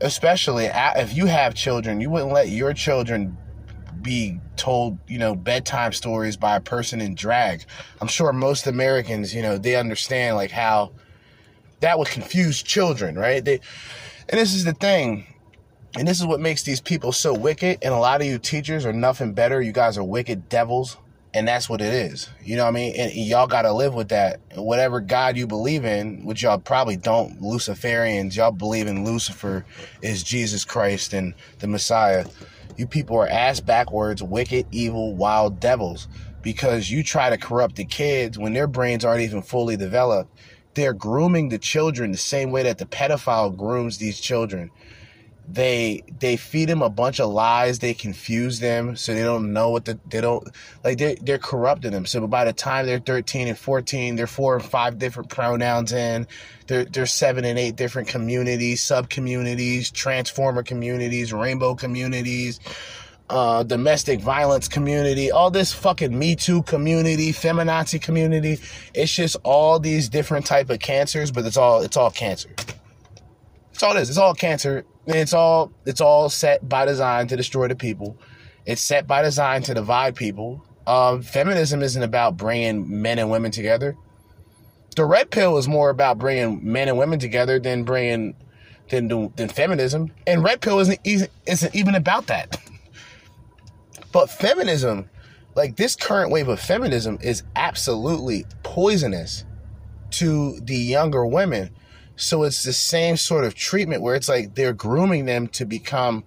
especially if you have children, you wouldn't let your children be told, you know, bedtime stories by a person in drag. I'm sure most Americans, you know, they understand like how that would confuse children, right? They, and this is the thing. And this is what makes these people so wicked. And a lot of you teachers are nothing better. You guys are wicked devils and that's what it is. You know what I mean? And y'all got to live with that. Whatever God you believe in, which y'all probably don't, Luciferians, y'all believe in Lucifer is Jesus Christ and the Messiah. You people are ass backwards, wicked, evil, wild devils because you try to corrupt the kids when their brains aren't even fully developed. They're grooming the children the same way that the pedophile grooms these children they they feed them a bunch of lies they confuse them so they don't know what the they don't like they're, they're corrupting them so by the time they're 13 and 14 they're four and five different pronouns in they're, they're seven and eight different communities sub communities transformer communities rainbow communities uh, domestic violence community, all this fucking Me Too community, feminazi community. It's just all these different type of cancers, but it's all it's all cancer. It's all this. It's all cancer it's all it's all set by design to destroy the people. It's set by design to divide people. Um, feminism isn't about bringing men and women together. The red pill is more about bringing men and women together than bringing than than feminism. And red pill isn't isn't even about that. But feminism, like this current wave of feminism, is absolutely poisonous to the younger women so it's the same sort of treatment where it's like they're grooming them to become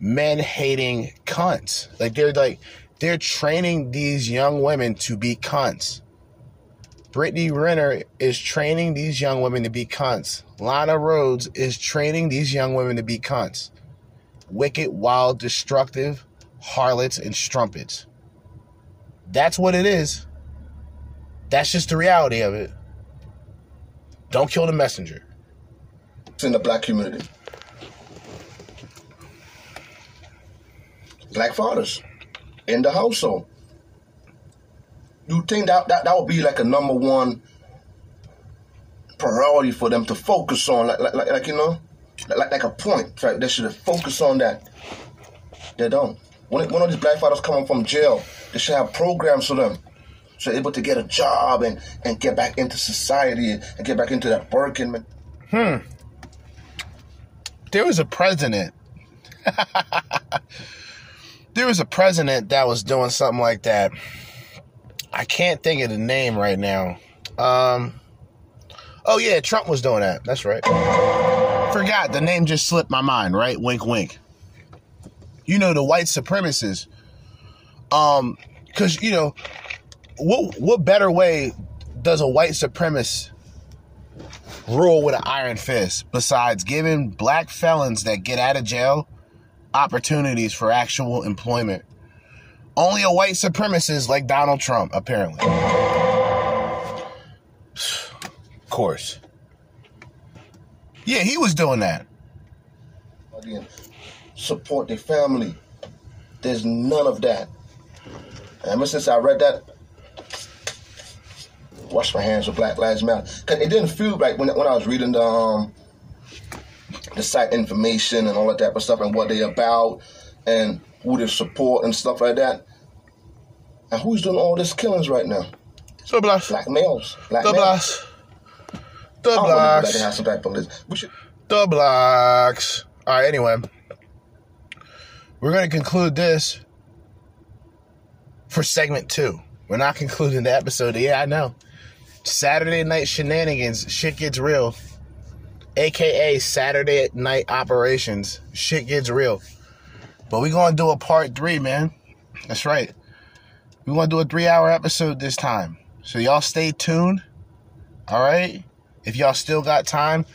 men hating cunts. Like they're like they're training these young women to be cunts. Brittany Renner is training these young women to be cunts. Lana Rhoades is training these young women to be cunts. Wicked, wild, destructive harlots and strumpets. that's what it is. That's just the reality of it. Don't kill the messenger. It's in the black community. Black fathers in the household. You think that, that that would be like a number one priority for them to focus on, like like, like, like you know, like like a point, right? They should focus on that. They don't. When one of these black fathers coming from jail, they should have programs for them, so able to get a job and and get back into society and, and get back into that working. Man. Hmm. There was a president. there was a president that was doing something like that. I can't think of the name right now. Um. Oh yeah, Trump was doing that. That's right. Forgot the name just slipped my mind. Right? Wink, wink. You know the white supremacists. Um, because you know, what what better way does a white supremacist rule with an iron fist besides giving black felons that get out of jail opportunities for actual employment? Only a white supremacist like Donald Trump, apparently. Of course. Yeah, he was doing that. Support their family. There's none of that. Ever since I read that, wash my hands with Black Lives Matter. Cause it didn't feel right when when I was reading the um, the site information and all that type of stuff and what they about and who they support and stuff like that. And who's doing all this killings right now? So blast. Black males. Black The males. blacks. The I blacks. they have some type of list. We should The blacks. All right, anyway. We're going to conclude this for segment two. We're not concluding the episode. Yeah, I know. Saturday night shenanigans. Shit gets real. AKA Saturday night operations. Shit gets real. But we're going to do a part three, man. That's right. We're going to do a three hour episode this time. So y'all stay tuned. All right? If y'all still got time.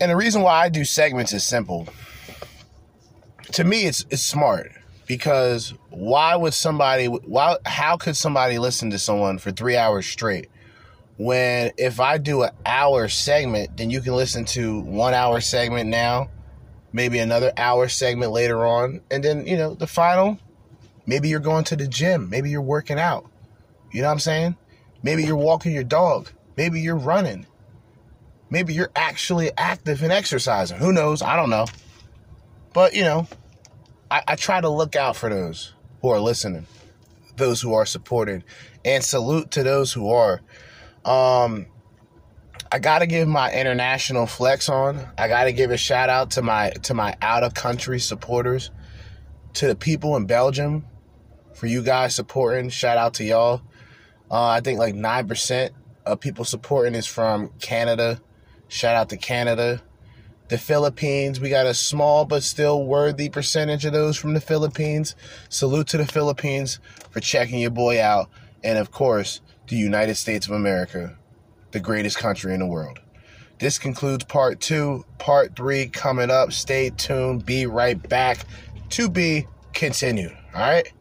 And the reason why I do segments is simple. To me, it's it's smart because why would somebody? Why? How could somebody listen to someone for three hours straight? When if I do an hour segment, then you can listen to one hour segment now, maybe another hour segment later on, and then you know the final. Maybe you're going to the gym. Maybe you're working out. You know what I'm saying? Maybe you're walking your dog. Maybe you're running. Maybe you're actually active and exercising. Who knows? I don't know. But, you know, I, I try to look out for those who are listening, those who are supported, and salute to those who are. Um, I gotta give my international flex on. I gotta give a shout out to my to my out of country supporters, to the people in Belgium, for you guys supporting. Shout out to y'all. Uh, I think like nine percent of people supporting is from Canada. Shout out to Canada. The Philippines, we got a small but still worthy percentage of those from the Philippines. Salute to the Philippines for checking your boy out. And of course, the United States of America, the greatest country in the world. This concludes part two. Part three coming up. Stay tuned. Be right back. To be continued. All right.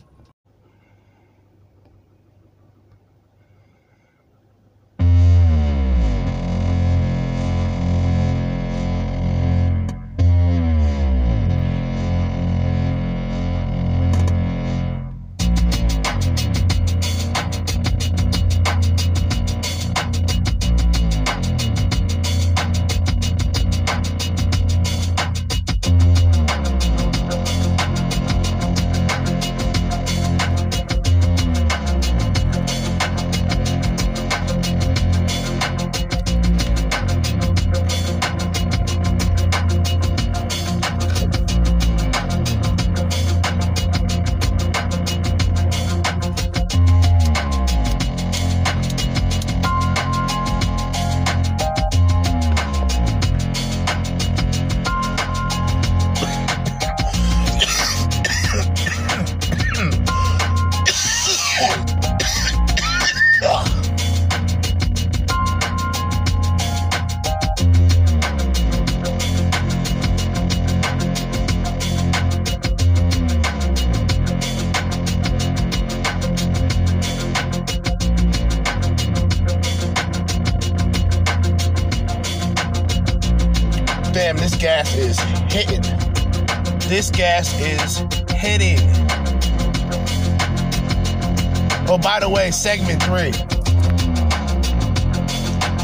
Segment three.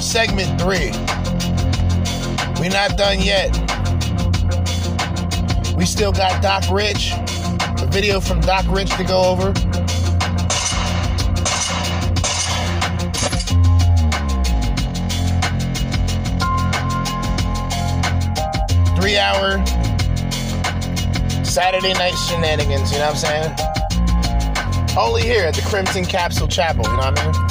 Segment three. We're not done yet. We still got Doc Rich, a video from Doc Rich to go over. Three hour Saturday night shenanigans, you know what I'm saying? Only here at the Crimson Capsule Chapel, you know what I mean?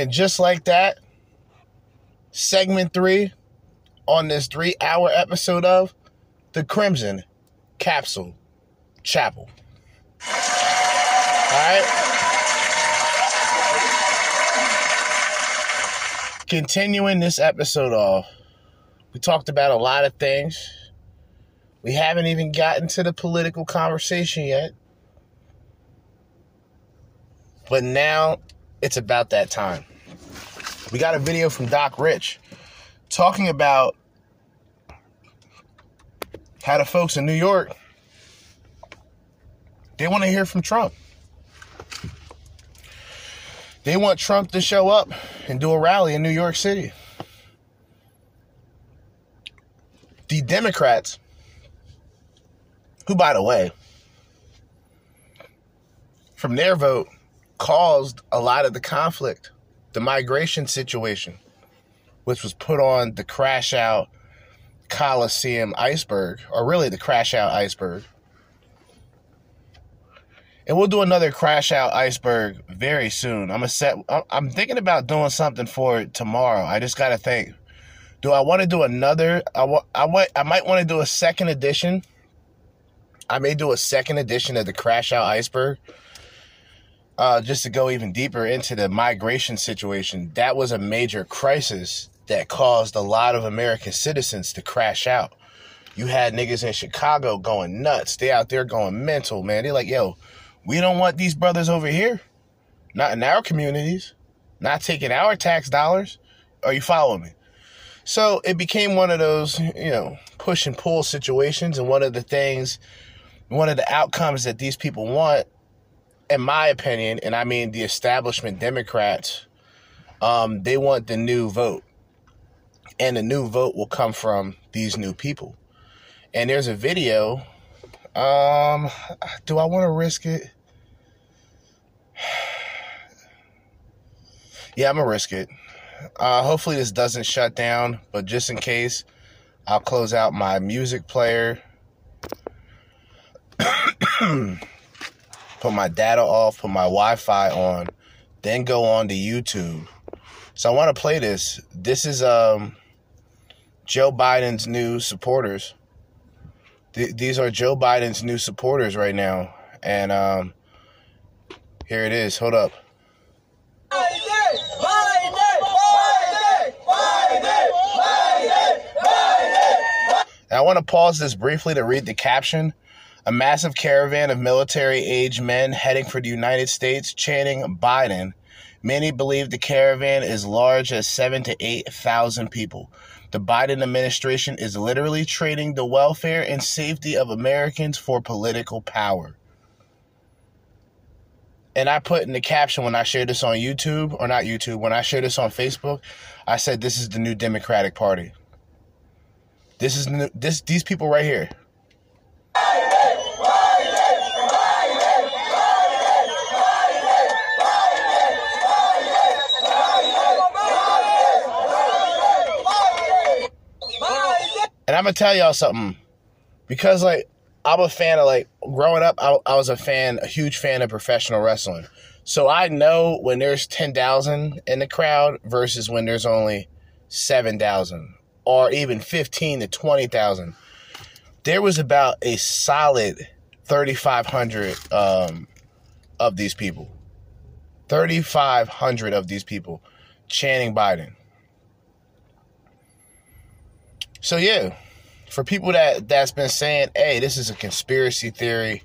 And just like that, segment three on this three hour episode of The Crimson Capsule Chapel. All right. Continuing this episode off, we talked about a lot of things. We haven't even gotten to the political conversation yet. But now it's about that time. We got a video from Doc Rich talking about how the folks in New York they want to hear from Trump. They want Trump to show up and do a rally in New York City. The Democrats, who, by the way, from their vote, caused a lot of the conflict, the migration situation, which was put on the crash out Coliseum iceberg, or really the crash out iceberg. And we'll do another crash out iceberg very soon. I'm a set. I'm thinking about doing something for it tomorrow. I just gotta think. Do I want to do another? I want. I want. I might want to do a second edition. I may do a second edition of the crash out iceberg. Uh, just to go even deeper into the migration situation, that was a major crisis that caused a lot of American citizens to crash out. You had niggas in Chicago going nuts. They out there going mental, man. They're like, yo, we don't want these brothers over here. Not in our communities. Not taking our tax dollars. Are you following me? So it became one of those, you know, push and pull situations. And one of the things, one of the outcomes that these people want, in my opinion, and I mean the establishment Democrats, um, they want the new vote. And the new vote will come from these new people. And there's a video. Um, do I want to risk it? yeah, I'm gonna risk it. Uh, hopefully this doesn't shut down, but just in case, I'll close out my music player. put my data off, put my Wi-Fi on, then go on to YouTube. So I want to play this. This is um Joe Biden's new supporters. Th- these are Joe Biden's new supporters right now, and um, here it is. Hold up. I want to pause this briefly to read the caption. A massive caravan of military aged men heading for the United States chanting Biden. Many believe the caravan is large as seven to eight thousand people. The Biden administration is literally trading the welfare and safety of Americans for political power. And I put in the caption when I shared this on YouTube, or not YouTube, when I shared this on Facebook, I said this is the new Democratic Party. This is new, this these people right here. And I'm gonna tell y'all something, because like I'm a fan of like growing up. I, I was a fan, a huge fan of professional wrestling. So I know when there's ten thousand in the crowd versus when there's only seven thousand or even fifteen to twenty thousand. There was about a solid thirty five hundred um, of these people. Thirty five hundred of these people chanting Biden. So yeah, for people that that's been saying, "Hey, this is a conspiracy theory."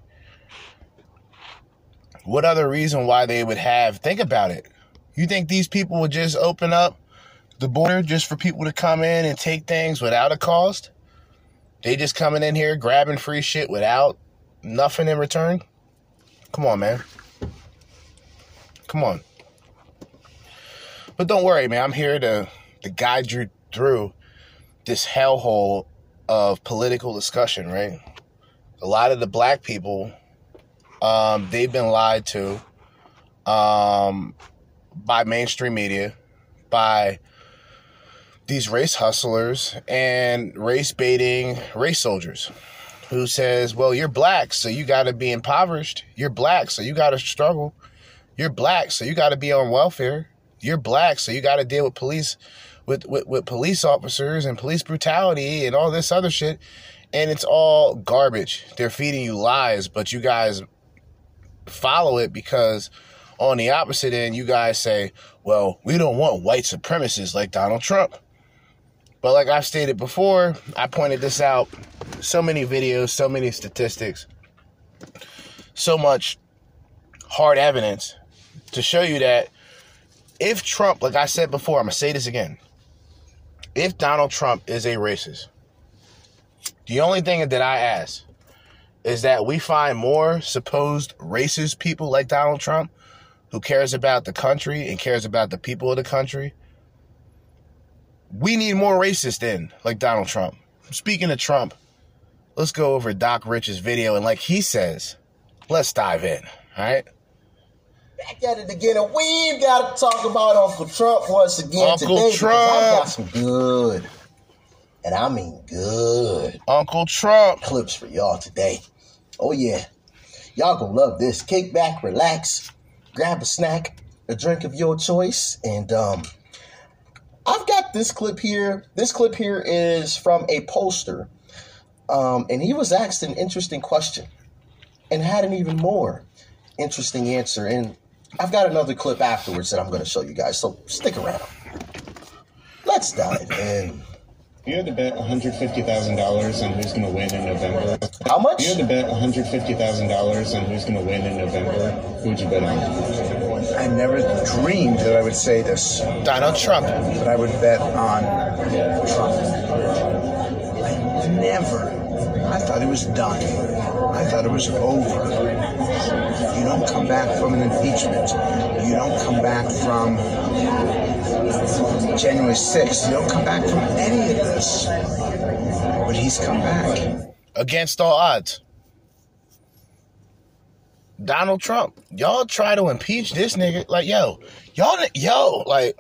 What other reason why they would have? Think about it. You think these people would just open up the border just for people to come in and take things without a cost? They just coming in here grabbing free shit without nothing in return? Come on, man. Come on. But don't worry, man. I'm here to to guide you through this hellhole of political discussion, right? A lot of the black people, um, they've been lied to um, by mainstream media, by these race hustlers and race baiting race soldiers who says, well, you're black, so you got to be impoverished. You're black, so you got to struggle. You're black, so you got to be on welfare. You're black, so you got to deal with police with, with, with police officers and police brutality and all this other shit. And it's all garbage. They're feeding you lies, but you guys follow it because on the opposite end, you guys say, well, we don't want white supremacists like Donald Trump. But like I've stated before, I pointed this out so many videos, so many statistics, so much hard evidence to show you that if Trump, like I said before, I'm going to say this again if Donald Trump is a racist, the only thing that I ask is that we find more supposed racist people like Donald Trump who cares about the country and cares about the people of the country. We need more racists then, like Donald Trump. Speaking of Trump, let's go over Doc Rich's video and like he says, let's dive in, all right? Back at it again, and we've got to talk about Uncle Trump once again Uncle today. Trump. I got some good, and I mean good, Uncle Trump clips for y'all today. Oh yeah, y'all gonna love this. Kick back, relax, grab a snack, a drink of your choice, and um, I've got this clip here. This clip here is from a pollster, um, and he was asked an interesting question, and had an even more interesting answer. And I've got another clip afterwards that I'm going to show you guys, so stick around. Let's dive in. You had to bet $150,000 on who's going to win in November. How much? You had to bet $150,000 on who's going to win in November. Who'd you bet on? I never dreamed that I would say this. Donald Trump. But I would bet on Trump. I never. I thought it was done. I thought it was over. You don't come back from an impeachment. You don't come back from January 6th. You don't come back from any of this. But he's come back. Against all odds. Donald Trump. Y'all try to impeach this nigga. Like, yo, y'all, yo, like,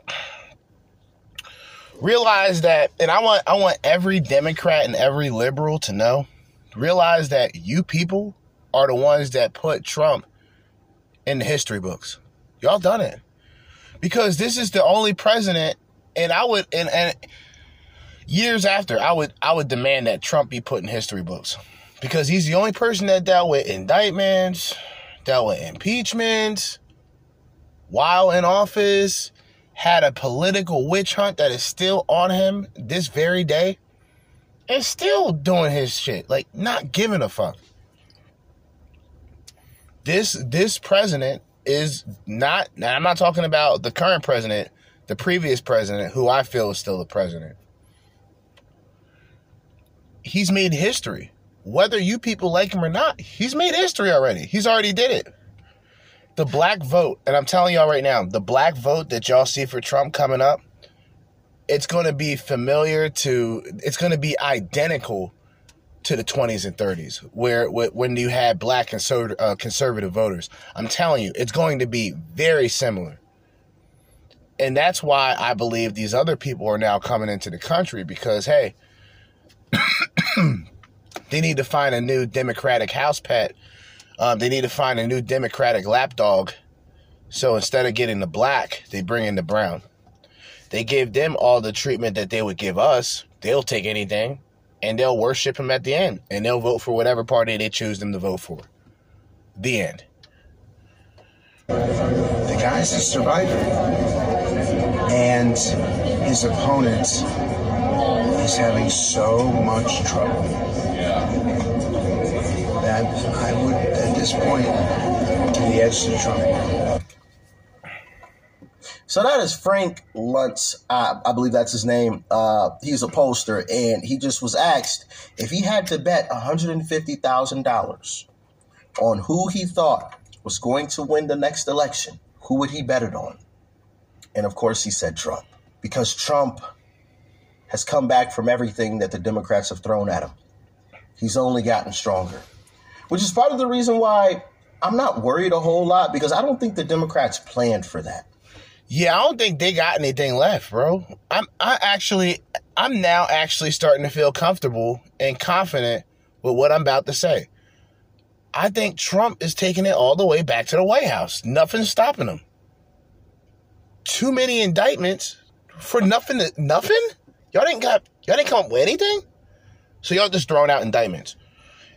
realize that, and I want, I want every Democrat and every liberal to know, realize that you people are the ones that put Trump in the history books. Y'all done it. Because this is the only president, and I would, and, and years after, I would, I would demand that Trump be put in history books. Because he's the only person that dealt with indictments, dealt with impeachments, while in office, had a political witch hunt that is still on him this very day. and still doing his shit, like not giving a fuck. This this president is not. I'm not talking about the current president, the previous president, who I feel is still the president. He's made history. Whether you people like him or not, he's made history already. He's already did it. The black vote, and I'm telling y'all right now, the black vote that y'all see for Trump coming up, it's going to be familiar to, it's going to be identical to the 20s and 30s, where when you had black conservative, uh, conservative voters. I'm telling you, it's going to be very similar. And that's why I believe these other people are now coming into the country because, hey, they need to find a new Democratic house pet. Um, they need to find a new Democratic lapdog. So instead of getting the black, they bring in the brown. They give them all the treatment that they would give us. They'll take anything and they'll worship him at the end and they'll vote for whatever party they choose them to vote for. The end. The guy's a survivor. And his opponent is having so much trouble that I would, at this point, give the edge to Trump. So that is Frank Luntz. Uh, I believe that's his name. Uh, he's a pollster, and he just was asked if he had to bet $150,000 on who he thought was going to win the next election, who would he bet it on? And of course, he said Trump, because Trump has come back from everything that the Democrats have thrown at him. He's only gotten stronger, which is part of the reason why I'm not worried a whole lot because I don't think the Democrats planned for that. Yeah, I don't think they got anything left, bro. I'm I actually I'm now actually starting to feel comfortable and confident with what I'm about to say. I think Trump is taking it all the way back to the White House. Nothing's stopping him. Too many indictments for nothing to, nothing? Y'all didn't got y'all didn't come up with anything? So y'all just throwing out indictments.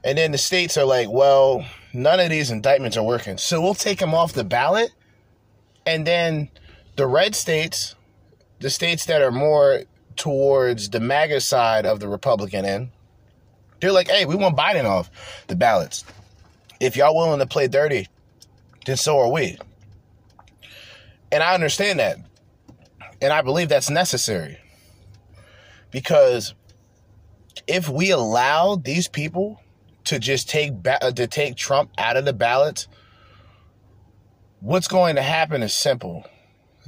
And then the states are like, well, none of these indictments are working. So we'll take them off the ballot and then the red states, the states that are more towards the MAGA side of the Republican end, they're like, hey, we want Biden off the ballots. If y'all willing to play dirty, then so are we. And I understand that. And I believe that's necessary. Because if we allow these people to just take ba- uh, to take Trump out of the ballots, what's going to happen is simple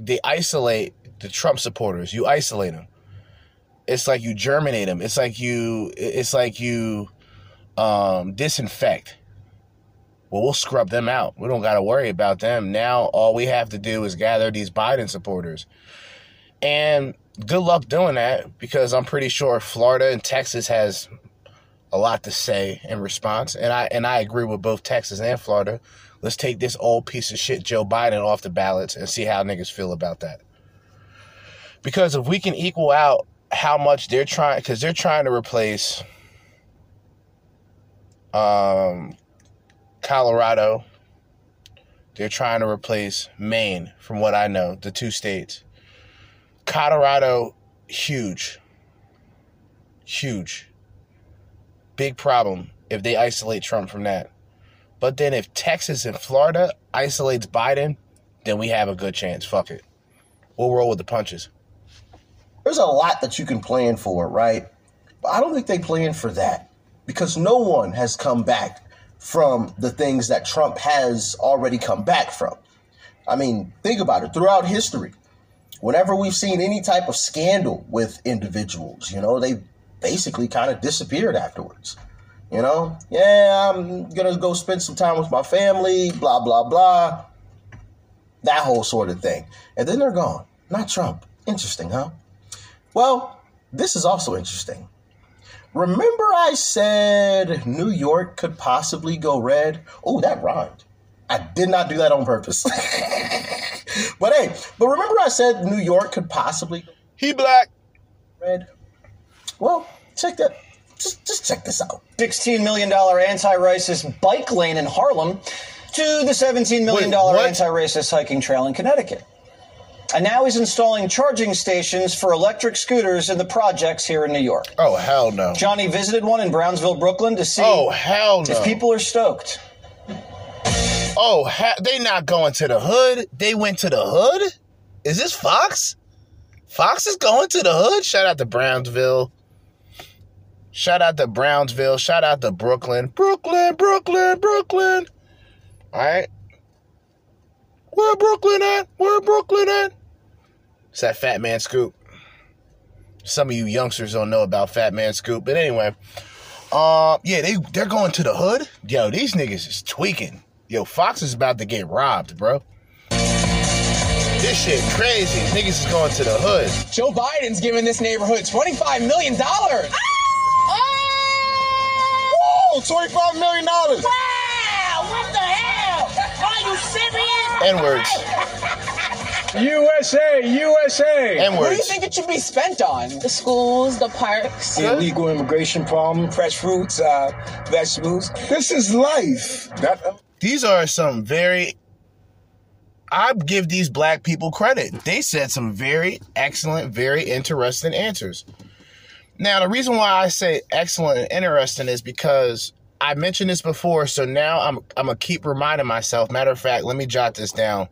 they isolate the Trump supporters. You isolate them. It's like you germinate them. It's like you. It's like you um, disinfect. Well, we'll scrub them out. We don't got to worry about them. Now, all we have to do is gather these Biden supporters. And good luck doing that because I'm pretty sure Florida and Texas has a lot to say in response. And I and I agree with both Texas and Florida. Let's take this old piece of shit Joe Biden off the ballots and see how niggas feel about that. Because if we can equal out how much they're trying, because they're trying to replace um, Colorado, they're trying to replace Maine, from what I know, the two states. Colorado, huge. Huge. Big problem if they isolate Trump from that. But then if Texas and Florida isolates Biden, then we have a good chance. Fuck it. We'll roll with the punches. There's a lot that you can plan for, right? But I don't think they plan for that because no one has come back from the things that Trump has already come back from. I mean, think about it. Throughout history, whenever we've seen any type of scandal with individuals, you know, they basically kind of disappeared afterwards. You know, yeah, I'm gonna go spend some time with my family, blah, blah, blah. That whole sort of thing. And then they're gone. Not Trump. Interesting, huh? Well, this is also interesting. Remember, I said New York could possibly go red? Oh, that rhymed. I did not do that on purpose. but hey, but remember, I said New York could possibly. He black. Red. Well, check that just, just check this out. $16 million anti racist bike lane in Harlem to the $17 million anti racist hiking trail in Connecticut. And now he's installing charging stations for electric scooters in the projects here in New York. Oh hell no. Johnny visited one in Brownsville, Brooklyn to see Oh hell no. if people are stoked. Oh, ha- they not going to the hood. They went to the hood. Is this Fox? Fox is going to the hood. Shout out to Brownsville. Shout out to Brownsville. Shout out to Brooklyn. Brooklyn, Brooklyn, Brooklyn. All right. Where Brooklyn at? Where Brooklyn at? It's that Fat Man Scoop. Some of you youngsters don't know about Fat Man Scoop, but anyway. Uh, yeah, they they're going to the hood. Yo, these niggas is tweaking. Yo, Fox is about to get robbed, bro. This shit crazy. Niggas is going to the hood. Joe Biden's giving this neighborhood $25 million. Oh, $25 million. Wow! What the hell? Are you serious? N words. USA, USA. N What do you think it should be spent on? The schools, the parks. The illegal immigration problem, fresh fruits, uh, vegetables. This is life. That, These are some very. I give these black people credit. They said some very excellent, very interesting answers. Now, the reason why I say excellent and interesting is because I mentioned this before, so now I'm I'm gonna keep reminding myself. Matter of fact, let me jot this down.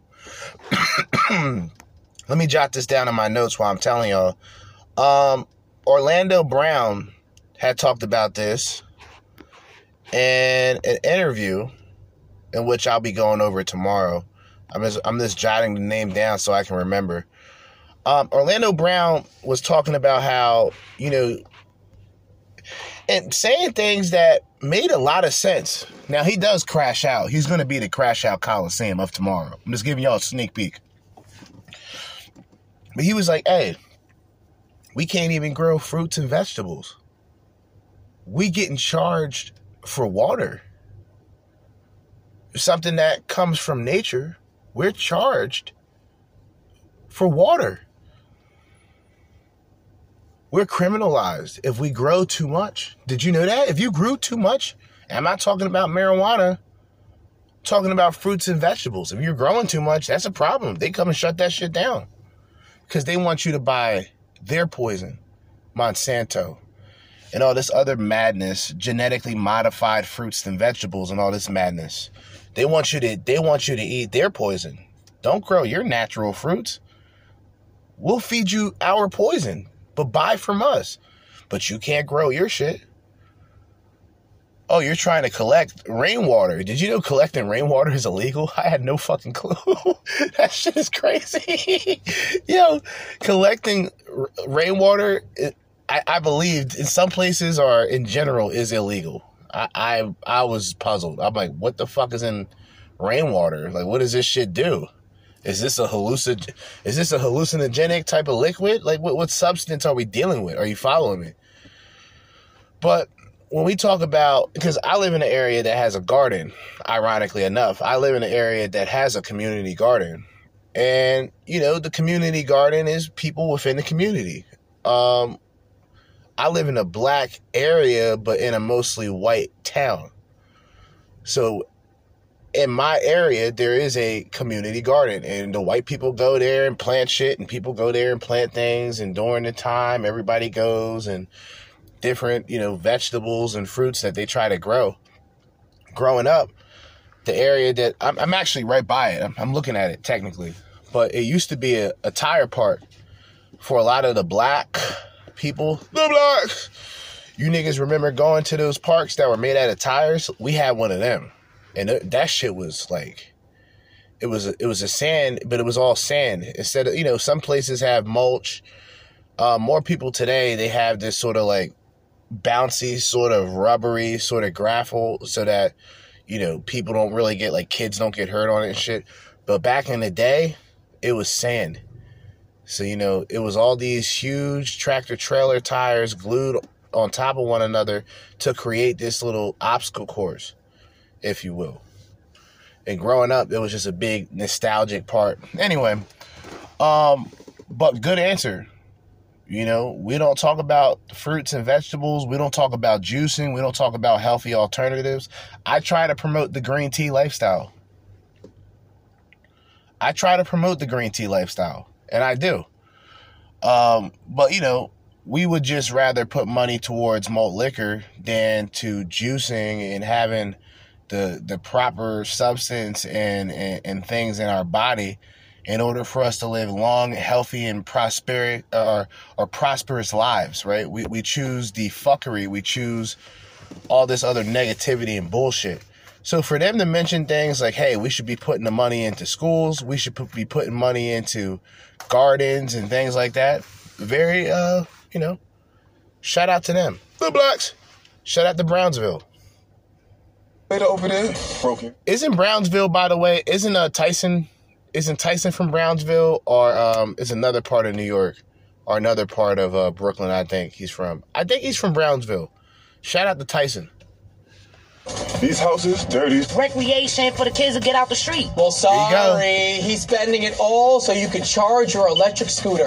let me jot this down in my notes while I'm telling y'all. Um, Orlando Brown had talked about this in an interview, in which I'll be going over tomorrow. I'm just I'm just jotting the name down so I can remember. Um, Orlando Brown was talking about how you know, and saying things that made a lot of sense. Now he does crash out. He's going to be the crash out Coliseum of tomorrow. I'm just giving y'all a sneak peek. But he was like, "Hey, we can't even grow fruits and vegetables. We getting charged for water. Something that comes from nature. We're charged for water. We're criminalized if we grow too much. Did you know that? If you grew too much, I'm not talking about marijuana, talking about fruits and vegetables. If you're growing too much, that's a problem. They come and shut that shit down because they want you to buy their poison, Monsanto, and all this other madness, genetically modified fruits and vegetables and all this madness. They want you to they want you to eat their poison. Don't grow your natural fruits. We'll feed you our poison, but buy from us. But you can't grow your shit. Oh, you're trying to collect rainwater. Did you know collecting rainwater is illegal? I had no fucking clue. that shit is crazy. Yo, collecting r- rainwater, I, I believed in some places or in general is illegal. I, I I was puzzled. I'm like, what the fuck is in rainwater? Like, what does this shit do? Is this a hallucin? Is this a hallucinogenic type of liquid? Like, what what substance are we dealing with? Are you following me? But when we talk about, because I live in an area that has a garden, ironically enough, I live in an area that has a community garden, and you know the community garden is people within the community. Um, I live in a black area, but in a mostly white town. So in my area, there is a community garden, and the white people go there and plant shit, and people go there and plant things. And during the time, everybody goes and different, you know, vegetables and fruits that they try to grow. Growing up, the area that I'm, I'm actually right by it, I'm, I'm looking at it technically, but it used to be a, a tire park for a lot of the black people. The blacks. You niggas remember going to those parks that were made out of tires? We had one of them, and it, that shit was like, it was it was a sand, but it was all sand instead of you know some places have mulch. Uh, more people today they have this sort of like bouncy, sort of rubbery, sort of gravel, so that you know people don't really get like kids don't get hurt on it and shit. But back in the day, it was sand. So, you know, it was all these huge tractor trailer tires glued on top of one another to create this little obstacle course, if you will. And growing up, it was just a big nostalgic part. Anyway, um, but good answer. You know, we don't talk about fruits and vegetables. We don't talk about juicing. We don't talk about healthy alternatives. I try to promote the green tea lifestyle. I try to promote the green tea lifestyle. and I do. Um, but you know, we would just rather put money towards malt liquor than to juicing and having the the proper substance and, and, and things in our body in order for us to live long, healthy, and prosperous or, or prosperous lives, right? We, we choose the fuckery, we choose all this other negativity and bullshit. So for them to mention things like, hey, we should be putting the money into schools, we should be putting money into gardens and things like that, very, uh, you know, shout out to them. The blacks. Shout out to Brownsville. Wait over there. Broken. Isn't Brownsville, by the way, isn't uh, Tyson, isn't Tyson from Brownsville or um, is another part of New York or another part of uh, Brooklyn, I think he's from. I think he's from Brownsville. Shout out to Tyson. These houses dirty. Recreation for the kids to get out the street. Well, sorry, he's spending it all so you can charge your electric scooter.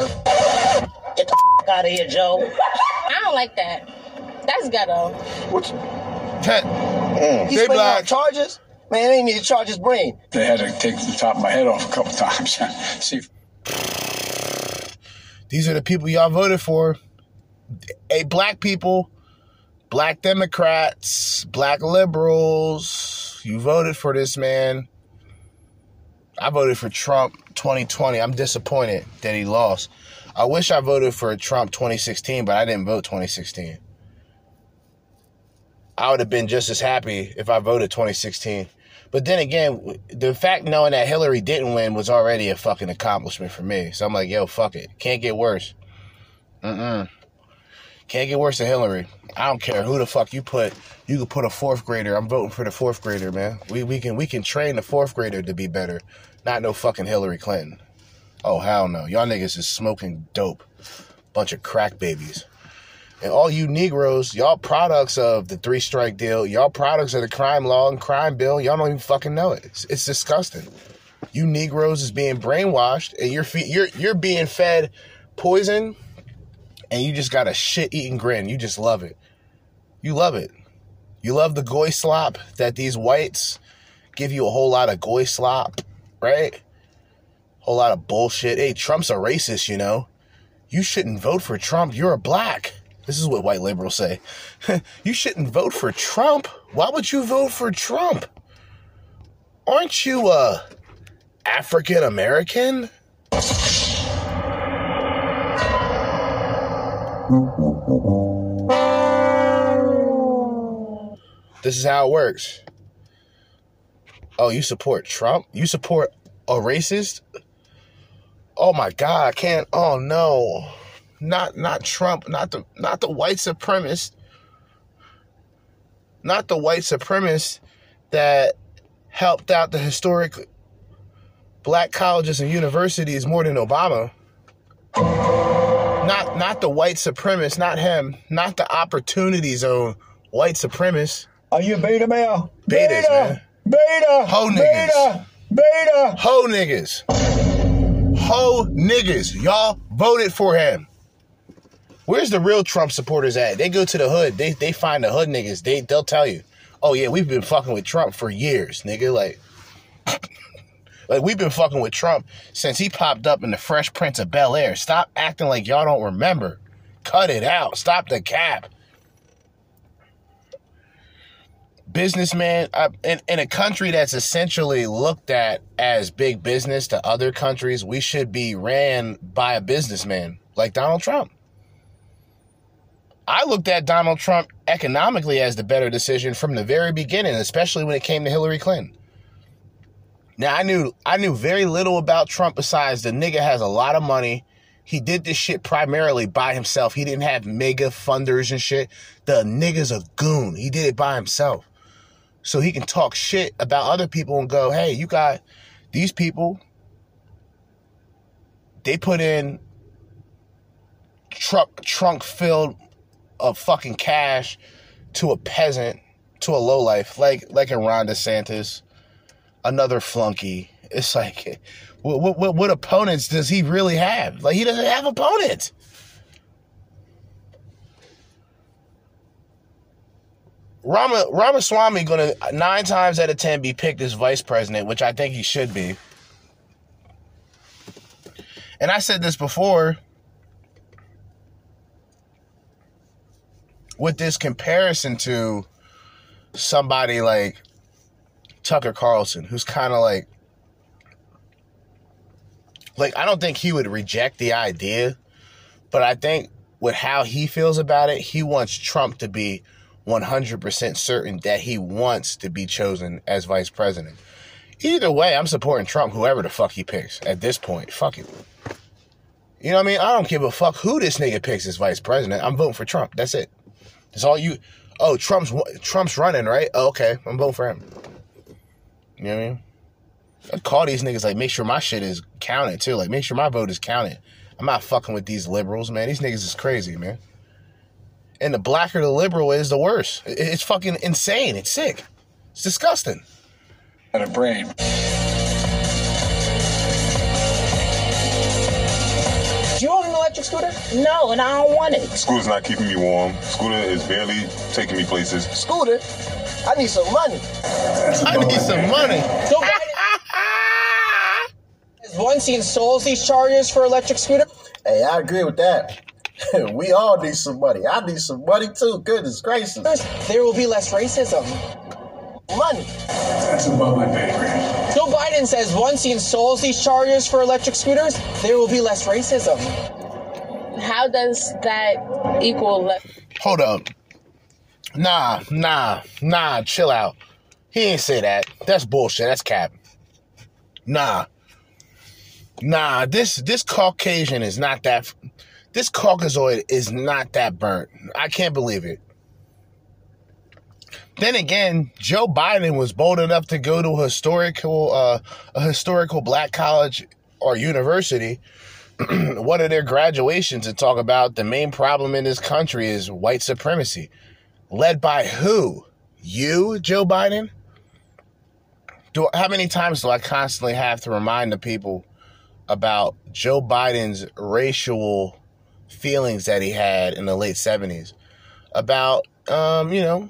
Get the f- out of here, Joe. I don't like that. That's ghetto. What? Mm. He's spending on charges? Man, they need to charge his brain. They had to take the top of my head off a couple times. See, These are the people y'all voted for. A black people, black Democrats, black liberals, you voted for this man. I voted for Trump 2020. I'm disappointed that he lost. I wish I voted for Trump 2016, but I didn't vote 2016. I would have been just as happy if I voted 2016. But then again, the fact knowing that Hillary didn't win was already a fucking accomplishment for me. So I'm like, yo, fuck it. Can't get worse. Mm-mm. Can't get worse than Hillary. I don't care who the fuck you put. You could put a fourth grader. I'm voting for the fourth grader, man. We we can we can train the fourth grader to be better. Not no fucking Hillary Clinton. Oh hell no. Y'all niggas is smoking dope. Bunch of crack babies. And all you Negroes, y'all products of the three strike deal, y'all products of the crime law and crime bill, y'all don't even fucking know it. It's, it's disgusting. You Negroes is being brainwashed and you're fe- you're you're being fed poison and you just got a shit eating grin. You just love it. You love it. You love the goy slop that these whites give you a whole lot of goy slop, right? Whole lot of bullshit. Hey, Trump's a racist, you know. You shouldn't vote for Trump. You're a black. This is what white liberals say. you shouldn't vote for Trump. Why would you vote for Trump? Aren't you uh African American? This is how it works. Oh, you support Trump? You support a racist? Oh my god, I can't oh no. Not not Trump, not the not the white supremacist. Not the white supremacist that helped out the historic black colleges and universities more than Obama. Not not the white supremacist, not him, not the opportunity zone white supremacist. Are you beta male? Betas, man. Beta. Ho niggas. Beta. Beta. Ho niggas. Ho niggas. Y'all voted for him. Where's the real Trump supporters at? They go to the hood. They they find the hood niggas. They they'll tell you, oh yeah, we've been fucking with Trump for years, nigga. Like, like we've been fucking with Trump since he popped up in the Fresh Prince of Bel Air. Stop acting like y'all don't remember. Cut it out. Stop the cap. businessman in, in a country that's essentially looked at as big business to other countries we should be ran by a businessman like donald trump i looked at donald trump economically as the better decision from the very beginning especially when it came to hillary clinton now i knew i knew very little about trump besides the nigga has a lot of money he did this shit primarily by himself. He didn't have mega funders and shit. The nigga's a goon. He did it by himself so he can talk shit about other people and go, hey, you got these people. They put in truck trunk filled of fucking cash to a peasant, to a lowlife, like like a Ron DeSantis, another flunky. It's like, what, what what opponents does he really have? Like he doesn't have opponents. Rama Ramaswamy gonna nine times out of ten be picked as vice president, which I think he should be. And I said this before with this comparison to somebody like Tucker Carlson, who's kind of like, like, I don't think he would reject the idea, but I think with how he feels about it, he wants Trump to be 100% certain that he wants to be chosen as vice president. Either way, I'm supporting Trump, whoever the fuck he picks at this point. Fuck it. You know what I mean? I don't give a fuck who this nigga picks as vice president. I'm voting for Trump. That's it. That's all you. Oh, Trump's Trump's running, right? Oh, okay, I'm voting for him. You know what I mean? I call these niggas like make sure my shit is counted too. Like make sure my vote is counted. I'm not fucking with these liberals, man. These niggas is crazy, man. And the blacker the liberal is, the worse. It's fucking insane. It's sick. It's disgusting. Got a brain. Electric scooter? No, and I don't want it. Scooter's not keeping me warm. Scooter is barely taking me places. Scooter? I need some money. I need some money. Joe Biden once he installs these chargers for electric scooter. Hey, I agree with that. we all need some money. I need some money too. Goodness gracious. There will be less racism. Money. That's above my pay grade. Joe Biden says once he installs these chargers for electric scooters, there will be less racism. How does that equal less? Hold up. Nah, nah, nah, chill out. He ain't say that. That's bullshit. That's cap. Nah. Nah, this this Caucasian is not that this Caucasoid is not that burnt. I can't believe it. Then again, Joe Biden was bold enough to go to a historical uh, a historical black college or university, one of their graduations, and talk about the main problem in this country is white supremacy. Led by who? You, Joe Biden? Do how many times do I constantly have to remind the people about Joe Biden's racial feelings that he had in the late 70s? About um, you know,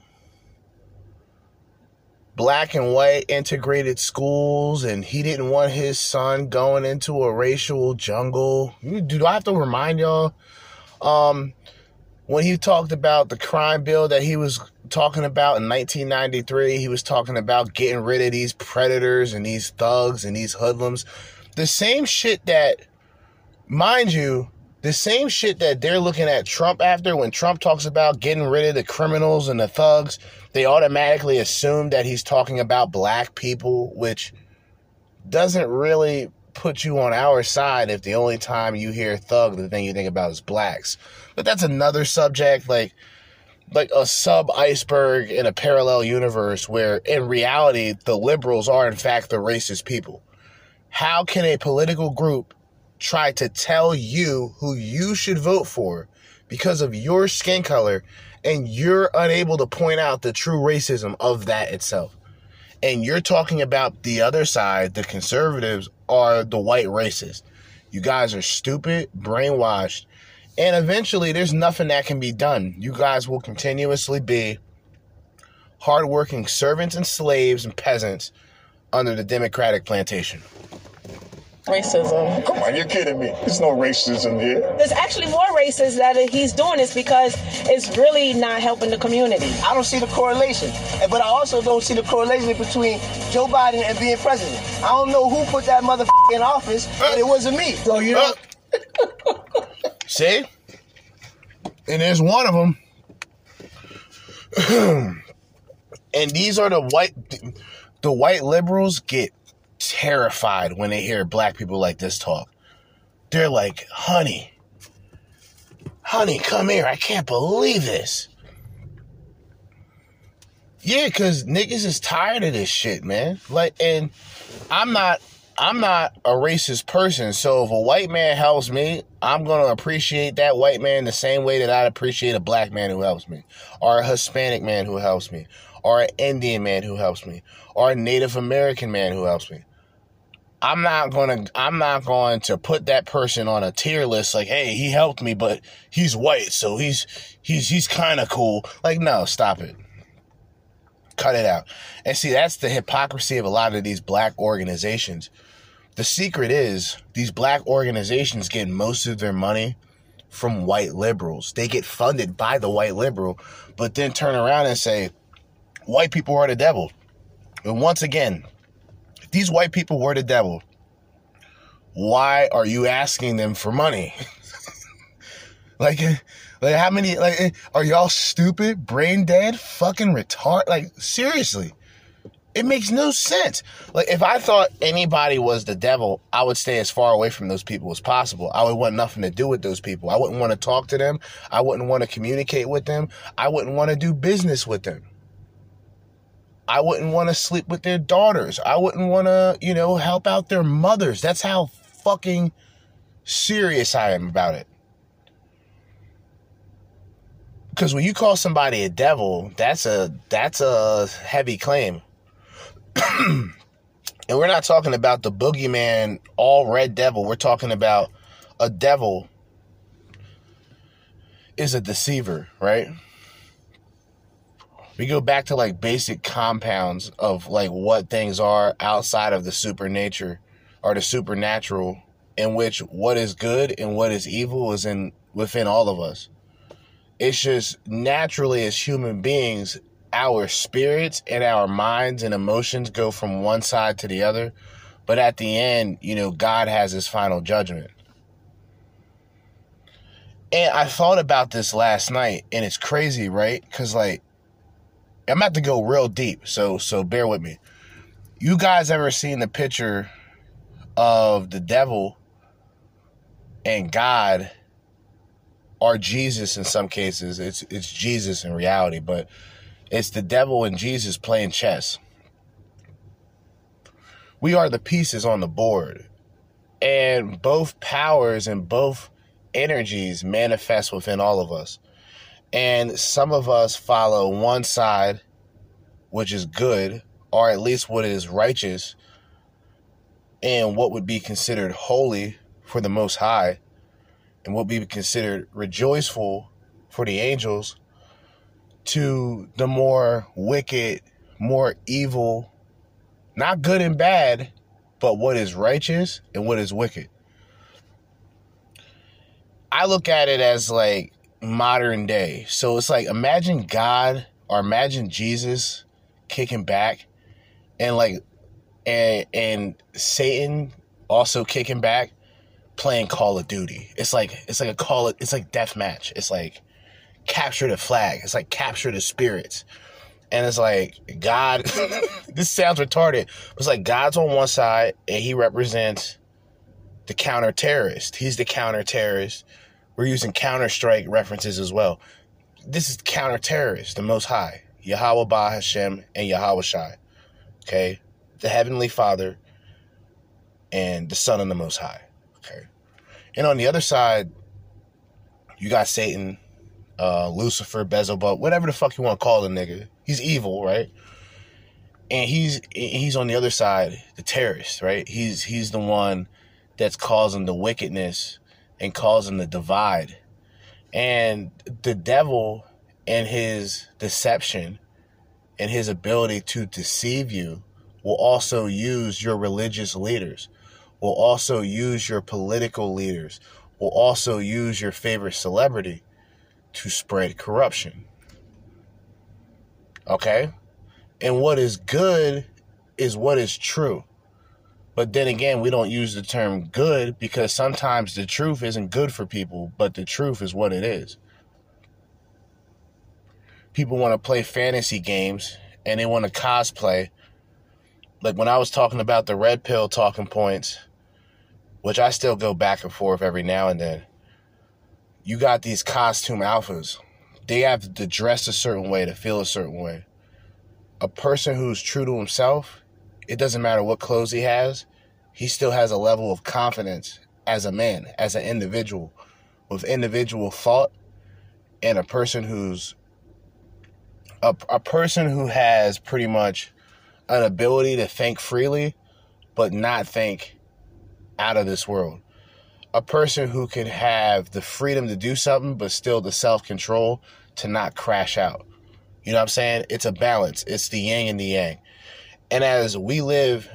black and white integrated schools and he didn't want his son going into a racial jungle. Do I have to remind y'all? Um when he talked about the crime bill that he was talking about in 1993, he was talking about getting rid of these predators and these thugs and these hoodlums. The same shit that, mind you, the same shit that they're looking at Trump after when Trump talks about getting rid of the criminals and the thugs, they automatically assume that he's talking about black people, which doesn't really put you on our side if the only time you hear thug, the thing you think about is blacks. But that's another subject, like like a sub iceberg in a parallel universe where in reality the liberals are in fact the racist people. How can a political group try to tell you who you should vote for because of your skin color and you're unable to point out the true racism of that itself? And you're talking about the other side, the conservatives are the white racists. You guys are stupid, brainwashed, and eventually there's nothing that can be done. You guys will continuously be hardworking servants and slaves and peasants under the Democratic plantation. Racism. Come on, you're kidding me. There's no racism here. There's actually more racists that he's doing this because it's really not helping the community. I don't see the correlation. But I also don't see the correlation between Joe Biden and being president. I don't know who put that motherfucker in office, but it wasn't me. So you know. See? And there's one of them. and these are the white the white liberals get terrified when they hear black people like this talk. They're like, "Honey, honey, come here. I can't believe this." Yeah, cuz niggas is tired of this shit, man. Like and I'm not I'm not a racist person, so if a white man helps me, I'm to appreciate that white man the same way that I'd appreciate a black man who helps me, or a Hispanic man who helps me, or an Indian man who helps me, or a Native American man who helps me. I'm not going to I'm not going to put that person on a tier list like, "Hey, he helped me, but he's white, so he's he's he's kind of cool." Like, no, stop it. Cut it out. And see, that's the hypocrisy of a lot of these black organizations The secret is these black organizations get most of their money from white liberals. They get funded by the white liberal, but then turn around and say, white people are the devil. And once again, these white people were the devil, why are you asking them for money? like, like how many, like, are y'all stupid, brain dead, fucking retard? Like, seriously. It makes no sense. Like if I thought anybody was the devil, I would stay as far away from those people as possible. I would want nothing to do with those people. I wouldn't want to talk to them. I wouldn't want to communicate with them. I wouldn't want to do business with them. I wouldn't want to sleep with their daughters. I wouldn't want to, you know, help out their mothers. That's how fucking serious I am about it. Because when you call somebody a devil, that's a that's a heavy claim. and we're not talking about the boogeyman, all red devil. We're talking about a devil is a deceiver, right? We go back to like basic compounds of like what things are outside of the supernature or the supernatural, in which what is good and what is evil is in within all of us. It's just naturally as human beings, our spirits and our minds and emotions go from one side to the other. But at the end, you know, God has his final judgment. And I thought about this last night, and it's crazy, right? Because, like, I'm about to go real deep, so so bear with me. You guys ever seen the picture of the devil and God or Jesus in some cases? It's it's Jesus in reality, but it's the devil and Jesus playing chess. We are the pieces on the board. And both powers and both energies manifest within all of us. And some of us follow one side, which is good, or at least what is righteous, and what would be considered holy for the Most High, and what would be considered rejoiceful for the angels, to the more wicked, more evil, not good and bad, but what is righteous and what is wicked. I look at it as like modern day. So it's like imagine God or imagine Jesus kicking back and like and and Satan also kicking back playing Call of Duty. It's like it's like a call it it's like death match. It's like capture the flag. It's like capture the spirits. And it's like God this sounds retarded. It's like God's on one side and he represents the counter terrorist. He's the counter terrorist. We're using Counter Strike references as well. This is counter terrorist, the most high. Yahweh Ba Hashem and Yahweh Shai. Okay? The Heavenly Father and the Son of the Most High. Okay. And on the other side, you got Satan, uh, Lucifer, Beelzebub, whatever the fuck you want to call the nigga. He's evil, right? And he's he's on the other side, the terrorist, right? He's he's the one that's causing the wickedness and causing the divide. And the devil and his deception and his ability to deceive you will also use your religious leaders, will also use your political leaders, will also use your favorite celebrity to spread corruption. Okay? And what is good is what is true. But then again, we don't use the term good because sometimes the truth isn't good for people, but the truth is what it is. People want to play fantasy games and they want to cosplay. Like when I was talking about the red pill talking points, which I still go back and forth every now and then, you got these costume alphas. They have to dress a certain way to feel a certain way. A person who's true to himself it doesn't matter what clothes he has, he still has a level of confidence as a man, as an individual, with individual thought, and a person who's a, a person who has pretty much an ability to think freely, but not think out of this world. A person who can have the freedom to do something, but still the self control to not crash out. You know what I'm saying? It's a balance. It's the yin and the yang. And as we live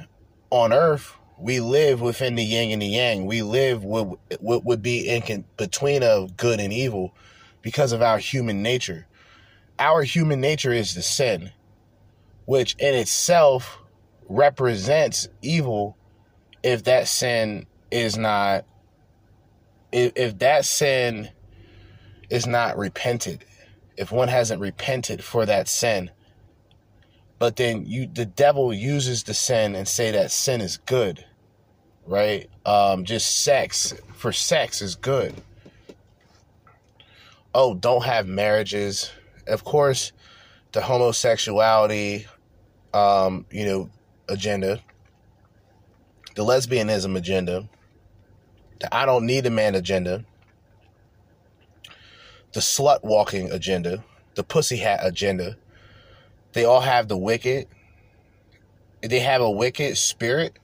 on earth, We live within the yin and the yang. We live what, what would be in between of good and evil because of our human nature. Our human nature is the sin, which in itself represents evil if that sin is not if, if that sin is not repented if one hasn't repented for that sin but then you the devil uses the sin and say that sin is good right? Um just sex for sex is good. Oh don't have marriages. Of course the homosexuality um you know agenda. The lesbianism agenda. The i don't need a man agenda. The slut walking agenda. The pussy hat agenda they all have the wicked they have a wicked spirit.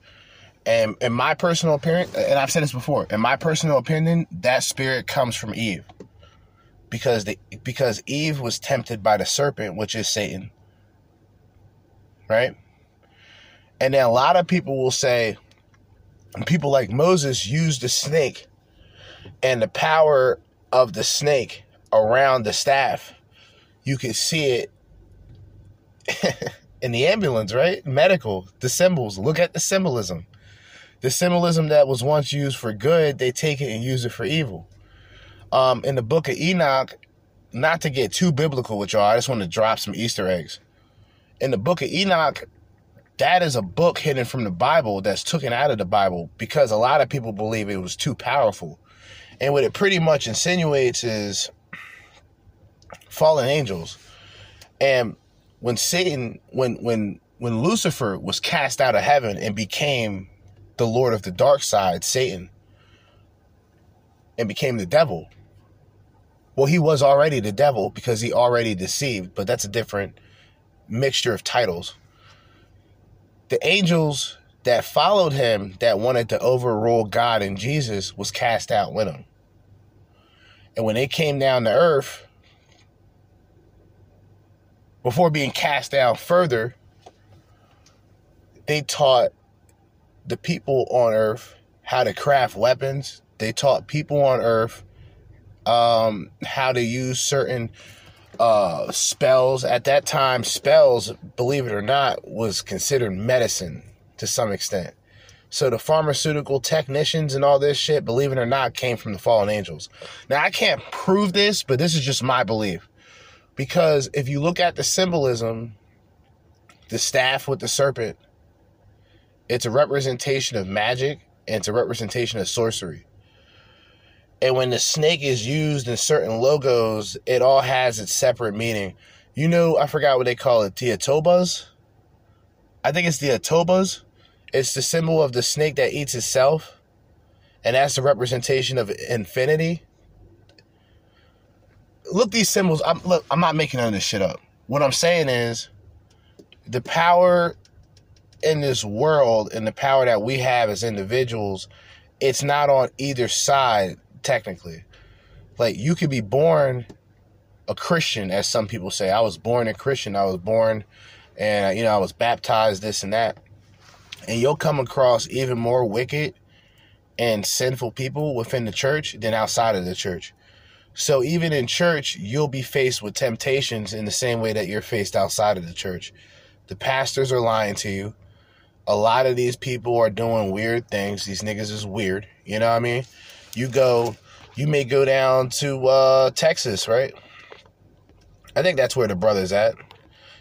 And in my personal opinion and i've said this before in my personal opinion that spirit comes from eve. Because the because eve was tempted by the serpent which is satan. Right? And then a lot of people will say people like moses used the snake and the power of the snake around the staff. You could see it in the ambulance, right? Medical, the symbols. Look at the symbolism. The symbolism that was once used for good, they take it and use it for evil. Um, in the book of Enoch, not to get too biblical with y'all, I just want to drop some Easter eggs. In the book of Enoch, that is a book hidden from the Bible that's taken out of the Bible because a lot of people believe it was too powerful. And what it pretty much insinuates is fallen angels. And when Satan, when when when Lucifer was cast out of heaven and became the Lord of the dark side, Satan, and became the devil. Well, he was already the devil because he already deceived, but that's a different mixture of titles. The angels that followed him that wanted to overrule God and Jesus was cast out with him. And when they came down to earth, before being cast down further, they taught the people on earth how to craft weapons. They taught people on earth um, how to use certain uh, spells. At that time, spells, believe it or not, was considered medicine to some extent. So the pharmaceutical technicians and all this shit, believe it or not, came from the fallen angels. Now I can't prove this, but this is just my belief. Because if you look at the symbolism, the staff with the serpent, it's a representation of magic and it's a representation of sorcery. And when the snake is used in certain logos, it all has its separate meaning. You know, I forgot what they call it, Teotobas? I think it's the Atobas. It's the symbol of the snake that eats itself. And that's the representation of infinity look these symbols. I'm look. I'm not making none of this shit up. What I'm saying is, the power in this world and the power that we have as individuals, it's not on either side technically. Like you could be born a Christian, as some people say. I was born a Christian. I was born, and you know, I was baptized, this and that. And you'll come across even more wicked and sinful people within the church than outside of the church. So even in church, you'll be faced with temptations in the same way that you're faced outside of the church. The pastors are lying to you. A lot of these people are doing weird things. These niggas is weird. You know what I mean? You go, you may go down to uh, Texas, right? I think that's where the brother's at.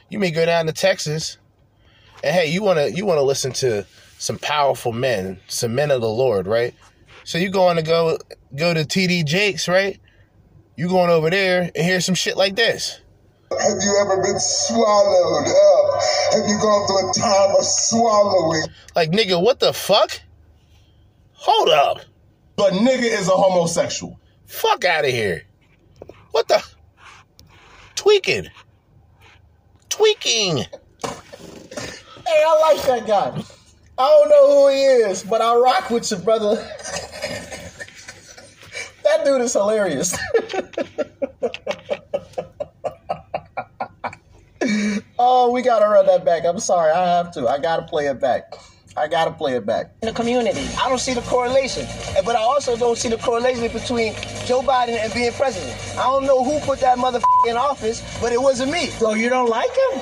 You may go down to Texas, and hey, you wanna you wanna listen to some powerful men, some men of the Lord, right? So you going to go go to TD Jakes, right? You going over there and hear some shit like this. Have you ever been swallowed up? Have you gone through a time of swallowing? Like, nigga, what the fuck? Hold up. But nigga is a homosexual. Fuck out of here. What the? Tweaking. Tweaking. Hey, I like that guy. I don't know who he is, but I rock with you, brother. that dude is hilarious. oh, we gotta run that back. I'm sorry, I have to. I gotta play it back. I gotta play it back. In the community. I don't see the correlation. But I also don't see the correlation between Joe Biden and being president. I don't know who put that motherfucker in office, but it wasn't me. So you don't like him?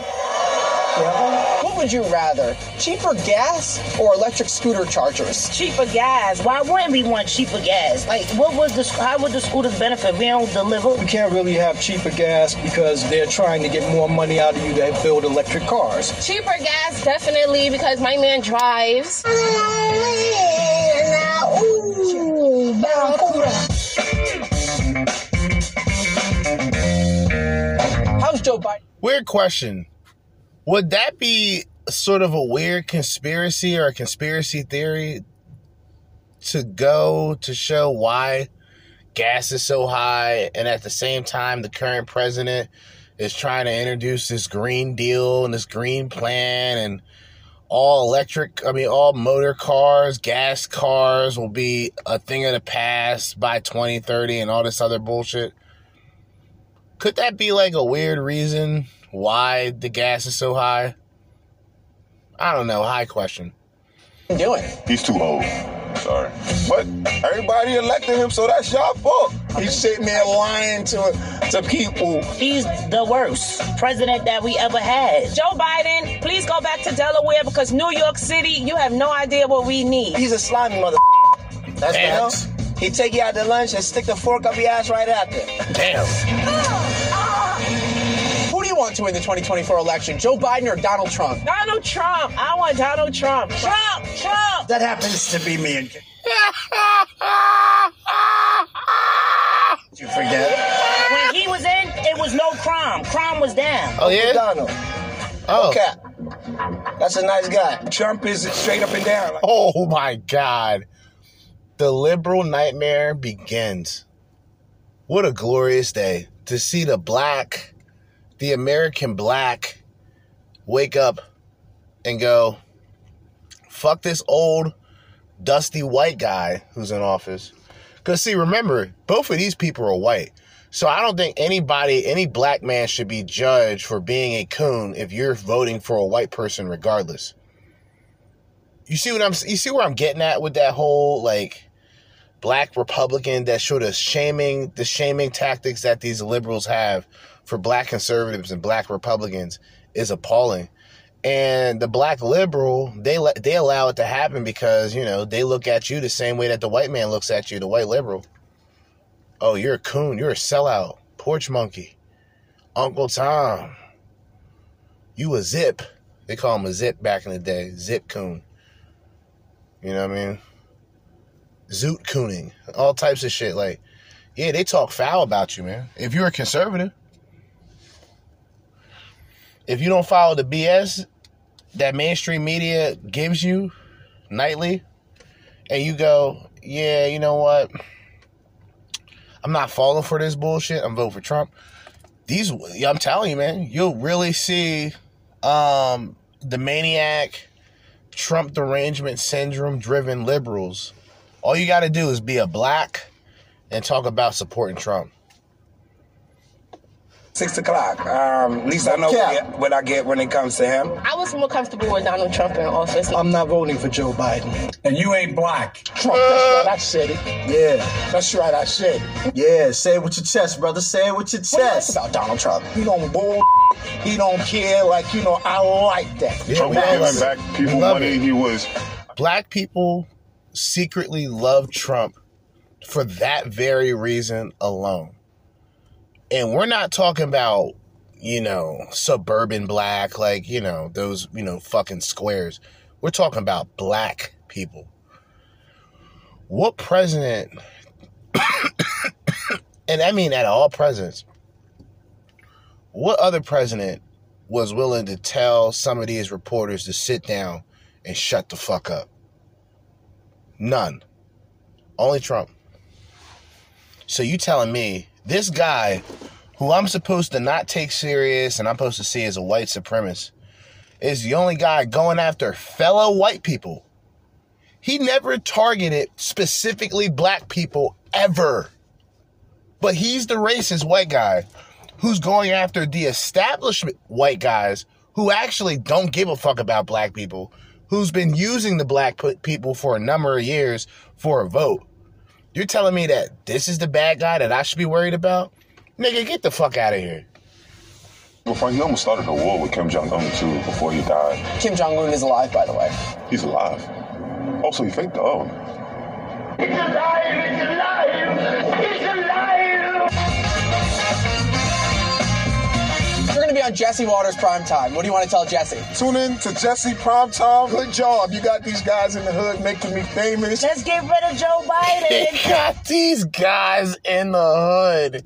What would you rather? Cheaper gas or electric scooter chargers? Cheaper gas. Why wouldn't we want cheaper gas? Like, what would the how would the scooters benefit? We don't deliver. You can't really have cheaper gas because they're trying to get more money out of you to build electric cars. Cheaper gas, definitely, because my man drives. How's Joe Biden? Weird question. Would that be sort of a weird conspiracy or a conspiracy theory to go to show why gas is so high and at the same time the current president is trying to introduce this green deal and this green plan and all electric i mean all motor cars gas cars will be a thing of the past by 2030 and all this other bullshit? Could that be like a weird reason why the gas is so high i don't know high question You doing? He's too old. Sorry. But everybody elected him, so that's y'all fault. He's sitting there lying to to people. He's the worst president that we ever had. Joe Biden, please go back to Delaware because New York City, you have no idea what we need. He's a slimy mother. That's Damn. what else. He take you out to lunch and stick the fork up your ass right after. damn Who do you want to win the 2024 election, Joe Biden or Donald Trump? Donald Trump. I want Donald Trump. Trump, Trump. That happens to be me and Did you forget? When he was in, it was no crime. Crime was down. oh yeah Donald. oh Okay. That's a nice guy. Trump is straight up and down. Like, Oh my God. The liberal nightmare begins. What a glorious day to see the black, the American black, wake up and go, fuck this old, dusty white guy who's in office. Because, see, remember, both of these people are white. So I don't think anybody, any black man should be judged for being a coon if you're voting for a white person regardless. You see what I'm you see where I'm getting at with that whole like black Republican that sort of shaming the shaming tactics that these liberals have for black conservatives and black Republicans is appalling. And the black liberal, they they allow it to happen because, you know, they look at you the same way that the white man looks at you, the white liberal. Oh, you're a coon, you're a sellout, porch monkey, Uncle Tom. You a zip. They call him a zip back in the day, zip coon. You know what I mean? Zoot cooning, all types of shit. Like, yeah, they talk foul about you, man. If you're a conservative, if you don't follow the BS that mainstream media gives you nightly, and you go, yeah, you know what? I'm not falling for this bullshit. I'm voting for Trump. These, I'm telling you, man, you'll really see um, the maniac, Trump derangement syndrome driven liberals. All you got to do is be a black and talk about supporting Trump. Six o'clock. Um, at least I know Yeah. what I get when it comes to him. I was more comfortable with Donald Trump in office. I'm not voting for Joe Biden. And you ain't black. Trump, that's right, I said it. Yeah, That's right, I said it. yeah. Say it with your chest, brother. Say it with your What else chest. about Donald Trump? He don't bull. He don't care. Like you know, I like that. Yeah, Trump we was giving back people love money. it. He was Black people secretly love Trump for that very reason alone. And we're not talking about, you know, suburban black, like, you know, those, you know, fucking squares. We're talking about black people. What president, and I mean at all presidents, what other president was willing to tell some of these reporters to sit down and shut the fuck up? None. Only Trump. So you telling me this guy who I'm supposed to not take serious and I'm supposed to see as a white supremacist is the only guy going after fellow white people. He never targeted specifically black people ever. But he's the racist white guy who's going after the establishment white guys who actually don't give a fuck about black people, who's been using the black people for a number of years for a vote. You're telling me that this is the bad guy that I should be worried about? Nigga, get the fuck out of here. Before he almost started a war with Kim Jong Un too before he died. Kim Jong Un is alive, by the way. He's alive. Also, he faked the O. He's alive! He's alive! He's alive! To be on Jesse Watters Prime Time. What do you want to tell Jesse? Tune in to Jesse Primetime. Good job. You got these guys in the hood making me famous. Let's get rid of Joe Biden. got these guys in the hood.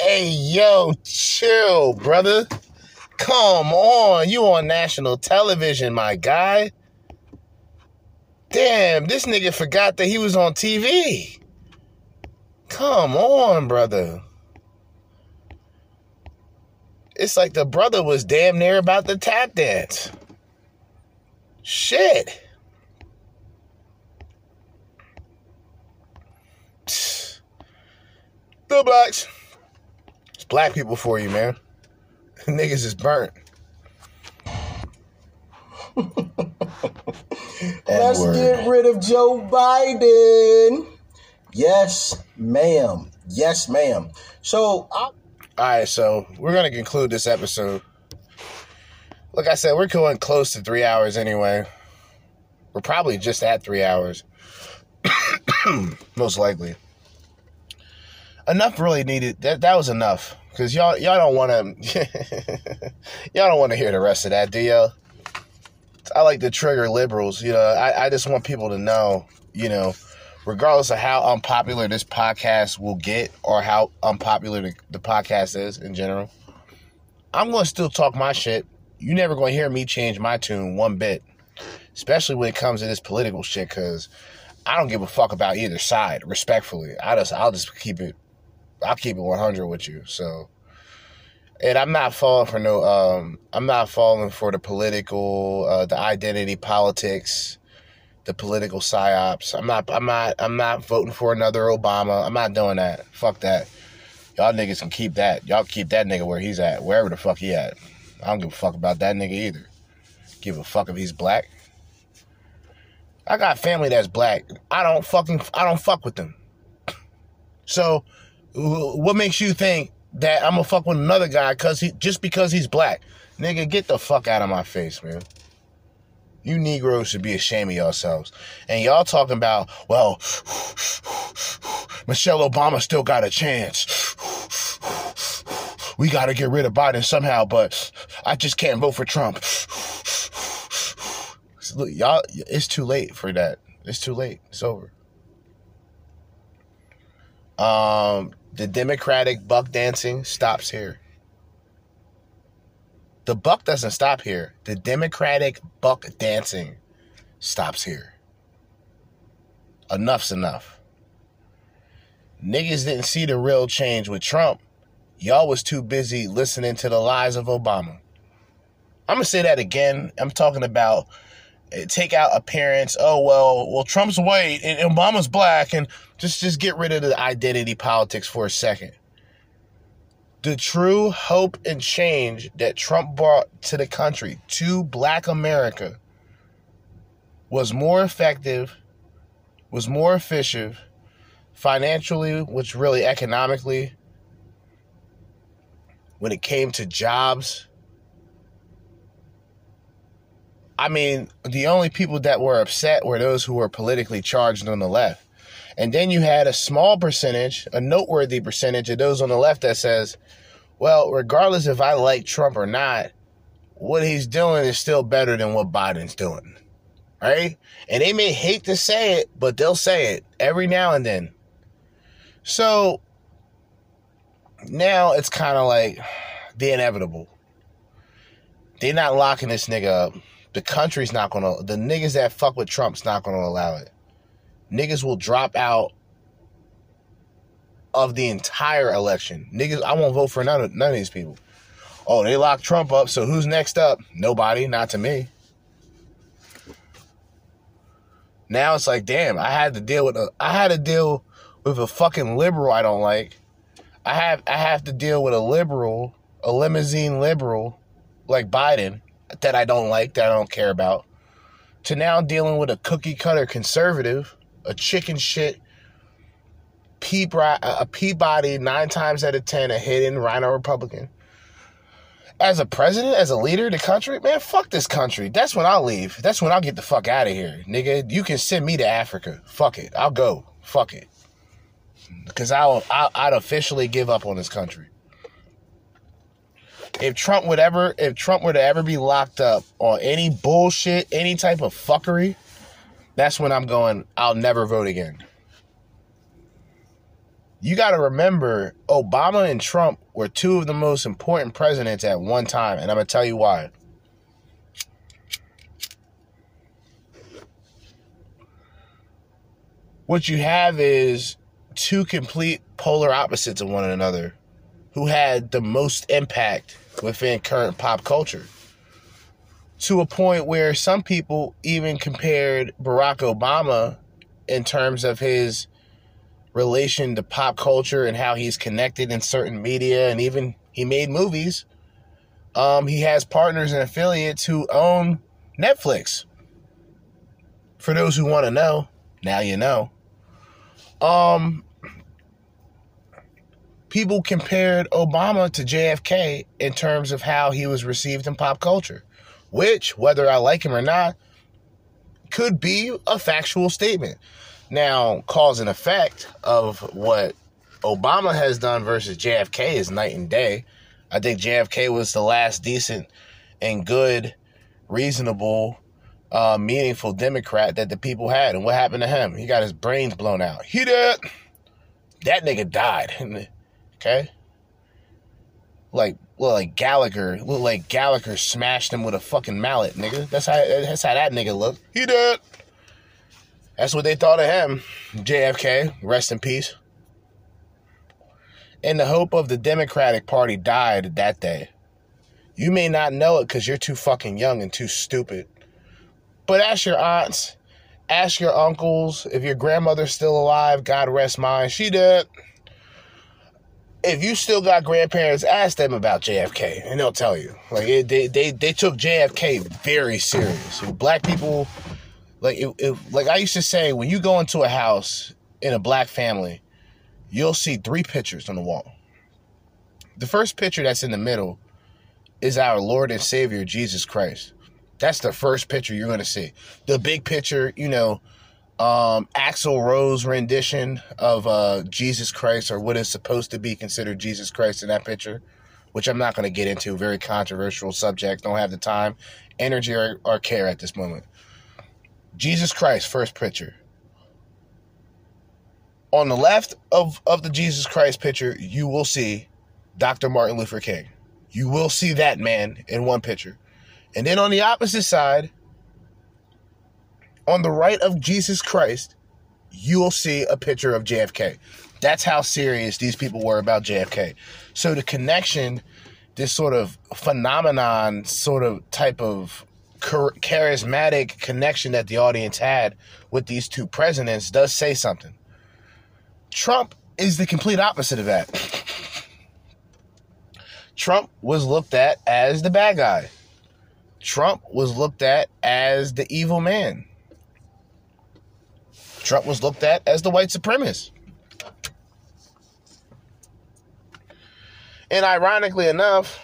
Hey, yo, chill, brother. Come on. You on national television, my guy. Damn, this nigga forgot that he was on TV. Come on, brother. It's like the brother was damn near about to tap dance. Shit. Bill Blacks. It's black people for you, man. Niggas is burnt. Let's get rid of Joe Biden. Yes, ma'am. Yes, ma'am. So, I, All right, so we're gonna conclude this episode. Like I said, we're going close to three hours anyway. We're probably just at three hours, most likely. Enough really needed. That that was enough because y'all y'all don't want to y'all don't want to hear the rest of that, do y'all? I like to trigger liberals. You know, I, I just want people to know, you know, regardless of how unpopular this podcast will get or how unpopular the, the podcast is in general, I'm going to still talk my shit. you never going to hear me change my tune one bit, especially when it comes to this political shit, because I don't give a fuck about either side, respectfully. I just, I'll just keep it, I'll keep it 100 with you. So, and I'm not falling for no, um, I'm not falling for the political, uh, the identity politics, the political psyops. I'm not, I'm not, I'm not voting for another Obama. I'm not doing that. Fuck that. Y'all niggas can keep that. Y'all keep that nigga where he's at, wherever the fuck he at. I don't give a fuck about that nigga either. Give a fuck if he's black. I got family that's black. I don't fucking, I don't fuck with them. So, what makes you think that I'm gonna fuck with another guy cause he just because he's black? Nigga, get the fuck out of my face, man. You Negroes should be ashamed of yourselves. And y'all talking about, well, Michelle Obama still got a chance. We got to get rid of Biden somehow, but I just can't vote for Trump. Look, y'all, it's too late for that. It's too late. It's over. Um, the Democratic buck dancing stops here. The buck doesn't stop here. The Democratic buck dancing stops here. Enough's enough. Niggas didn't see the real change with Trump. Y'all was too busy listening to the lies of Obama. I'm gonna say that again. I'm talking about eh, take out appearance. Oh well, well Trump's white and Obama's black, and just just get rid of the identity politics for a second. The true hope and change that Trump brought to the country, to black America, was more effective, was more efficient, financially, which really economically, when it came to jobs. I mean, the only people that were upset were those who were politically charged on the left. And then you had a small percentage, a noteworthy percentage of those on the left that says, well, regardless if I like Trump or not, what he's doing is still better than what Biden's doing. Right? And they may hate to say it, but they'll say it every now and then. So now it's kind of like the inevitable. They're not locking this nigga up. The country's not gonna. The niggas that fuck with Trump's not gonna allow it. Niggas will drop out of the entire election. Niggas, I won't vote for none of none of these people. Oh, they locked Trump up. So who's next up? Nobody. Not to me. Now it's like, damn, I had to deal with a. I had to deal with a fucking liberal I don't like. I have I have to deal with a liberal, a limousine liberal, like Biden, that I don't like, that I don't care about, to now dealing with a cookie cutter conservative, a chicken shit, Peabody, a Peabody nine times out of ten, a hidden RINO Republican. As a president, as a leader of the country, man, fuck this country. That's when I'll leave. That's when I'll get the fuck out of here, nigga. You can send me to Africa. Fuck it. I'll go. Fuck it. Because I'll, I'll I'd officially give up on this country. If Trump would ever, if Trump were to ever be locked up on any bullshit, any type of fuckery, that's when I'm going. I'll never vote again. You got to remember, Obama and Trump were two of the most important presidents at one time, and I'm gonna tell you why. What you have is two complete polar opposites of one another who had the most impact within current pop culture. To a point where some people even compared Barack Obama in terms of his relation to pop culture and how he's connected in certain media and even he made movies. Um, he has partners and affiliates who own Netflix. For those who want to know, now you know. Um, people compared Obama to JFK in terms of how he was received in pop culture, which, whether I like him or not, could be a factual statement. Now, cause and effect of what Obama has done versus JFK is night and day. I think JFK was the last decent and good, reasonable, uh, meaningful Democrat that the people had. And what happened to him? He got his brains blown out. He did. That nigga died. Okay? Like, well, like Gallagher. Look like Gallagher smashed him with a fucking mallet, nigga. That's how that's how that nigga looked. He did. That's what they thought of him. JFK, rest in peace. And the hope of the Democratic Party died that day. You may not know it because you're too fucking young and too stupid. But ask your aunts, ask your uncles, if your grandmother's still alive, God rest mine, she did. If you still got grandparents, ask them about JFK and they'll tell you. Like it, they, they, they took JFK very serious. Black people like it, it, like I used to say, when you go into a house in a black family, you'll see three pictures on the wall. The first picture that's in the middle is our Lord and Savior Jesus Christ. That's the first picture you're going to see. The big picture, you know, um, Axl Rose rendition of uh, Jesus Christ, or what is supposed to be considered Jesus Christ in that picture, which I'm not going to get into. Very controversial subject. Don't have the time, energy, or, or care at this moment. Jesus Christ, first picture. On the left of, of the Jesus Christ picture, you will see Dr. Martin Luther King. You will see that man in one picture. And then on the opposite side, on the right of Jesus Christ, you will see a picture of JFK. That's how serious these people were about JFK. So the connection, this sort of phenomenon, sort of type of charismatic connection that the audience had with these two presidents does say something. Trump is the complete opposite of that. Trump was looked at as the bad guy. Trump was looked at as the evil man. Trump was looked at as the white supremacist. And ironically enough,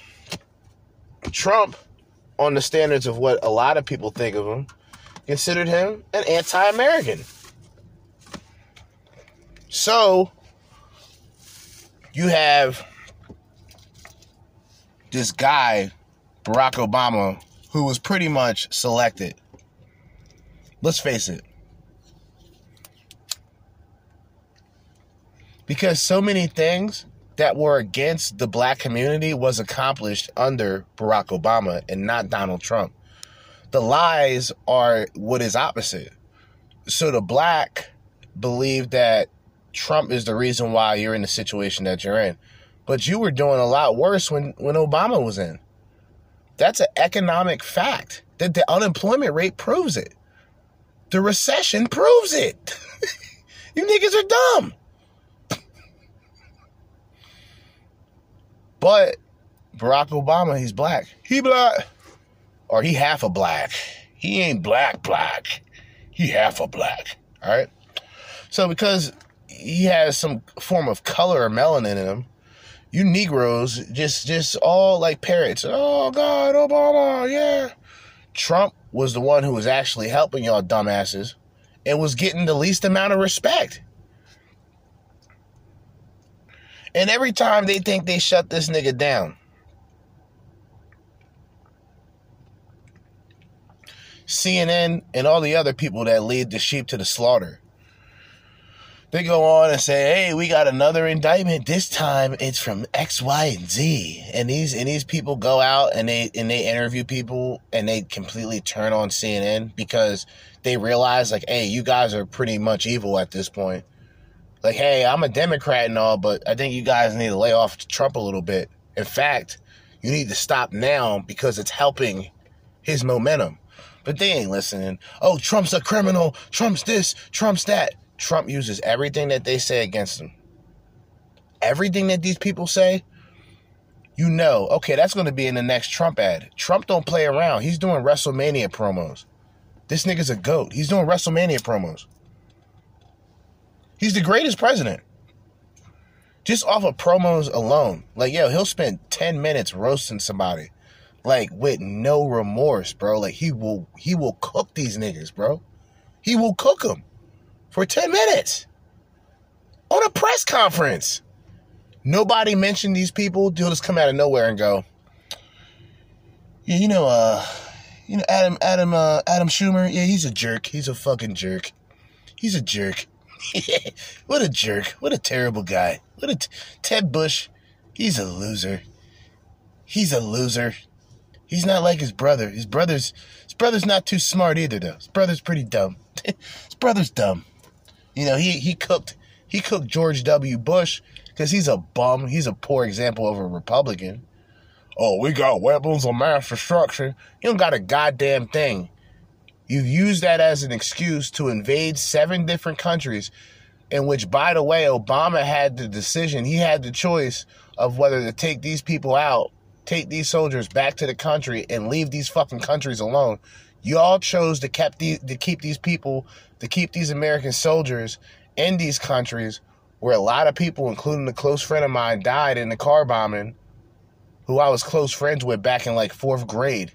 Trump on the standards of what a lot of people think of him, considered him an anti American. So, you have this guy, Barack Obama, who was pretty much selected. Let's face it. Because so many things that were against the black community was accomplished under Barack Obama and not Donald Trump. The lies are what is opposite. So the black believe that Trump is the reason why you're in the situation that you're in. But you were doing a lot worse when, when Obama was in. That's an economic fact. That the unemployment rate proves it. The recession proves it. you niggas are dumb. But Barack Obama, he's black. He black. Or he half a black. He ain't black, black. He half a black. All right. So because he has some form of color or melanin in him, you Negroes just just all like parrots. Oh God, Obama, yeah. Trump was the one who was actually helping y'all dumbasses and was getting the least amount of respect. And every time they think they shut this nigga down, CNN and all the other people that lead the sheep to the slaughter. They go on and say, "Hey, we got another indictment. This time it's from X, Y, and Z." And these and these people go out and they and they interview people and they completely turn on CNN because they realize like, "Hey, you guys are pretty much evil at this point." Like, "Hey, I'm a Democrat and all, but I think you guys need to lay off Trump a little bit. In fact, you need to stop now because it's helping his momentum." But they ain't listening. Oh, Trump's a criminal. Trump's this. Trump's that. Trump uses everything that they say against him. Everything that these people say, you know, okay, that's going to be in the next Trump ad. Trump don't play around. He's doing WrestleMania promos. This nigga's a goat. He's doing WrestleMania promos. He's the greatest president. Just off of promos alone. Like, yo, he'll spend 10 minutes roasting somebody like with no remorse, bro. Like he will he will cook these niggas, bro. He will cook them for 10 minutes on a press conference. Nobody mentioned these people. They'll just come out of nowhere and go, yeah, you know, uh, you know, Adam, Adam, uh, Adam Schumer. Yeah, he's a jerk. He's a fucking jerk. He's a jerk. what a jerk. What a terrible guy. What a t- Ted Bush. He's a loser. He's a loser. He's not like his brother. His brother's his brother's not too smart either though. His brother's pretty dumb. his brother's dumb. You know, he he cooked he cooked George W. Bush because he's a bum. He's a poor example of a Republican. Oh, we got weapons of mass destruction. You don't got a goddamn thing. You use that as an excuse to invade seven different countries, in which, by the way, Obama had the decision. He had the choice of whether to take these people out take these soldiers back to the country and leave these fucking countries alone. Y'all chose to keep these to keep these people to keep these American soldiers in these countries where a lot of people, including a close friend of mine, died in the car bombing, who I was close friends with back in like fourth grade,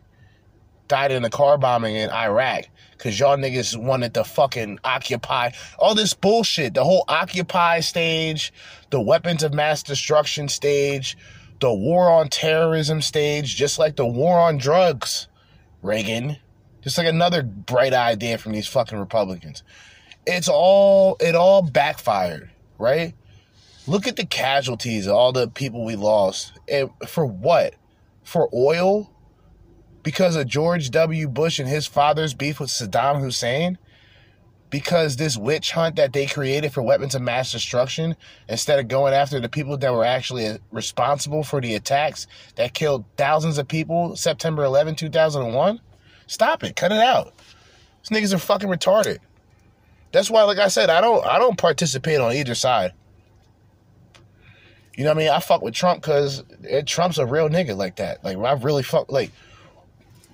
died in a car bombing in Iraq. Cause y'all niggas wanted to fucking occupy all this bullshit. The whole occupy stage, the weapons of mass destruction stage, the war on terrorism stage, just like the war on drugs, Reagan. Just like another bright idea from these fucking Republicans. It's all, it all backfired, right? Look at the casualties, all the people we lost. And for what? For oil? Because of George W. Bush and his father's beef with Saddam Hussein? because this witch hunt that they created for weapons of mass destruction, instead of going after the people that were actually uh, responsible for the attacks that killed thousands of people September 11, 2001, stop it. Cut it out. These niggas are fucking retarded. That's why, like I said, I don't I don't participate on either side. You know what I mean? I fuck with Trump because eh, Trump's a real nigga like that. Like I really fuck like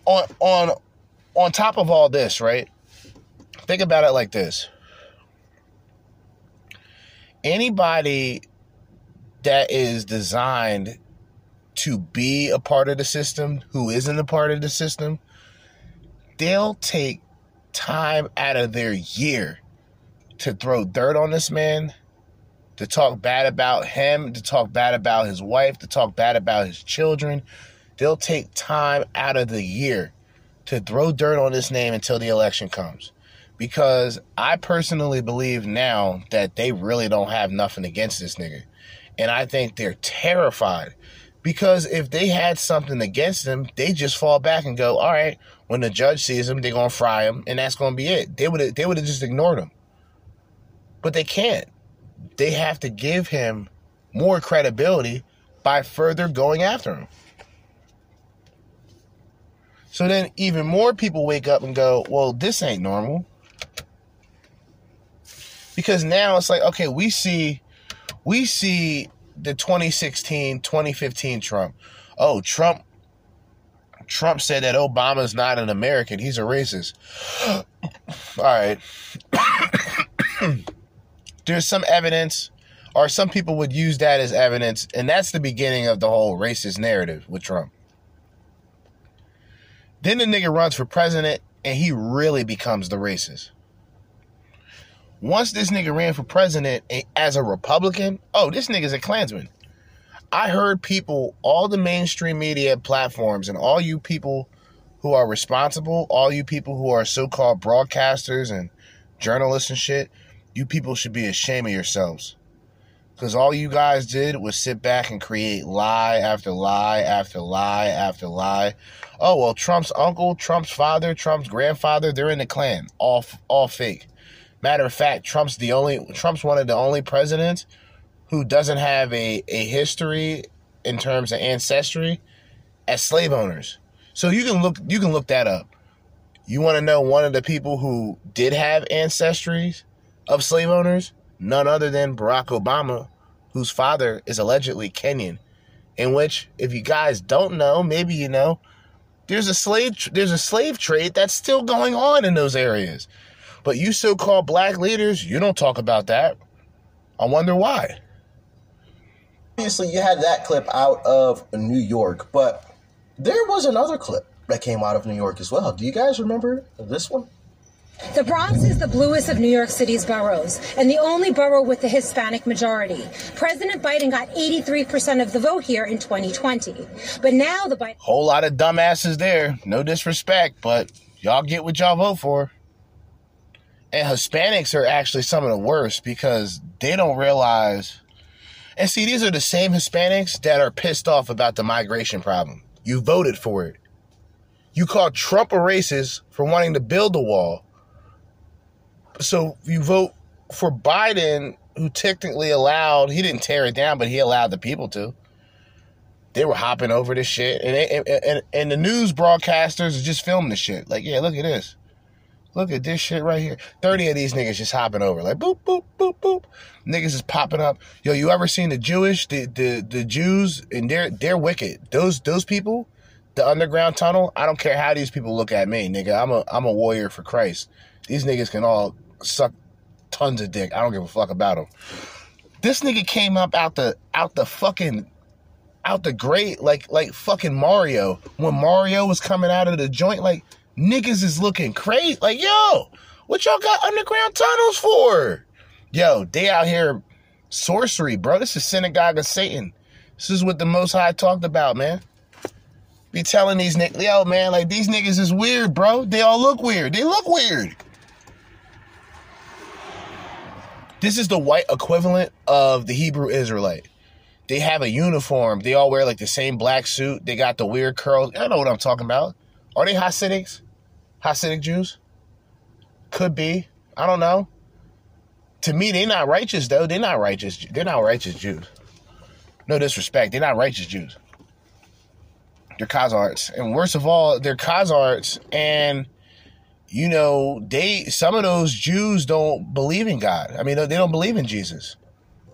on on on top of all this, right? Think about it like this anybody that is designed to be a part of the system who isn't a part of the system, they'll take time out of their year to throw dirt on this man, to talk bad about him, to talk bad about his wife, to talk bad about his children. They'll take time out of the year to throw dirt on this name until the election comes because I personally believe now that they really don't have nothing against this nigga. And I think they're terrified because if they had something against him, they just fall back and go, all right, when the judge sees him, they're going to fry him and that's going to be it. They would they would have just ignored him. But they can't. They have to give him more credibility by further going after him. So then even more people wake up and go, well, this ain't normal because now it's like okay we see we see the 2016 2015 trump oh trump Trump said that Obama's not an American, he's a racist. All right. There's some evidence, or some people would use that as evidence, and that's the beginning of the whole racist narrative with Trump. Then the nigga runs for president, and he really becomes the racist. Once this nigga ran for president as a Republican, oh, this nigga's a Klansman. I heard people, all the mainstream media platforms, and all you people who are responsible, all you people who are so called broadcasters and journalists and shit, you people should be ashamed of yourselves. Because all you guys did was sit back and create lie after lie after lie after lie. Oh, well, Trump's uncle, Trump's father, Trump's grandfather, they're in the Klan. All, all fake. Matter of fact, Trump's the only, Trump's one of the only presidents who doesn't have a, a history in terms of ancestry as slave owners. So you can look you can look that up. You want to know one of the people who did have ancestries of slave owners? None other than Barack Obama, whose father is allegedly Kenyan. In which, if you guys don't know, maybe you know, there's a slave there's a slave trade that's still going on in those areas. But you so-called black leaders, you don't talk about that. I wonder why. Obviously, you had that clip out of New York, but there was another clip that came out of New York as well. Do you guys remember this one? The Bronx is the bluest of New York City's boroughs and the only borough with a Hispanic majority. President Biden got 83% of the vote here in 2020. But now the Biden. Whole lot of dumbasses there. No disrespect, but y'all get what y'all vote for. And Hispanics are actually some of the worst because they don't realize. And see, these are the same Hispanics that are pissed off about the migration problem. You voted for it. You called Trump a racist for wanting to build a wall. So you vote for Biden, who technically allowed, he didn't tear it down, but he allowed the people to. They were hopping over this shit. And, and, and the news broadcasters just filming the shit. Like, yeah, look at this. Look at this shit right here. 30 of these niggas just hopping over. Like boop, boop, boop, boop. Niggas is popping up. Yo, you ever seen the Jewish, the the, the Jews, and they're they're wicked. Those those people, the underground tunnel, I don't care how these people look at me, nigga. I'm a I'm a warrior for Christ. These niggas can all suck tons of dick. I don't give a fuck about them. This nigga came up out the out the fucking out the grate like like fucking Mario. When Mario was coming out of the joint, like niggas is looking crazy. Like, yo, what y'all got underground tunnels for? Yo, they out here sorcery, bro. This is synagogue of Satan. This is what the Most High talked about, man. Be telling these niggas, yo, man, like these niggas is weird, bro. They all look weird. They look weird. This is the white equivalent of the Hebrew Israelite. They have a uniform. They all wear like the same black suit. They got the weird curls. I know what I'm talking about. Are they Hasidics? Hasidic Jews? Could be. I don't know. To me, they're not righteous though. They're not righteous. They're not righteous Jews. No disrespect. They're not righteous Jews. They're Khazards. And worst of all, they're Khazards. And you know, they some of those Jews don't believe in God. I mean, they don't believe in Jesus.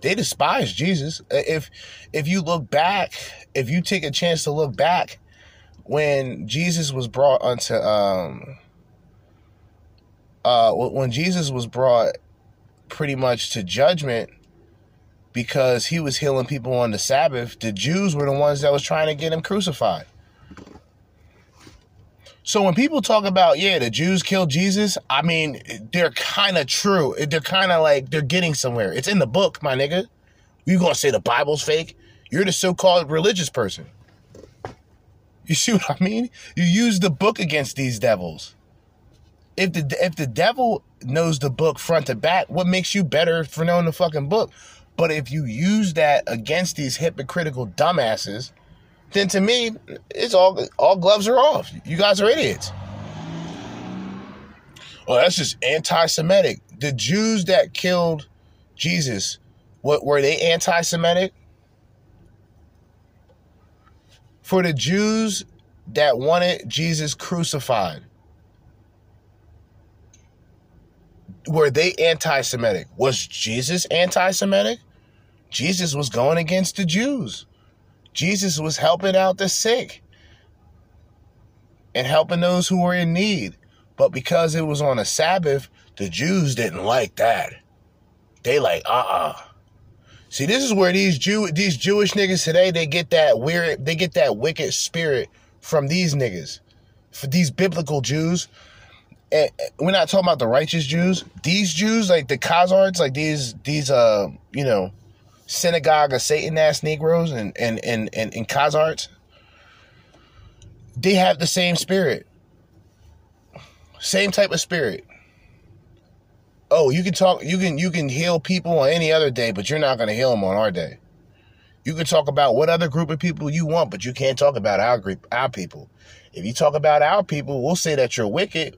They despise Jesus. If if you look back, if you take a chance to look back when Jesus was brought unto um uh when Jesus was brought pretty much to judgment because he was healing people on the Sabbath, the Jews were the ones that was trying to get him crucified. So when people talk about, yeah, the Jews killed Jesus, I mean, they're kind of true. They're kind of like, they're getting somewhere. It's in the book, my nigga. You gonna say the Bible's fake? You're the so-called religious person. You see what I mean? You use the book against these devils. If the if the devil knows the book front to back, what makes you better for knowing the fucking book? But if you use that against these hypocritical dumbasses, then to me, it's all all gloves are off. You guys are idiots. Well, that's just anti-Semitic. The Jews that killed Jesus, what were they anti-Semitic? For the Jews that wanted Jesus crucified, were they anti-Semitic? Was Jesus anti-Semitic? Jesus was going against the Jews. Jesus was helping out the sick. and helping those who were in need. But because it was on a Sabbath, the Jews didn't like that. They like, uh-uh. See, this is where these Jew these Jewish niggas today, they get that weird, they get that wicked spirit from these niggas. For these biblical Jews. And we're not talking about the righteous Jews. These Jews, like the Khazards, like these these uh, you know, synagogue of Satan ass Negroes and and and and, and Khazards, they have the same spirit. Same type of spirit. Oh, you can talk you can you can heal people on any other day, but you're not gonna heal them on our day. You can talk about what other group of people you want, but you can't talk about our group our people. If you talk about our people, we'll say that you're wicked.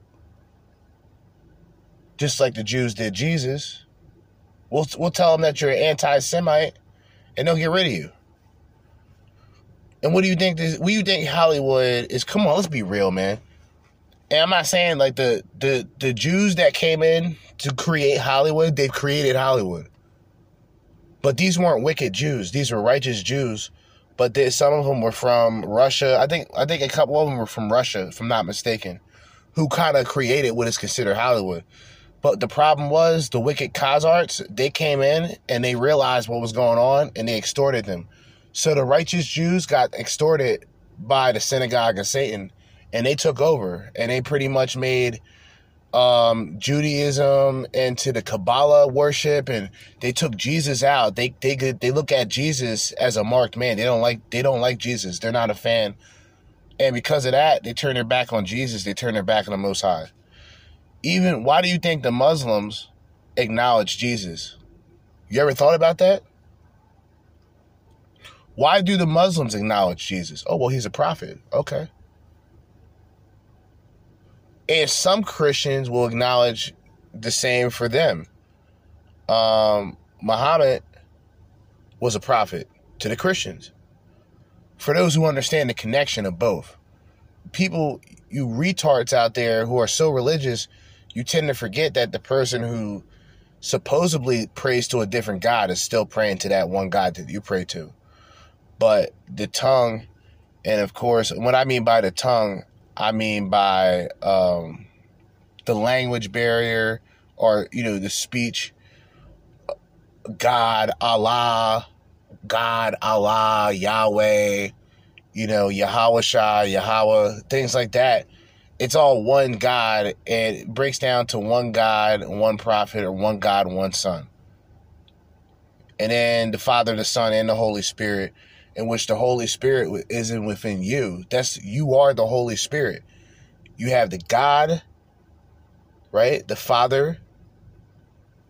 Just like the Jews did Jesus. We'll we'll tell them that you're an anti-Semite, and they'll get rid of you. And what do you think? This, what do you think Hollywood is? Come on, let's be real, man. And I'm not saying like the the the Jews that came in to create Hollywood, they've created Hollywood. But these weren't wicked Jews; these were righteous Jews. But they, some of them were from Russia. I think I think a couple of them were from Russia, if I'm not mistaken, who kind of created what is considered Hollywood. But the problem was the wicked Khazards, they came in and they realized what was going on and they extorted them. So the righteous Jews got extorted by the synagogue of Satan and they took over and they pretty much made um, Judaism into the Kabbalah worship and they took Jesus out. They they they look at Jesus as a marked man. They don't like they don't like Jesus. They're not a fan. And because of that, they turn their back on Jesus. They turn their back on the Most High even why do you think the Muslims acknowledge Jesus? You ever thought about that? Why do the Muslims acknowledge Jesus? Oh, well, he's a prophet. Okay. And some Christians will acknowledge the same for them. Um, Muhammad was a prophet to the Christians. For those who understand the connection of both, people, you retards out there who are so religious, you tend to forget that the person who supposedly prays to a different God is still praying to that one God that you pray to. But the tongue, and of course, what I mean by the tongue, I mean by um, the language barrier or, you know, the speech. God, Allah, God, Allah, Yahweh, you know, Yahweh Shah, Yahweh, things like that it's all one God and it breaks down to one God, one prophet, or one God, one Son. And then the Father, the Son, and the Holy Spirit, in which the Holy Spirit isn't within you. That's you are the Holy Spirit. You have the God, right? The Father,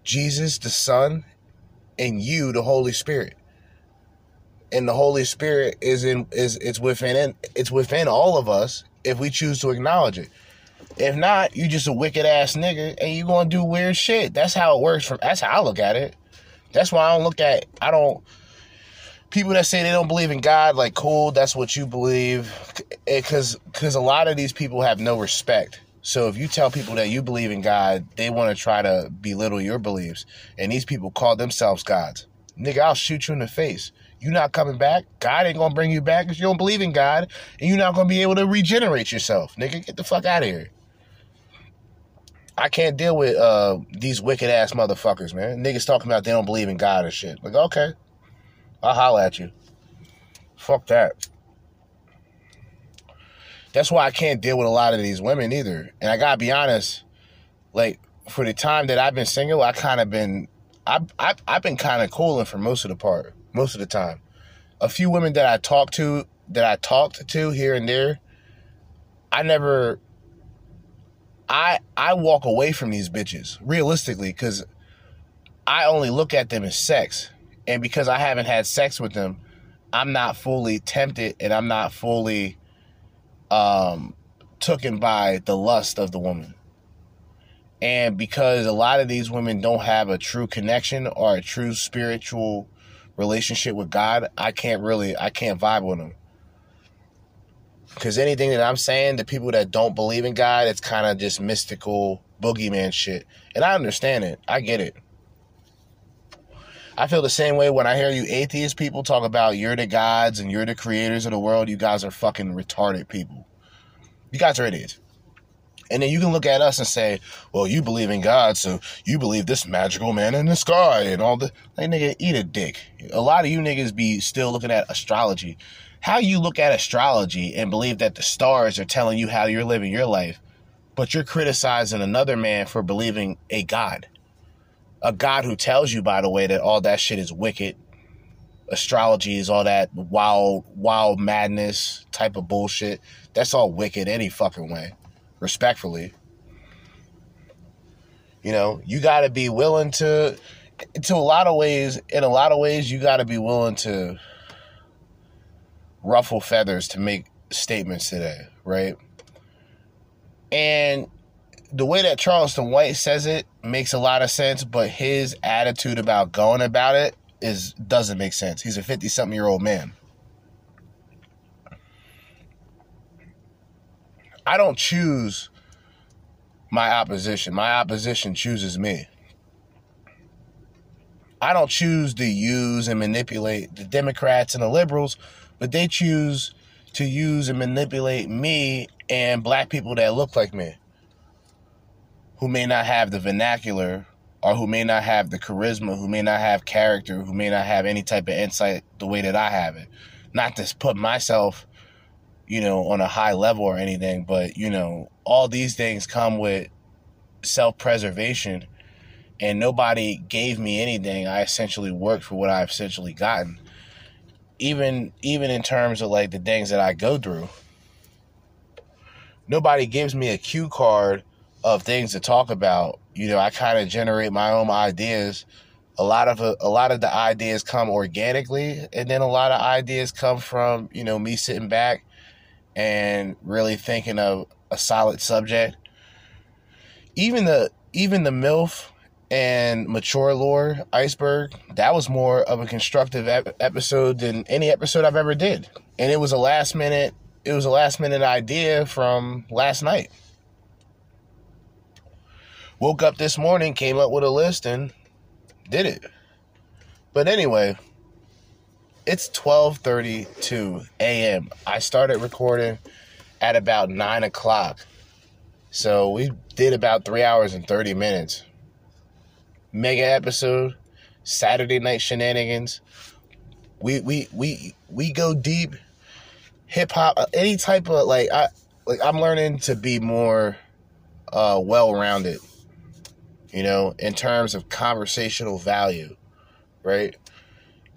Jesus, the Son, and you, the Holy Spirit. And the Holy Spirit is in is it's within it's within all of us if we choose to acknowledge it. If not, you just a wicked ass nigga and you gonna do weird shit. That's how it works from that's how I look at it. That's why I don't look at I don't people that say they don't believe in God, like cool, that's what you believe. Eh, because because a lot of these people have no respect. So if you tell people that you believe in God, they want to try to belittle your beliefs. And these people call themselves gods. Nigga, I'll shoot you in the face you're not coming back. God ain't gonna bring you back because you don't believe in God, and you're not gonna be able to regenerate yourself, nigga. Get the fuck out of here. I can't deal with uh, these wicked ass motherfuckers, man. Niggas talking about they don't believe in God or shit. Like, okay, I'll holler at you. Fuck that. That's why I can't deal with a lot of these women either. And I gotta be honest, like for the time that I've been single, I kind of been, I've, I've, I've been kind of cooling for most of the part most of the time. A few women that I talked to, that I talked to here and there, I never I I walk away from these bitches realistically cuz I only look at them as sex. And because I haven't had sex with them, I'm not fully tempted and I'm not fully um taken by the lust of the woman. And because a lot of these women don't have a true connection or a true spiritual relationship with God, I can't really, I can't vibe with them. Because anything that I'm saying to people that don't believe in God, it's kind of just mystical boogeyman shit. And I understand it. I get it. I feel the same way when I hear you atheist people talk about you're the gods and you're the creators of the world. You guys are fucking retarded people. You guys are idiots. And then you can look at us and say, well, you believe in God, so you believe this magical man in the sky and all the. Like, nigga, eat a dick. A lot of you niggas be still looking at astrology. How you look at astrology and believe that the stars are telling you how you're living your life, but you're criticizing another man for believing a God. A God who tells you, by the way, that all that shit is wicked. Astrology is all that wild, wild madness type of bullshit. That's all wicked any fucking way respectfully. You know, you got to be willing to, to a lot of ways, in a lot of ways, you got to be willing to ruffle feathers to make statements today, right? And the way that Charleston White says it makes a lot of sense, but his attitude about going about it is doesn't make sense. He's a 50 something year old man. I don't choose my opposition. My opposition chooses me. I don't choose to use and manipulate the Democrats and the liberals, but they choose to use and manipulate me and black people that look like me, who may not have the vernacular or who may not have the charisma, who may not have character, who may not have any type of insight the way that I have it. Not to put myself you know, on a high level or anything, but you know, all these things come with self-preservation and nobody gave me anything. I essentially worked for what I've essentially gotten. Even even in terms of like the things that I go through. Nobody gives me a cue card of things to talk about. You know, I kind of generate my own ideas. A lot of a, a lot of the ideas come organically, and then a lot of ideas come from you know me sitting back and really thinking of a solid subject. Even the even the MILF and mature lore iceberg that was more of a constructive ep- episode than any episode I've ever did, and it was a last minute it was a last minute idea from last night. Woke up this morning, came up with a list, and did it. But anyway, it's 12:32 a.m. I started recording at about nine o'clock, so we did about three hours and 30 minutes. Mega episode, Saturday night shenanigans. We we we we go deep. Hip hop, any type of like I like I'm learning to be more uh, well rounded. You know, in terms of conversational value, right?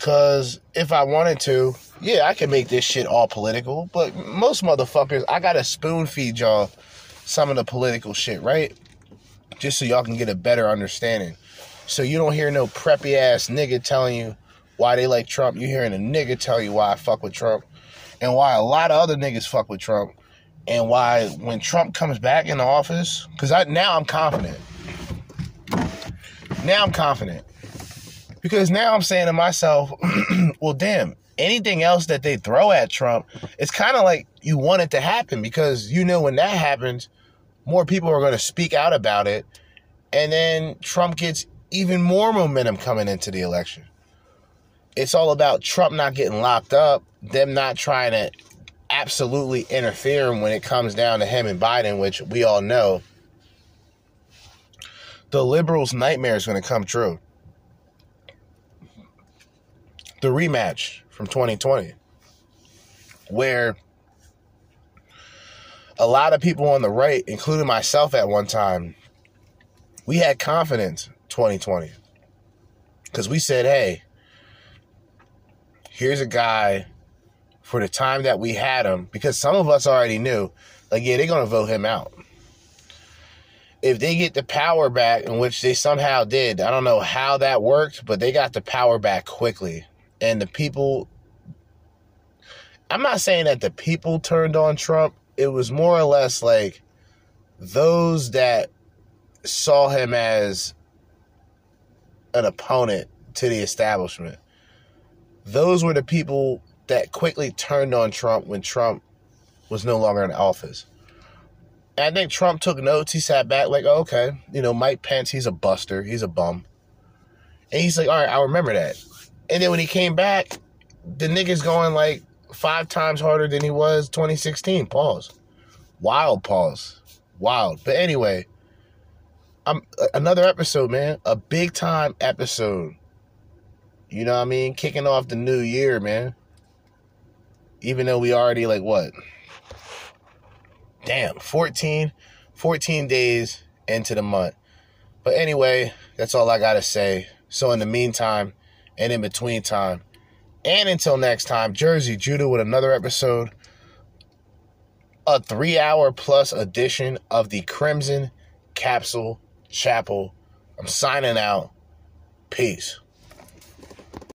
Cause if I wanted to, yeah, I can make this shit all political. But most motherfuckers, I gotta spoon feed y'all some of the political shit, right? Just so y'all can get a better understanding. So you don't hear no preppy ass nigga telling you why they like Trump. You hearing a nigga tell you why I fuck with Trump. And why a lot of other niggas fuck with Trump. And why when Trump comes back in the office, because I now I'm confident. Now I'm confident because now I'm saying to myself, well, damn, anything else that they throw at Trump, it's kind of like you want it to happen because you know when that happens, more people are going to speak out about it. And then Trump gets even more momentum coming into the election. It's all about Trump not getting locked up, them not trying to absolutely interfere when it comes down to him and Biden, which we all know the liberals' nightmare is going to come true the rematch from 2020, where a lot of people on the right, including myself at one time, we had confidence 2020 because we said, hey, here's a guy for the time that we had him, because some of us already knew, like, yeah, they're going to vote him out. If they get the power back, in which they somehow did, I don't know how that worked, but they got the power back quickly and the people I'm not saying that the people turned on Trump. It was more or less like those that saw him as an opponent to the establishment. Those were the people that quickly turned on Trump when Trump was no longer in office. And I think Trump took notes. He sat back like, oh, okay, you know, Mike Pence, he's a buster, he's a bum. And he's like, all right, I'll remember that. And then when he came back, the nigga's going like five times harder than he was 2016. Pause. Wild pause. Wild. But anyway, I'm another episode, man. A big time episode. You know what I mean? Kicking off the new year, man. Even though we already like what? Damn, 14 14 days into the month. But anyway, that's all I got to say. So in the meantime and in between time and until next time, Jerzee Judah with another episode a 3-hour plus edition of the Crimson Capsule Chapel. I'm signing out. Peace.